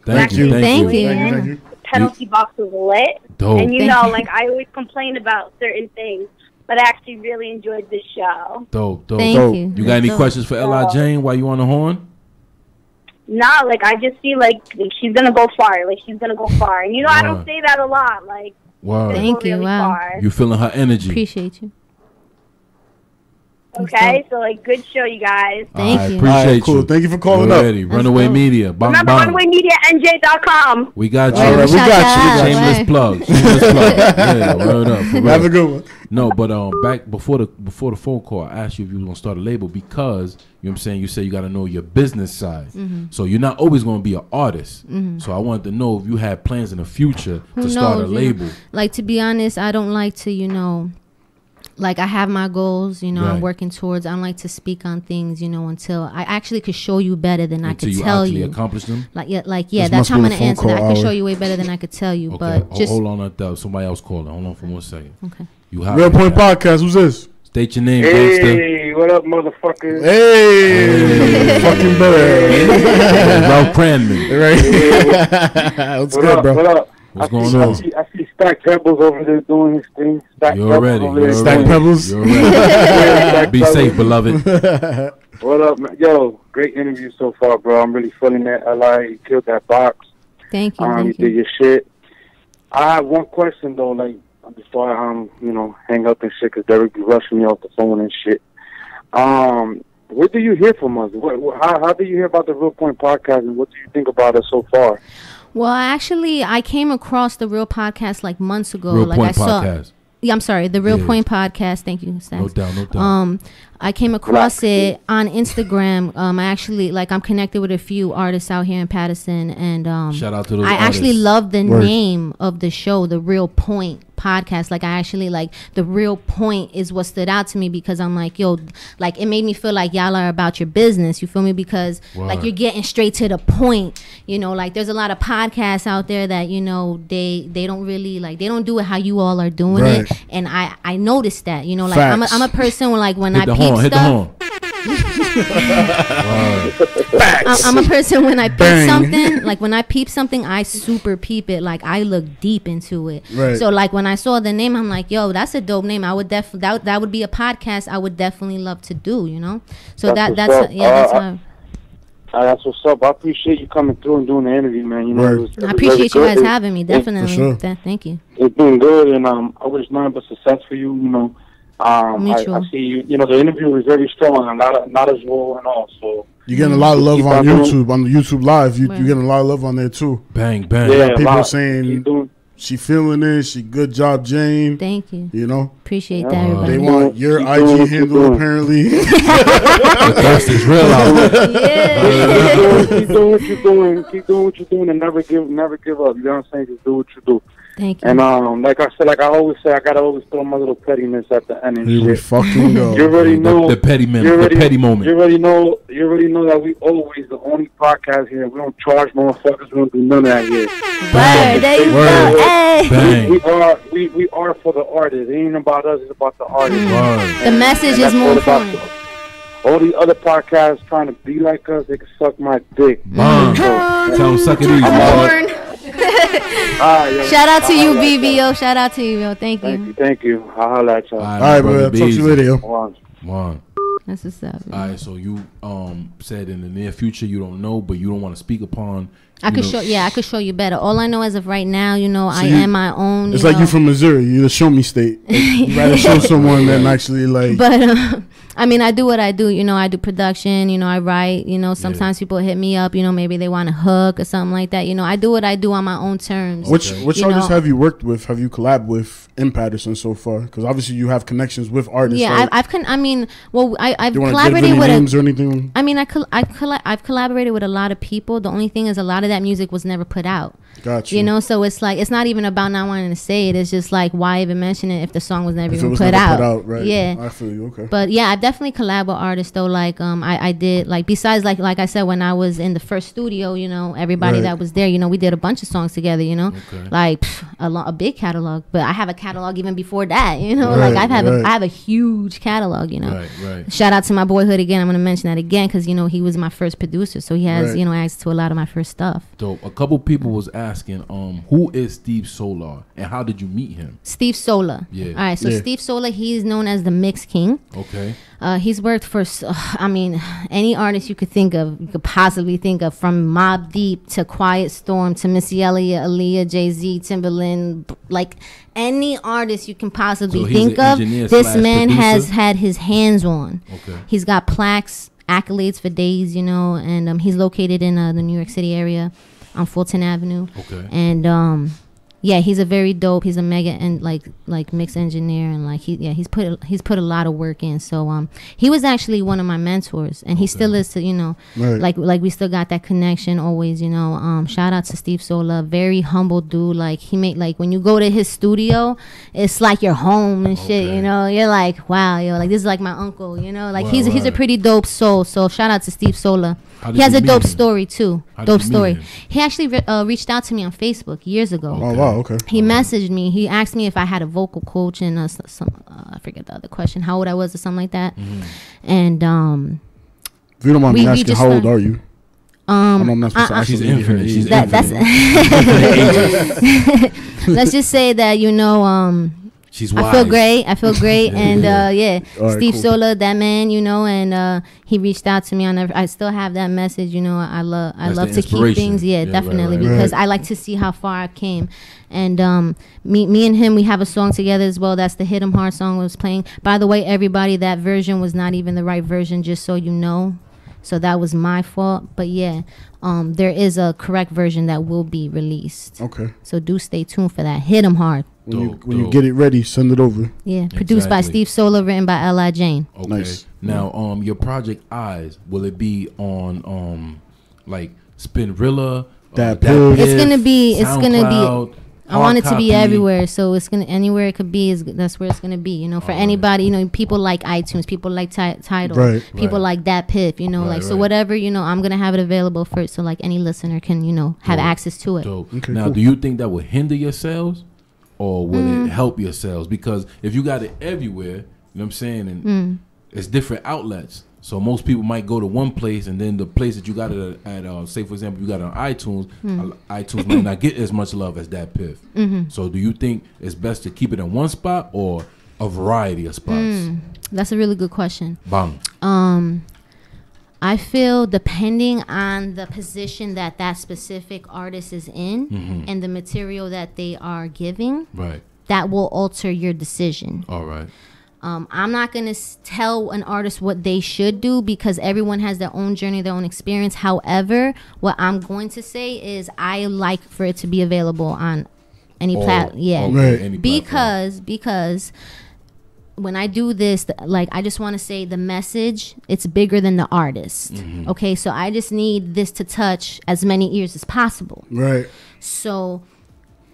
Speaker 14: Thank you.
Speaker 12: Thank
Speaker 14: Thank
Speaker 12: you.
Speaker 14: you.
Speaker 7: Thank you. Thank you.
Speaker 28: Penalty box was lit.
Speaker 14: Dope.
Speaker 28: And you
Speaker 12: Thank
Speaker 28: know,
Speaker 12: you.
Speaker 28: like I always complain about certain things, but I actually really enjoyed this show.
Speaker 14: Dope. Dope.
Speaker 12: Thank
Speaker 7: Dope.
Speaker 12: you.
Speaker 14: You got any
Speaker 12: Dope.
Speaker 14: questions for L.I. Jane while you on the horn?
Speaker 28: Nah, like I just feel like, like she's gonna go far. Like she's gonna go far. And you know, I don't say that a lot. Like
Speaker 14: Wow.
Speaker 12: Thank you.
Speaker 28: really
Speaker 12: Wow.
Speaker 28: far.
Speaker 14: You feeling her energy?
Speaker 12: Appreciate you.
Speaker 28: Okay, so like, good show, you guys.
Speaker 12: Thank
Speaker 14: I
Speaker 12: you.
Speaker 14: appreciate
Speaker 7: Alright, cool.
Speaker 14: you.
Speaker 7: Thank you for calling up.
Speaker 14: Ready. Runaway Media. Bang
Speaker 28: Remember,
Speaker 14: bang.
Speaker 28: runwaymedianj.com.
Speaker 14: We got you.
Speaker 7: All right, we got you.
Speaker 14: Shameless plug. <laughs> Shameless plug. Yeah, word up. for.
Speaker 7: Have a good one.
Speaker 14: No, but um, back before the before the phone call, I asked you if you was gonna start a label because you know what I'm saying. You say you got to know your business side,
Speaker 12: Mhm.
Speaker 14: so you're not always gonna be an artist.
Speaker 12: Mhm.
Speaker 14: So I wanted to know if you had plans in the future
Speaker 12: Who
Speaker 14: to start a
Speaker 12: knows, you know?
Speaker 14: label.
Speaker 12: Like to be honest, I don't like to, you know, like I have my goals, you know, I'm working towards. I don't like to speak on things, you know, until I actually could show you better than I
Speaker 14: Until
Speaker 12: could
Speaker 14: you
Speaker 12: tell you.
Speaker 14: accomplish them?
Speaker 12: Like yeah, like yeah,
Speaker 14: This
Speaker 12: that's how I'm gonna answer that. I
Speaker 14: call
Speaker 12: could show you way better than I could tell you.
Speaker 14: Okay,
Speaker 12: But
Speaker 14: ho-
Speaker 12: just
Speaker 14: hold on, at that. Somebody else calling. Hold on for one second.
Speaker 12: Okay.
Speaker 14: You hot
Speaker 7: Real Point
Speaker 14: now.
Speaker 7: Podcast. Who's this?
Speaker 14: State your name, gangster.
Speaker 29: Hey, what up, motherfuckers?
Speaker 7: Hey, fucking better.
Speaker 14: Ralph Cranman.
Speaker 7: Right. <laughs> What's
Speaker 29: what
Speaker 7: good,
Speaker 29: up,
Speaker 7: bro?
Speaker 29: What up?
Speaker 14: What's
Speaker 29: I
Speaker 14: going
Speaker 29: see,
Speaker 14: on?
Speaker 29: I see, I see Stack Pebbles over there doing his thing. Stack
Speaker 14: You
Speaker 29: Pebbles
Speaker 14: already.
Speaker 29: over
Speaker 14: You
Speaker 29: there
Speaker 14: already.
Speaker 29: doing- <laughs>
Speaker 7: Pebbles?
Speaker 14: You already.
Speaker 29: Yeah, Stack
Speaker 14: Be
Speaker 29: Pebbles.
Speaker 14: safe, beloved. <laughs>
Speaker 29: What up, man? Yo, great interview so far, bro. I'm really feeling that. LI, you killed that box.
Speaker 12: Thank you.
Speaker 29: Um, you did your shit. I have one question though, like before I um, you know, hang up and shit, cause Derek be rushing me off the phone and shit. Um, what do you hear from us? What, what, how how do you hear about the Real Point podcast, and what do you think about it so far?
Speaker 12: Well, actually, I came across the Real Podcast like months ago.
Speaker 14: Real
Speaker 12: like
Speaker 14: Point
Speaker 12: I saw.
Speaker 14: Podcast.
Speaker 12: Yeah, I'm sorry, the Real
Speaker 14: Yeah.
Speaker 12: Point Podcast. Thank you, Stacks.
Speaker 14: No doubt, no doubt.
Speaker 12: Um, I came across it on Instagram. Um, I actually like I'm connected with a few artists out here in Paterson, and um,
Speaker 14: Shout out to those
Speaker 12: I actually love the
Speaker 14: Word.
Speaker 12: name of the show, the Real Point Podcast. Like I actually like the Real Point is what stood out to me because I'm like, yo, like it made me feel like y'all are about your business. You feel me? Because like you're getting straight to the point. You know, like there's a lot of podcasts out there that you know they they don't really like they don't do it how you all are doing
Speaker 30: Right.
Speaker 12: it, and I I noticed that. You know, like I'm a,
Speaker 30: Facts.
Speaker 12: I'm a person when like when
Speaker 14: Hit
Speaker 12: I
Speaker 14: the
Speaker 12: peep
Speaker 14: horn. Hit the horn. <laughs>
Speaker 12: I'm, I'm a person when I peep
Speaker 30: Bang.
Speaker 12: something, like when I peep something, I super peep it. Like I look deep into it.
Speaker 30: Right.
Speaker 12: So like when I saw the name, I'm like, yo, that's a dope name. I would definitely that, would- that would be a podcast I would definitely love to do. You know. So that that's
Speaker 29: up.
Speaker 12: yeah that's
Speaker 29: Uh,
Speaker 12: how.
Speaker 29: Uh, that's what's up. I appreciate you coming through and doing the interview, man. You know,
Speaker 7: Word.
Speaker 29: it was, it
Speaker 12: I appreciate you guys
Speaker 29: good.
Speaker 12: having me.
Speaker 29: It-
Speaker 12: Definitely.
Speaker 7: sure.
Speaker 12: Th- thank you.
Speaker 29: It's been good, and um, I wish nothing but success for you. You know, um, I,
Speaker 12: Mutual.
Speaker 29: I see you. You know, the interview was very strong and not not as well and all. So
Speaker 7: You're getting a lot of love
Speaker 29: Keep
Speaker 7: on
Speaker 29: on doing-
Speaker 7: YouTube, on the YouTube Live. You, you're getting a lot of love on there too.
Speaker 14: Bang bang.
Speaker 29: Yeah,
Speaker 7: people
Speaker 29: a lot.
Speaker 7: saying
Speaker 29: Keep doing-
Speaker 7: she feeling it. She good job, Jane.
Speaker 12: Thank you.
Speaker 7: You know,
Speaker 12: Appreciate
Speaker 29: Yeah.
Speaker 12: that,
Speaker 29: Uh,
Speaker 12: everybody.
Speaker 7: they want your
Speaker 29: keep
Speaker 7: IG
Speaker 29: doing what you're
Speaker 7: handle
Speaker 29: doing.
Speaker 7: apparently. <laughs>
Speaker 14: The thirst is real out there.
Speaker 29: keep, doing, keep doing what you're doing. Keep doing what you're doing, and never give never give up. You know what I'm saying? Just do what you do.
Speaker 12: Thank you.
Speaker 29: And um, like I said, like I always say, I gotta always throw my little pettiness at the end and
Speaker 7: Here we
Speaker 29: shit.
Speaker 7: fucking go. <laughs>
Speaker 29: You already
Speaker 14: The-
Speaker 29: know
Speaker 14: the petty min-
Speaker 29: you
Speaker 14: the petty moment.
Speaker 29: You already know. You already know that we always the only podcast here. We don't charge motherfuckers. We don't do none of that here.
Speaker 12: Word, there you
Speaker 14: Word.
Speaker 12: go. Hey.
Speaker 14: Bang.
Speaker 29: We are we, we are for the artist. It ain't about us. It's about the artist.
Speaker 14: Word.
Speaker 12: The message
Speaker 29: And
Speaker 12: is more
Speaker 29: all about
Speaker 12: important.
Speaker 29: All the other podcasts trying to be like us, they can suck my dick.
Speaker 14: Bang.
Speaker 29: So,
Speaker 14: Tell 'em suck it easy. <laughs>
Speaker 29: I'm
Speaker 14: dog.
Speaker 29: Ah, yo.
Speaker 12: Shout out to you,
Speaker 29: I'll y'all.
Speaker 12: BBO. Shout out to you, yo. Thank
Speaker 29: Thank
Speaker 12: you.
Speaker 29: you, thank you. I'll holla at y'all.
Speaker 14: All
Speaker 7: All right,
Speaker 14: brother,
Speaker 7: bro.
Speaker 14: be
Speaker 7: Talk to you later, yo.
Speaker 29: One.
Speaker 14: One.
Speaker 12: That's what's up.
Speaker 14: All right, so you um said in the near future you don't know, but you don't want to speak upon.
Speaker 12: I could
Speaker 14: know-
Speaker 12: show, yeah, I could show you better. All I know as of right now, you know, I
Speaker 7: you-
Speaker 12: am my own.
Speaker 7: It's
Speaker 12: you
Speaker 7: like
Speaker 12: know.
Speaker 7: you from Missouri. You're the show me state. Like, <laughs> you rather show <laughs> someone than actually like.
Speaker 12: But uh, I mean, I do what I do. You know, I do production. You know, I write. You know, sometimes people hit me up. You know, maybe they want a hook or something like that. You know, I do what I do on my own terms.
Speaker 7: Which which artists
Speaker 12: know.
Speaker 7: have you worked with? Have you collabed with in Paterson so far? Because obviously you have connections with artists.
Speaker 12: Yeah,
Speaker 7: right?
Speaker 12: I've, I've con- I mean, well, I, I've
Speaker 7: Do you want to give
Speaker 12: collaborated with
Speaker 7: names
Speaker 12: a,
Speaker 7: or anything?
Speaker 12: I mean, I col- I colla- I've collaborated with a lot of people. The only thing is, a lot of that music was never put out.
Speaker 7: Got
Speaker 12: You
Speaker 7: you.
Speaker 12: know, so it's like it's not even about not wanting to say it. It's just like why even mention it if the song was never
Speaker 7: If
Speaker 12: even
Speaker 7: was
Speaker 12: put,
Speaker 7: never
Speaker 12: out.
Speaker 7: put out, right.
Speaker 12: Yeah.
Speaker 7: I feel you. Okay.
Speaker 12: But yeah, I've definitely collabed with artists though. Like um, I, I did like besides like like I said when I was in the first studio, you know, everybody
Speaker 7: Right.
Speaker 12: that was there, you know, we did a bunch of songs together. You know,
Speaker 14: Okay.
Speaker 12: like pff, a lo- a big catalog. But I have a catalog even before that. You know,
Speaker 7: Right,
Speaker 12: like I've have
Speaker 7: right.
Speaker 12: a, I have a huge catalog. You know,
Speaker 14: Right, right.
Speaker 12: Shout out to my boyhood again. I'm gonna mention that again because you know he was my first producer, so he has you know access to a lot of my first stuff.
Speaker 14: Dope. A couple people was asking, um, who is Steve Solar and how did you meet him?
Speaker 12: Steve Solar.
Speaker 14: Yeah.
Speaker 12: All right. So
Speaker 14: Yeah.
Speaker 12: Steve Sola, he's known as the Mix King.
Speaker 14: Okay.
Speaker 12: Uh, he's worked for, I mean, any artist you could think of, you could possibly think of, from Mobb Deep to Quiet Storm to Missy Elliott, Aaliyah, Jay Z, Timbaland, like any artist you can possibly
Speaker 14: So
Speaker 12: think of. This
Speaker 14: slash
Speaker 12: man has had his hands on.
Speaker 14: Okay.
Speaker 12: He's got plaques, accolades for days, you know, and um, he's located in uh, the New York City area on Fulton Avenue.
Speaker 14: Okay.
Speaker 12: And um, yeah, he's a very dope. He's a mega and like like mix engineer and like he yeah he's put he's put a lot of work in. So um, he was actually one of my mentors, and he still is. To, you know,
Speaker 7: Right.
Speaker 12: like like we still got that connection always. You know, um, shout out to Steve Sola, very humble dude. Like he made like when you go to his studio, it's like your home and shit. You know, you're like wow, yo, like this is like my uncle. You know, like
Speaker 14: Right,
Speaker 12: he's he's a pretty dope soul. So shout out to Steve Sola. He has a dope
Speaker 14: him?
Speaker 12: story too.
Speaker 14: How
Speaker 12: dope story. He actually re- uh, reached out to me on Facebook years ago.
Speaker 7: Oh, wow, okay.
Speaker 12: He messaged me. He asked me if I had a vocal coach and uh, some uh, I forget the other question, how old I was or something like that.
Speaker 7: Mm-hmm.
Speaker 12: And um,
Speaker 7: If you don't mind
Speaker 12: we-
Speaker 7: me
Speaker 12: we
Speaker 7: asking, how old are you?
Speaker 12: Um,
Speaker 7: I know I'm not supposed to
Speaker 12: I- I-
Speaker 7: ask
Speaker 14: She's infinite. She's
Speaker 12: that, that's <laughs> <laughs> <laughs> let's just say that you know um
Speaker 14: She's
Speaker 12: I feel great. I feel great, <laughs> and uh, yeah,
Speaker 14: right,
Speaker 12: Steve
Speaker 14: cool.
Speaker 12: Sola, that man, you know, and uh, he reached out to me. on every, I still have that message. You know, I love I
Speaker 14: That's
Speaker 12: love to keep things. Yeah,
Speaker 14: Yeah,
Speaker 12: definitely
Speaker 14: right,
Speaker 12: because
Speaker 14: right.
Speaker 12: I like to see how far I came. And um, me, me and him, we have a song together as well. That's the Hit 'Em Hard song I was playing. By the way, everybody, that version was not even the right version. Just so you know. So that was my fault. But yeah, um, there is a correct version that will be released.
Speaker 7: Okay.
Speaker 12: So do stay tuned for that. Hit 'em hard.
Speaker 7: When, you, when you get it ready, send it over.
Speaker 12: Yeah, produced by Steve Sola, written by L.I. Jane.
Speaker 14: Okay. Now, um, your project Eyes will it be on um, like Spinrilla?
Speaker 7: That
Speaker 14: uh,
Speaker 7: Piff,
Speaker 12: It's gonna be. It's gonna be. I want it to be everywhere, so it's gonna anywhere it could be is that's where it's gonna be. You know, for anybody, you know, people like iTunes, people like ti- Tidal,
Speaker 7: Right.
Speaker 12: people
Speaker 14: Right.
Speaker 12: like DatPiff. You know,
Speaker 14: Right,
Speaker 12: like so whatever. You know, I'm gonna have it available for so like any listener can you know have
Speaker 14: Dope.
Speaker 12: access to it.
Speaker 14: Dope.
Speaker 7: Okay,
Speaker 14: now,
Speaker 7: cool.
Speaker 14: do you think that would hinder your sales, or would
Speaker 12: Mm.
Speaker 14: it help your sales? Because if you got it everywhere, you know what I'm saying, and
Speaker 12: Mm.
Speaker 14: it's different outlets. So most people might go to one place, and then the place that you got it at, uh, say for example, you got it on iTunes.
Speaker 12: Mm.
Speaker 14: uh, iTunes might not get as much love as DatPiff.
Speaker 12: Mhm.
Speaker 14: So do you think it's best to keep it in one spot or a variety of spots?
Speaker 12: Mm, that's a really good question.
Speaker 14: Bang.
Speaker 12: Um, I feel depending on the position that that specific artist is in
Speaker 14: Mhm.
Speaker 12: and the material that they are giving,
Speaker 14: Right.
Speaker 12: that will alter your decision.
Speaker 14: All right.
Speaker 12: Um, I'm not gonna s- tell an artist what they should do because everyone has their own journey, their own experience. However, what I'm going to say is I like for it to be available on any
Speaker 14: All-
Speaker 12: plat. Yeah,
Speaker 14: Right. any platform.
Speaker 12: because because when I do this, like I just want to say the message it's bigger than the artist.
Speaker 14: Mhm.
Speaker 12: Okay, so I just need this to touch as many ears as possible.
Speaker 7: Right.
Speaker 12: So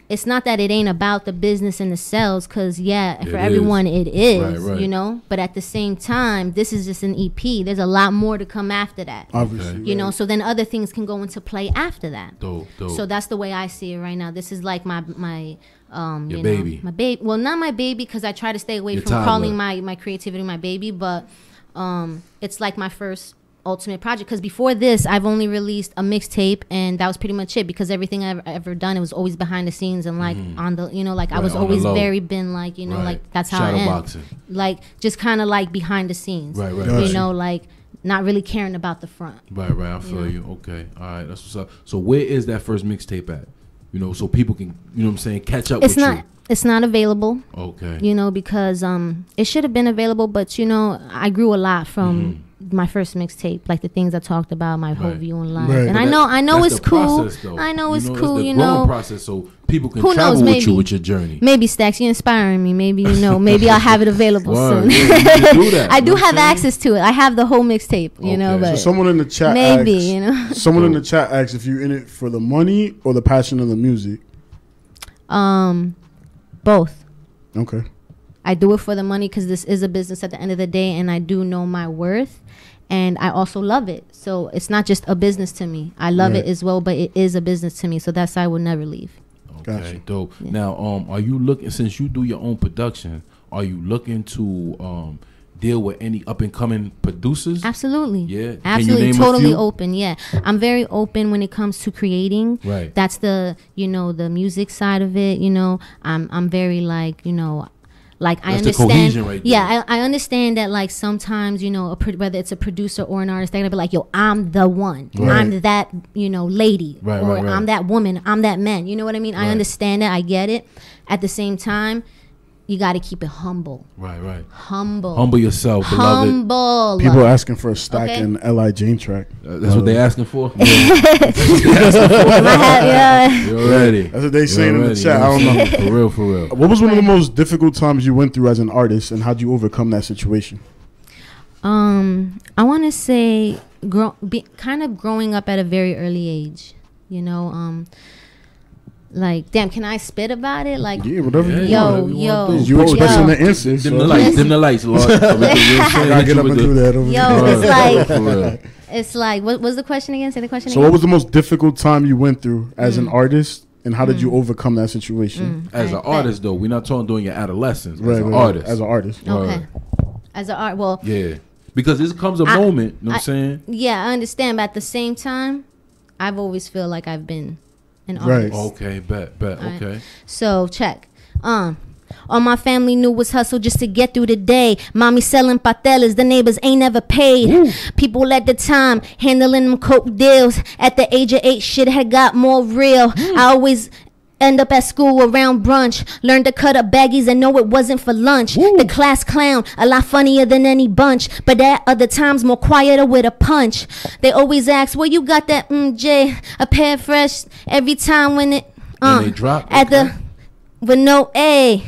Speaker 12: it's not that it ain't about the business and the sales, because yeah,
Speaker 14: It
Speaker 12: for
Speaker 14: is.
Speaker 12: everyone it is,
Speaker 14: Right, right.
Speaker 12: you know. But at the same time, this is just an EP. There's a lot more to come after that.
Speaker 7: Obviously,
Speaker 12: you know. So then other things can go into play after that.
Speaker 14: Dope, dope.
Speaker 12: So that's the way I see it right now. This is like my my um
Speaker 14: Your
Speaker 12: you
Speaker 14: baby.
Speaker 12: know, my baby. Well, not my baby because I try to stay away
Speaker 14: Your
Speaker 12: from
Speaker 14: toddler.
Speaker 12: calling my my creativity my baby, but um it's like my first ultimate project because before this I've only released a mixtape and that was pretty much it because everything I've ever done it was always behind the scenes and like
Speaker 14: Mhm.
Speaker 12: on the you know like I was always very been like you know
Speaker 14: Right.
Speaker 12: like that's how I
Speaker 14: Shadow
Speaker 12: am
Speaker 14: boxing.
Speaker 12: like just kind of like behind the scenes
Speaker 14: Right, right,
Speaker 12: you know like not really caring about the front
Speaker 14: Right, right. I feel
Speaker 12: know?
Speaker 14: you. Okay. All right. That's what's up. So where is that first mixtape at? You know, so people can, you know what I'm saying, catch up
Speaker 12: it's
Speaker 14: with
Speaker 12: not it's not available.
Speaker 14: Okay.
Speaker 12: you know because um it should have been available but you know i grew a lot from my first mixtape like the things i talked about my whole.
Speaker 14: Right.
Speaker 12: view on life
Speaker 14: Right.
Speaker 12: and
Speaker 14: But
Speaker 12: i know i know it's cool
Speaker 14: process,
Speaker 12: i know
Speaker 14: You
Speaker 12: it's
Speaker 14: know,
Speaker 12: cool
Speaker 14: the
Speaker 12: you know
Speaker 14: process so people can
Speaker 12: who
Speaker 14: travel
Speaker 12: knows
Speaker 14: with
Speaker 12: maybe
Speaker 14: you with your journey.
Speaker 12: maybe stacks you're inspiring me maybe you know maybe i'll have it available
Speaker 14: Word.
Speaker 12: soon
Speaker 14: Yeah, do that, <laughs>
Speaker 12: i do
Speaker 14: know what
Speaker 12: have access to it i have the whole mixtape you know
Speaker 7: So someone in the chat
Speaker 12: maybe
Speaker 7: asks,
Speaker 12: you know <laughs>
Speaker 7: someone in the chat asks if you're in it for the money or the passion of the music.
Speaker 12: um both
Speaker 7: Okay.
Speaker 12: I do it for the money because this is a business at the end of the day, and I do know my worth, and I also love it. So it's not just a business to me. I love
Speaker 14: Right.
Speaker 12: it as well, but it is a business to me. So that's why I will never leave.
Speaker 14: Okay, dope. Now, um, are you looking since you do your own production? Are you looking to um deal with any up and coming producers?
Speaker 12: Absolutely.
Speaker 14: Yeah.
Speaker 12: Absolutely. Totally open. Yeah. I'm very open when it comes to creating.
Speaker 14: Right.
Speaker 12: That's the, you know, the music side of it, you know. I'm I'm very like, you know, like I
Speaker 14: That's the
Speaker 12: understand.
Speaker 14: right
Speaker 12: yeah, I, I understand that like sometimes you know a pro- whether it's a producer or an artist, they're gonna be like, "Yo, I'm the one.
Speaker 14: Right.
Speaker 12: I'm that you know lady,
Speaker 14: Right,
Speaker 12: or. I'm that woman. I'm that man." You know what I mean? I understand that. I get it. At the same time, you got to keep it humble.
Speaker 14: Right, right.
Speaker 12: Humble.
Speaker 14: Humble yourself, beloved.
Speaker 12: Humble.
Speaker 7: People are asking for a stack
Speaker 12: Okay.
Speaker 7: in Li Jane track.
Speaker 14: Uh, that's what they asking for.
Speaker 12: Am I ha- yeah.
Speaker 14: You already.
Speaker 7: That's what they
Speaker 14: You
Speaker 7: saying in the chat.
Speaker 14: you
Speaker 7: I don't
Speaker 14: know what I'm
Speaker 7: know.
Speaker 14: saying? For real, for real.
Speaker 7: What was one of the most difficult times you went through as an artist, and how'd you overcome that situation?
Speaker 12: Um, I want to say, grow, be, kind of growing up at a very early age. You know, um, like, damn, can I spit about it? Like,
Speaker 7: Yeah, whatever you
Speaker 12: yo,
Speaker 7: want.
Speaker 12: yo,
Speaker 7: You expressing
Speaker 12: yo.
Speaker 7: the answers.
Speaker 14: Dim
Speaker 7: so-
Speaker 14: the lights, dim the lights, Lord. <laughs>
Speaker 7: I gotta get up and do that. Over
Speaker 12: Yo, it's <laughs> like, it's like, what was the question again? Say the question
Speaker 7: So,
Speaker 12: again.
Speaker 7: what was the most difficult time you went through as an
Speaker 12: Mm.
Speaker 7: artist, and how did you overcome that situation?
Speaker 14: As an artist, though, we're not talking during your adolescence.
Speaker 7: Right,
Speaker 14: as an artist.
Speaker 7: as an artist.
Speaker 12: Okay. As an art, well,
Speaker 14: Yeah. Because this comes a
Speaker 12: I-
Speaker 14: moment, you know what I'm saying?
Speaker 12: Yeah, I understand, but at the same time, I've always feel like I've been an
Speaker 14: Right. Okay, bet, bet,
Speaker 12: Alright.
Speaker 14: okay.
Speaker 12: So check. Um. All my family knew was hustle just to get through the day. Mommy selling patelas, the neighbors ain't never paid. People at the time handling them coke deals. At the age of eight, shit had got more real. I always end up at school around brunch. Learned to cut up baggies and know it wasn't for lunch. The class clown, a lot funnier than any bunch. But at other times, more quieter with a punch. They always ask, where you got that MJ? A pair fresh every time when it. Uh,
Speaker 14: drop,
Speaker 12: At the with no A.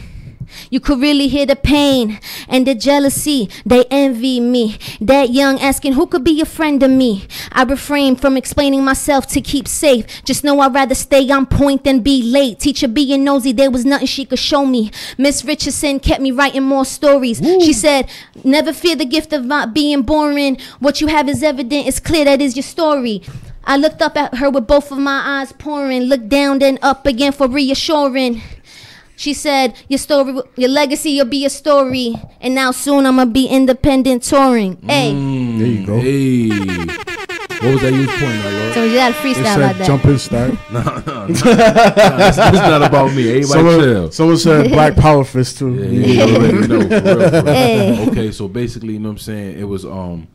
Speaker 12: You could really hear the pain and the jealousy. They envy me. That young asking who could be a friend to me. I refrain from explaining myself to keep safe. Just know I'd rather stay on point than be late. Teacher being nosy, there was nothing she could show me. Miss Richardson kept me writing more stories. She said, Never fear the gift of not being boring. What you have is evident, it's clear that is your story. I looked up at her with both of my eyes pouring, looked down then up again for reassuring. She said, "Your story, your legacy, will be a story." And now soon I'ma be independent touring. Hey,
Speaker 14: there you go. Hey. What was that you was pointing at, Lord?
Speaker 12: so you got to freestyle about that.
Speaker 7: Jump in start.
Speaker 14: No, no, no. Nah, <laughs> it's, it's not about me. Everybody
Speaker 7: someone,
Speaker 14: chill.
Speaker 7: someone said <laughs> Black Power Fist too.
Speaker 14: Yeah, you already know, for real, for real. <laughs>
Speaker 12: Hey.
Speaker 14: Okay, so basically, you know what I'm saying? It was um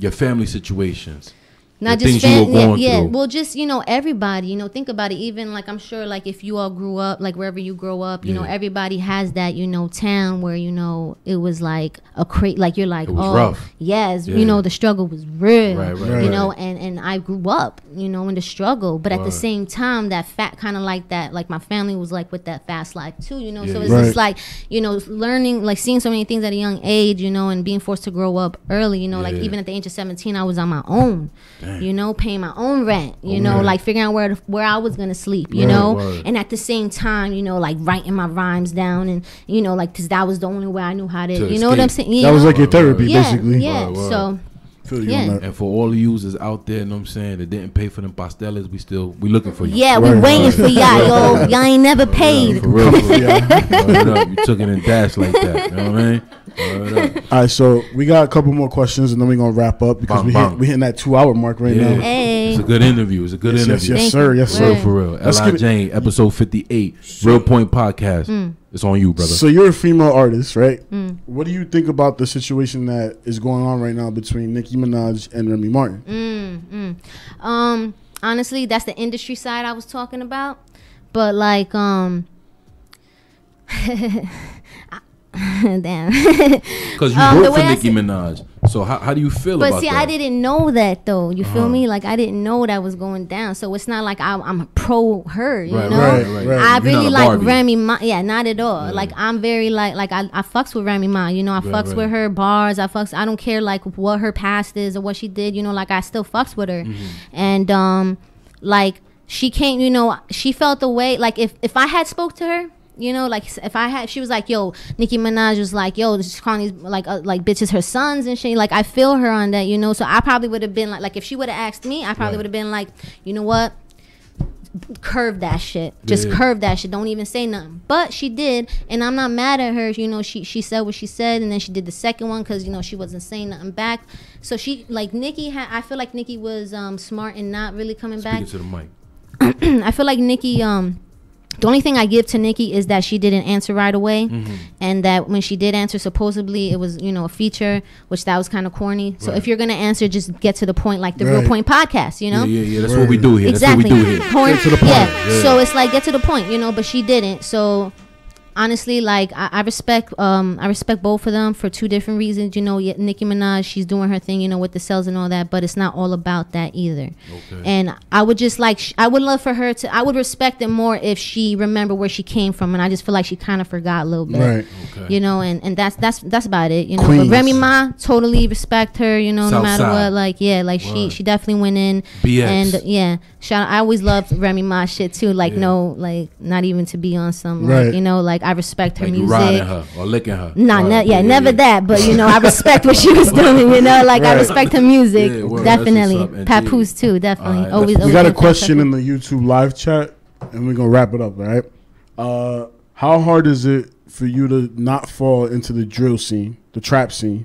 Speaker 14: your family situations.
Speaker 12: Not just fam- yeah, yeah. Well, just you know, everybody. You know, think about it. Even like I'm sure, like if you all grew up, like wherever you grow up, you know, everybody has that you know town where you know it was like a crate. Like you're like,
Speaker 14: It was
Speaker 12: oh,
Speaker 14: rough.
Speaker 12: yes,
Speaker 14: Yeah.
Speaker 12: you know, the struggle was real.
Speaker 14: Right, right,
Speaker 12: you
Speaker 14: right.
Speaker 12: know, and and I grew up, you know, in the struggle. But at the same time, that fat kind of like that. Like my family was like with that fast life too. You know, so it's just like you know, learning, like seeing so many things at a young age. You know, and being forced to grow up early. You know, like even at the age of 17, I was on my own.
Speaker 14: Dang.
Speaker 12: You know, paying my own rent. You
Speaker 14: Oh,
Speaker 12: know,
Speaker 14: yeah.
Speaker 12: like figuring out where to, where I was gonna sleep. You
Speaker 14: Right,
Speaker 12: know,
Speaker 14: right.
Speaker 12: and at the same time, you know, like writing my rhymes down and you know, like because that was the only way I knew how to.
Speaker 14: To
Speaker 12: you know what I'm saying? You
Speaker 7: That was like your therapy,
Speaker 12: yeah,
Speaker 7: basically.
Speaker 12: Yeah.
Speaker 14: Right, right.
Speaker 12: So.
Speaker 7: Feel you
Speaker 12: Yeah.
Speaker 14: And for all the users out there, you know what I'm saying, that didn't pay for them pastelas, we still we looking for you.
Speaker 12: Yeah, we
Speaker 7: Right,
Speaker 12: waiting
Speaker 7: right.
Speaker 12: for y'all, yo. <laughs> Y'all ain't never paid.
Speaker 14: For real, for real. <laughs> You took it and dashed like that. You know what I mean? Word up. <laughs>
Speaker 7: All right, so we got a couple more questions, and then we're gonna wrap up because
Speaker 14: Bang,
Speaker 7: we
Speaker 14: bang.
Speaker 7: hit, we hitting that two hour mark right
Speaker 14: Yeah.
Speaker 7: now.
Speaker 12: Hey.
Speaker 14: It's a good interview. It's a good
Speaker 7: Yes, yes,
Speaker 14: interview.
Speaker 7: yes,
Speaker 12: Thank
Speaker 7: sir.
Speaker 12: you.
Speaker 7: Yes,
Speaker 14: For real,
Speaker 7: sir.
Speaker 14: for real.
Speaker 7: Let's
Speaker 14: L.I. Jane, episode 58, Real Point Podcast. It's on you, brother.
Speaker 7: So you're a female artist, right?
Speaker 12: Mm.
Speaker 7: What do you think about the situation that is going on right now between Nicki Minaj and Remy Martin?
Speaker 12: Mm, mm. Um, honestly, that's the industry side I was talking about. But like, um, <laughs> <laughs> damn.
Speaker 14: Because you
Speaker 12: Um,
Speaker 14: work for Nicki Minaj. So how, how do you feel
Speaker 12: But
Speaker 14: about
Speaker 12: see,
Speaker 14: that?
Speaker 12: I didn't know that though. You feel
Speaker 14: Uh-huh.
Speaker 12: me? Like I didn't know that was going down. So it's not like I, I'm pro her. You
Speaker 14: Right,
Speaker 12: know,
Speaker 14: right, right.
Speaker 7: Right.
Speaker 12: I
Speaker 14: You're
Speaker 12: really like
Speaker 14: Barbie.
Speaker 12: Remy Ma. Yeah, not at all.
Speaker 14: Yeah.
Speaker 12: Like I'm very like like I, I fucks with Remy Ma. You know, I fucks with her bars. I fucks. I don't care like what her past is or what she did. You know, like I still fucks with her.
Speaker 14: Mm-hmm.
Speaker 12: And um, like she can't. You know, she felt the way. Like if if I had spoke to her. You know, like if I had, she was like, "Yo, Nicki Minaj was like, yo, she's calling these like uh, like bitches her sons and shit." Like I feel her on that, you know. So I probably would have been like, like if she would have asked me, I probably
Speaker 14: Right.
Speaker 12: would have been like, you know what, curve that shit. Just
Speaker 14: Yeah.
Speaker 12: curve that shit. Don't even say nothing. But she did, and I'm not mad at her. You know, she she said what she said, and then she did the second one because you know she wasn't saying nothing back. So she like Nicki had. I feel like Nicki was um smart and not really coming
Speaker 14: Speaking
Speaker 12: back.
Speaker 14: to the mic. <clears throat>
Speaker 12: I feel like Nicki um The only thing I give to Nicki is that she didn't answer right away,
Speaker 14: Mm-hmm.
Speaker 12: and that when she did answer, supposedly it was you know a feature, which that was kind of corny. So
Speaker 14: Right.
Speaker 12: if you're gonna answer, just get to the point, like the
Speaker 14: Right.
Speaker 12: Real Point podcast, you know?
Speaker 14: Yeah, yeah, yeah. That's what we do here.
Speaker 12: Exactly.
Speaker 14: That's what we do here.
Speaker 12: Point-
Speaker 14: Get to the point.
Speaker 12: Yeah.
Speaker 14: Yeah.
Speaker 12: So it's like get to the point, you know. But she didn't. So honestly, like I, I respect, um, I respect both of them for two different reasons. You know, yeah, Nicki Minaj, she's doing her thing, you know, with the sales and all that, but it's not all about that either.
Speaker 14: Okay.
Speaker 12: And I would just like, sh- I would love for her to, I would respect it more if she remember where she came from, and I just feel like she kind of forgot a little bit.
Speaker 7: Right.
Speaker 14: Okay.
Speaker 12: You know, and and that's that's that's about it. You know,
Speaker 7: Queens.
Speaker 12: but Remy Ma, totally respect her. You know, no matter
Speaker 14: side.
Speaker 12: what. Like, yeah, like she
Speaker 14: Word.
Speaker 12: she definitely went in.
Speaker 14: BX.
Speaker 12: And yeah, shout. I always loved Remy Ma shit too. Like, no, like not even to be on some. Like,
Speaker 14: Right.
Speaker 12: you know, like I respect her
Speaker 14: Like
Speaker 12: music.
Speaker 14: riding her or licking her.
Speaker 12: Nah,
Speaker 14: Right.
Speaker 12: ne- yeah, never that. But you know, I respect what she was doing. You know, like I respect her music.
Speaker 14: Yeah, word, that's
Speaker 12: definitely,
Speaker 14: what's up, and
Speaker 12: Papoose too. Definitely,
Speaker 14: Alright,
Speaker 12: always.
Speaker 7: we
Speaker 12: always
Speaker 7: got a question in the YouTube live chat, and we're gonna wrap it up. All right. Uh, how hard is it for you to not fall into the drill scene, the trap scene,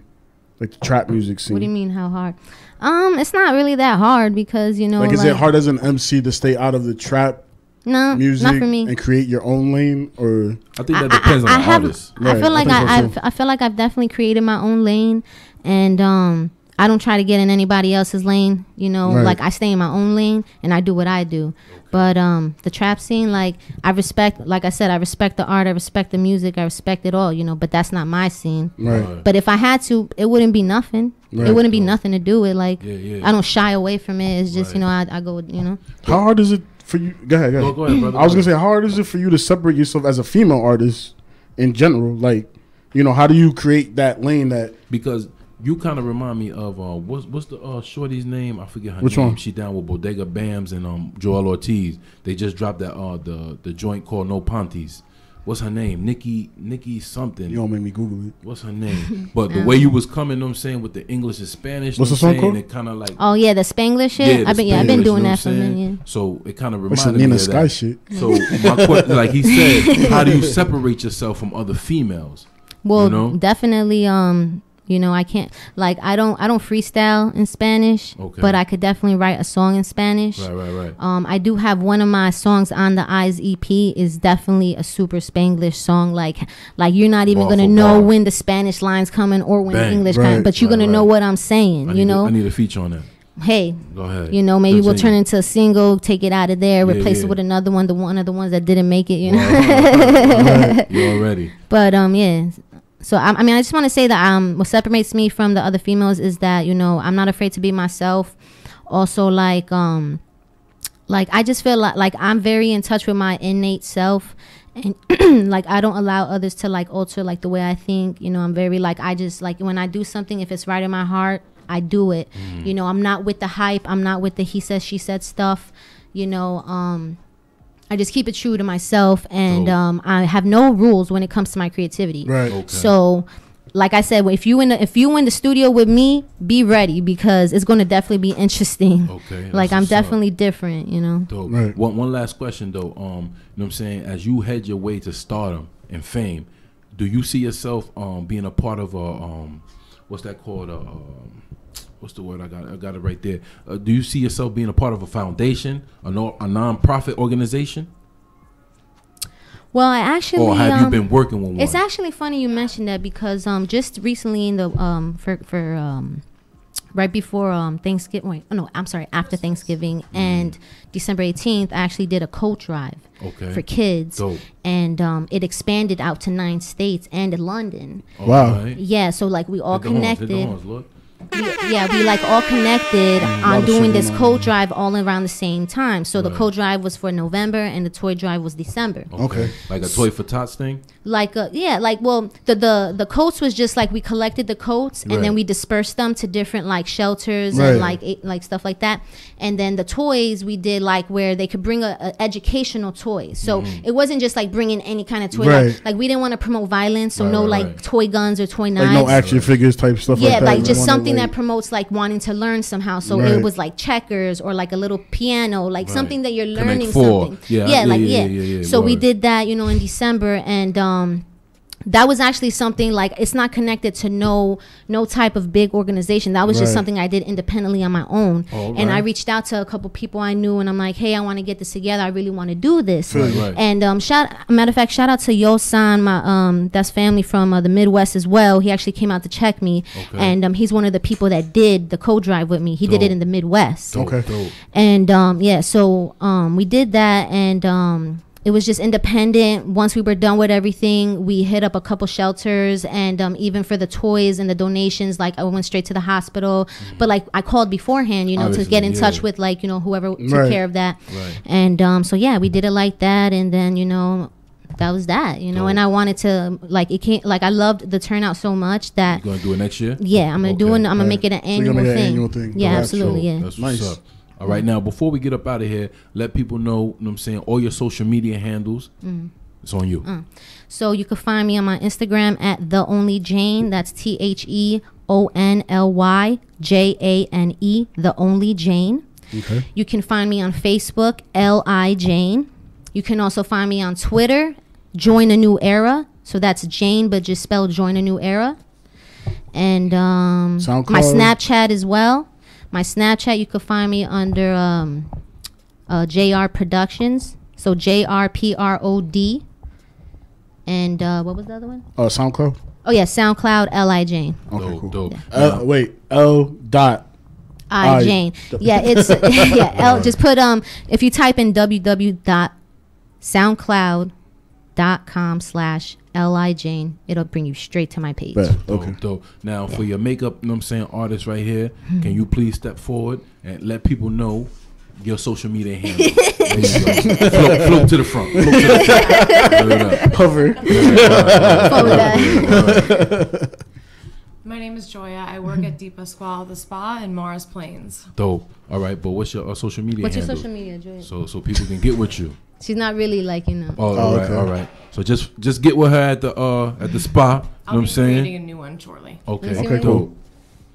Speaker 7: like the trap music scene?
Speaker 12: What do you mean? How hard? Um, it's not really that hard because you know,
Speaker 7: like,
Speaker 12: like,
Speaker 7: is it hard as an MC to stay out of the trap
Speaker 12: No,
Speaker 7: music
Speaker 12: not for me.
Speaker 7: and create your own lane? Or
Speaker 14: I think that
Speaker 12: I- depends I, I on the have, I feel like I, I've, I feel like I've definitely created my own lane, and um, I don't try to get in anybody else's lane. You know,
Speaker 7: Right.
Speaker 12: like I stay in my own lane and I do what I do. But um, the trap scene, like I respect, like I said, I respect the art, I respect the music, I respect it all. You know, but that's not my scene.
Speaker 7: Right.
Speaker 12: But if I had to, it wouldn't be nothing.
Speaker 7: Right.
Speaker 12: It wouldn't be nothing to do with. Like
Speaker 7: Yeah, yeah.
Speaker 12: I don't shy away from it. It's just you know I, I go you know.
Speaker 7: How hard is it for you? Go ahead, go ahead.
Speaker 14: Go- go ahead, brother.
Speaker 7: I was gonna say, how hard is it for you to separate yourself as a female artist in general? Like, you know, how do you create that lane that?
Speaker 14: because you kind of remind me of uh, what's what's the uh, shorty's name? I forget her
Speaker 7: Which
Speaker 14: name.
Speaker 7: one?
Speaker 14: She down with Bodega Bamz and um Joel Ortiz. They just dropped that uh the the joint called No Pontes. What's her name? Nicki Nicki something.
Speaker 7: You don't make me Google it.
Speaker 14: What's her name? <laughs> But the way you was coming, know what I'm saying, with the English and Spanish,
Speaker 7: What's
Speaker 14: know
Speaker 7: the
Speaker 14: what I'm
Speaker 7: song
Speaker 14: saying,
Speaker 7: called?
Speaker 14: It kind of like
Speaker 12: Oh yeah, the Spanglish shit.
Speaker 14: the
Speaker 12: I've been yeah, I've been
Speaker 14: Spanglish,
Speaker 12: doing
Speaker 14: know
Speaker 12: that for a
Speaker 14: saying?
Speaker 12: minute. Yeah.
Speaker 14: So it kind of
Speaker 7: What's
Speaker 14: reminded
Speaker 7: the Nina
Speaker 14: me of
Speaker 7: Sky
Speaker 14: that.
Speaker 7: shit?
Speaker 14: So my question, <laughs> like he said, how do you separate yourself from other females?
Speaker 12: Well,
Speaker 14: you know?
Speaker 12: definitely. Um, you know, I can't like I don't I don't freestyle in Spanish,
Speaker 14: Okay.
Speaker 12: but I could definitely write a song in Spanish.
Speaker 14: Right, right, right.
Speaker 12: Um, I do have one of my songs on the Eyes EP is definitely a super Spanglish song. Like, like you're not even gonna know
Speaker 14: bar.
Speaker 12: when the Spanish lines coming or when
Speaker 14: Bang.
Speaker 12: the English
Speaker 14: Right,
Speaker 12: coming, but you're
Speaker 14: right,
Speaker 12: gonna know what I'm saying.
Speaker 14: I
Speaker 12: you know,
Speaker 14: a, I need a feature on that.
Speaker 12: hey,
Speaker 14: Go ahead.
Speaker 12: you know, maybe we'll
Speaker 14: Continue.
Speaker 12: turn into a single, take it out of there,
Speaker 14: Yeah,
Speaker 12: replace
Speaker 14: yeah.
Speaker 12: it with another one, the one of the ones that didn't make it. You know.
Speaker 14: Right. You <laughs> already.
Speaker 12: But um, yeah. So I, I mean, I just want to say that um, what separates me from the other females is that you know I'm not afraid to be myself. Also, like um, like I just feel like like I'm very in touch with my innate self, and <clears throat> like I don't allow others to like alter like the way I think. You know, I'm very like I just like when I do something, if it's right in my heart, I do it.
Speaker 14: Mm.
Speaker 12: You know, I'm not with the hype. I'm not with the he says she said stuff. You know, um, I just keep it true to myself, and
Speaker 14: Dope.
Speaker 12: um, I have no rules when it comes to my creativity.
Speaker 7: Right.
Speaker 14: Okay.
Speaker 12: So, like I said, if you in the, if you in the studio with me, be ready because it's going to definitely be interesting.
Speaker 14: Okay, <laughs>
Speaker 12: Like I'm
Speaker 14: what's up.
Speaker 12: definitely different, you know.
Speaker 14: Dope.
Speaker 7: Right.
Speaker 14: One one last question though. Um, you know what I'm saying? As you head your way to stardom and fame, do you see yourself um being a part of a um what's that called a um, what's the word I got I got it right there. Uh, do you see yourself being a part of a foundation, a no, a non-profit organization?
Speaker 12: Well, I actually.
Speaker 14: Or have you
Speaker 12: um,
Speaker 14: been working with
Speaker 12: It's actually funny you mentioned that because um just recently in the um for for um right before um Thanksgiving. Wait, oh no, I'm sorry, after Thanksgiving and December 18th, I actually did a coat drive
Speaker 14: Okay.
Speaker 12: for kids,
Speaker 14: Dope.
Speaker 12: and um it expanded out to nine states and London.
Speaker 7: Wow.
Speaker 14: Alright.
Speaker 12: Yeah, so like we all
Speaker 14: Hit the horns, hit the
Speaker 12: connected.
Speaker 14: horns, Lord.
Speaker 12: we, yeah, we like all connected
Speaker 7: lot
Speaker 12: on doing this
Speaker 7: going
Speaker 12: coat drive all around the same time. So the
Speaker 14: Right.
Speaker 12: coat drive was for November and the toy drive was December.
Speaker 7: Okay.
Speaker 14: Like a toy for tots thing.
Speaker 12: Like uh, yeah, like well the the the coats was just like we collected the coats and
Speaker 14: Right.
Speaker 12: then we dispersed them to different like shelters
Speaker 7: Right.
Speaker 12: and like like stuff like that. And then the toys we did like where they could bring a, a educational toy. So
Speaker 14: Mm-hmm.
Speaker 12: it wasn't just like bringing any kind of toy.
Speaker 7: Right.
Speaker 12: Like, like we didn't want to promote violence, so
Speaker 14: Right,
Speaker 12: no
Speaker 14: right,
Speaker 12: like
Speaker 14: right.
Speaker 12: toy guns or toy
Speaker 7: Like
Speaker 12: knives
Speaker 7: no action figures type stuff
Speaker 12: yeah,
Speaker 7: like that.
Speaker 12: like just something
Speaker 7: like-
Speaker 12: that promotes like wanting to learn somehow. So
Speaker 7: Right.
Speaker 12: it was like checkers or like a little piano, like
Speaker 14: Right.
Speaker 12: something that you're learning something.
Speaker 14: Yeah,
Speaker 12: yeah,
Speaker 14: yeah,
Speaker 12: like
Speaker 14: yeah,
Speaker 12: yeah.
Speaker 14: yeah, yeah,
Speaker 12: So we did that, you know, in December, and um, that was actually something like it's not connected to no no type of big organization. That was just something I did independently on my own.
Speaker 7: Oh,
Speaker 12: And I reached out to a couple people I knew, and I'm like, hey, I want to get this together. I really want to do this.
Speaker 7: Right, right.
Speaker 12: And um, shout matter of fact, shout out to Yosan, my um, that's family from uh, the Midwest as well. He actually came out to check me,
Speaker 7: Okay.
Speaker 12: and um, he's one of the people that did the co-drive with me. He did it in the Midwest.
Speaker 7: Okay. Dope.
Speaker 12: And um, yeah, so um, we did that, and um, it was just independent. Once we were done with everything, we hit up a couple shelters, and um, even for the toys and the donations, like I went straight to the hospital. But like I called beforehand, you know,
Speaker 7: Obviously,
Speaker 12: to get in
Speaker 7: yeah.
Speaker 12: touch with like you know whoever took care of that.
Speaker 7: Right.
Speaker 12: And um, so yeah, we did it like that, and then you know. That was that, you know, and I wanted to like it can't like I loved the turnout so much that
Speaker 14: You gonna do it next year?
Speaker 12: yeah, I'm gonna do it. I'm gonna
Speaker 7: Right.
Speaker 12: make it an
Speaker 7: So you're
Speaker 12: annual,
Speaker 7: gonna make it an
Speaker 12: thing.
Speaker 7: annual thing.
Speaker 12: Yeah,
Speaker 7: That's
Speaker 12: absolutely.
Speaker 7: dope.
Speaker 12: Yeah.
Speaker 14: That's
Speaker 7: Nice.
Speaker 14: What's up. All right, now before we get up out of here, let people know, you know what I'm saying, all your social media handles.
Speaker 12: Mm.
Speaker 14: It's on you.
Speaker 12: Mm. So you can find me on my Instagram at the only Jane. That's T H E O N L Y J A N E. The only Jane.
Speaker 7: Okay.
Speaker 12: You can find me on Facebook, L I Jane. You can also find me on Twitter, Join a New Era. So that's Jane, but just spell Join a New Era. And um, my Snapchat as well. My Snapchat, you could find me under um, uh, JR Productions. So J R P R O D. And uh, what was the other one?
Speaker 7: Uh, SoundCloud.
Speaker 12: Oh yeah, SoundCloud L I Jane.
Speaker 7: Okay, cool.
Speaker 14: dope.
Speaker 7: Uh, wait, L dot.
Speaker 12: I
Speaker 7: I-
Speaker 12: Jane. Yeah, <laughs> it's <laughs> yeah. L, just put um. If you type in www.soundcloud.com slash li Jane, it'll bring you straight to my page.
Speaker 14: Dope, dope. Now, for your makeup, you know what I'm saying, artist right here, can you please step forward and let people know your social media handle? <laughs> There float, float to the front. Float to the front. There it up.
Speaker 7: Hover. <laughs>
Speaker 15: My name is Joya. I work at DiPasquale, the spa in Morris Plains.
Speaker 14: Dope. All right, but what's your uh, social media
Speaker 12: What's your social media, Joya?
Speaker 14: So so people can get with you.
Speaker 12: She's not really like you know.
Speaker 14: Oh, all right,
Speaker 7: okay.
Speaker 14: all right. So just just get with her at the uh at the spa. You know
Speaker 15: I'll
Speaker 14: what I'm
Speaker 15: be creating a new one shortly.
Speaker 14: Okay, okay, dope.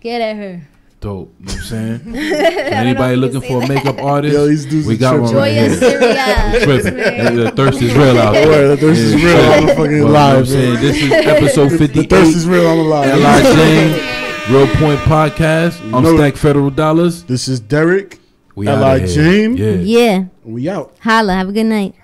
Speaker 12: Get at her.
Speaker 14: Dope. You know what I'm saying? <laughs> So
Speaker 12: I don't know
Speaker 14: anybody looking for a
Speaker 12: say that.
Speaker 14: makeup artist?
Speaker 7: Yo, these dudes
Speaker 14: we
Speaker 7: are
Speaker 14: got one right
Speaker 12: Joya <laughs>
Speaker 14: here.
Speaker 12: Syria.
Speaker 14: Tripping. The, the thirst is real out
Speaker 7: Don't
Speaker 14: there.
Speaker 7: worry, the thirst is real. I'm fucking
Speaker 14: Well, you know
Speaker 7: live,
Speaker 14: what I'm saying?
Speaker 7: man.
Speaker 14: This is episode 58.
Speaker 7: The thirst is real. I'm alive.
Speaker 14: L.I. Jane, Real Point Podcast. I'm
Speaker 7: know-
Speaker 14: Stack Federal Dollars.
Speaker 7: This is Derek.
Speaker 14: We
Speaker 7: L.I.
Speaker 14: outta here. Yeah.
Speaker 12: Yeah.
Speaker 7: We out.
Speaker 12: Holla. Have a good night.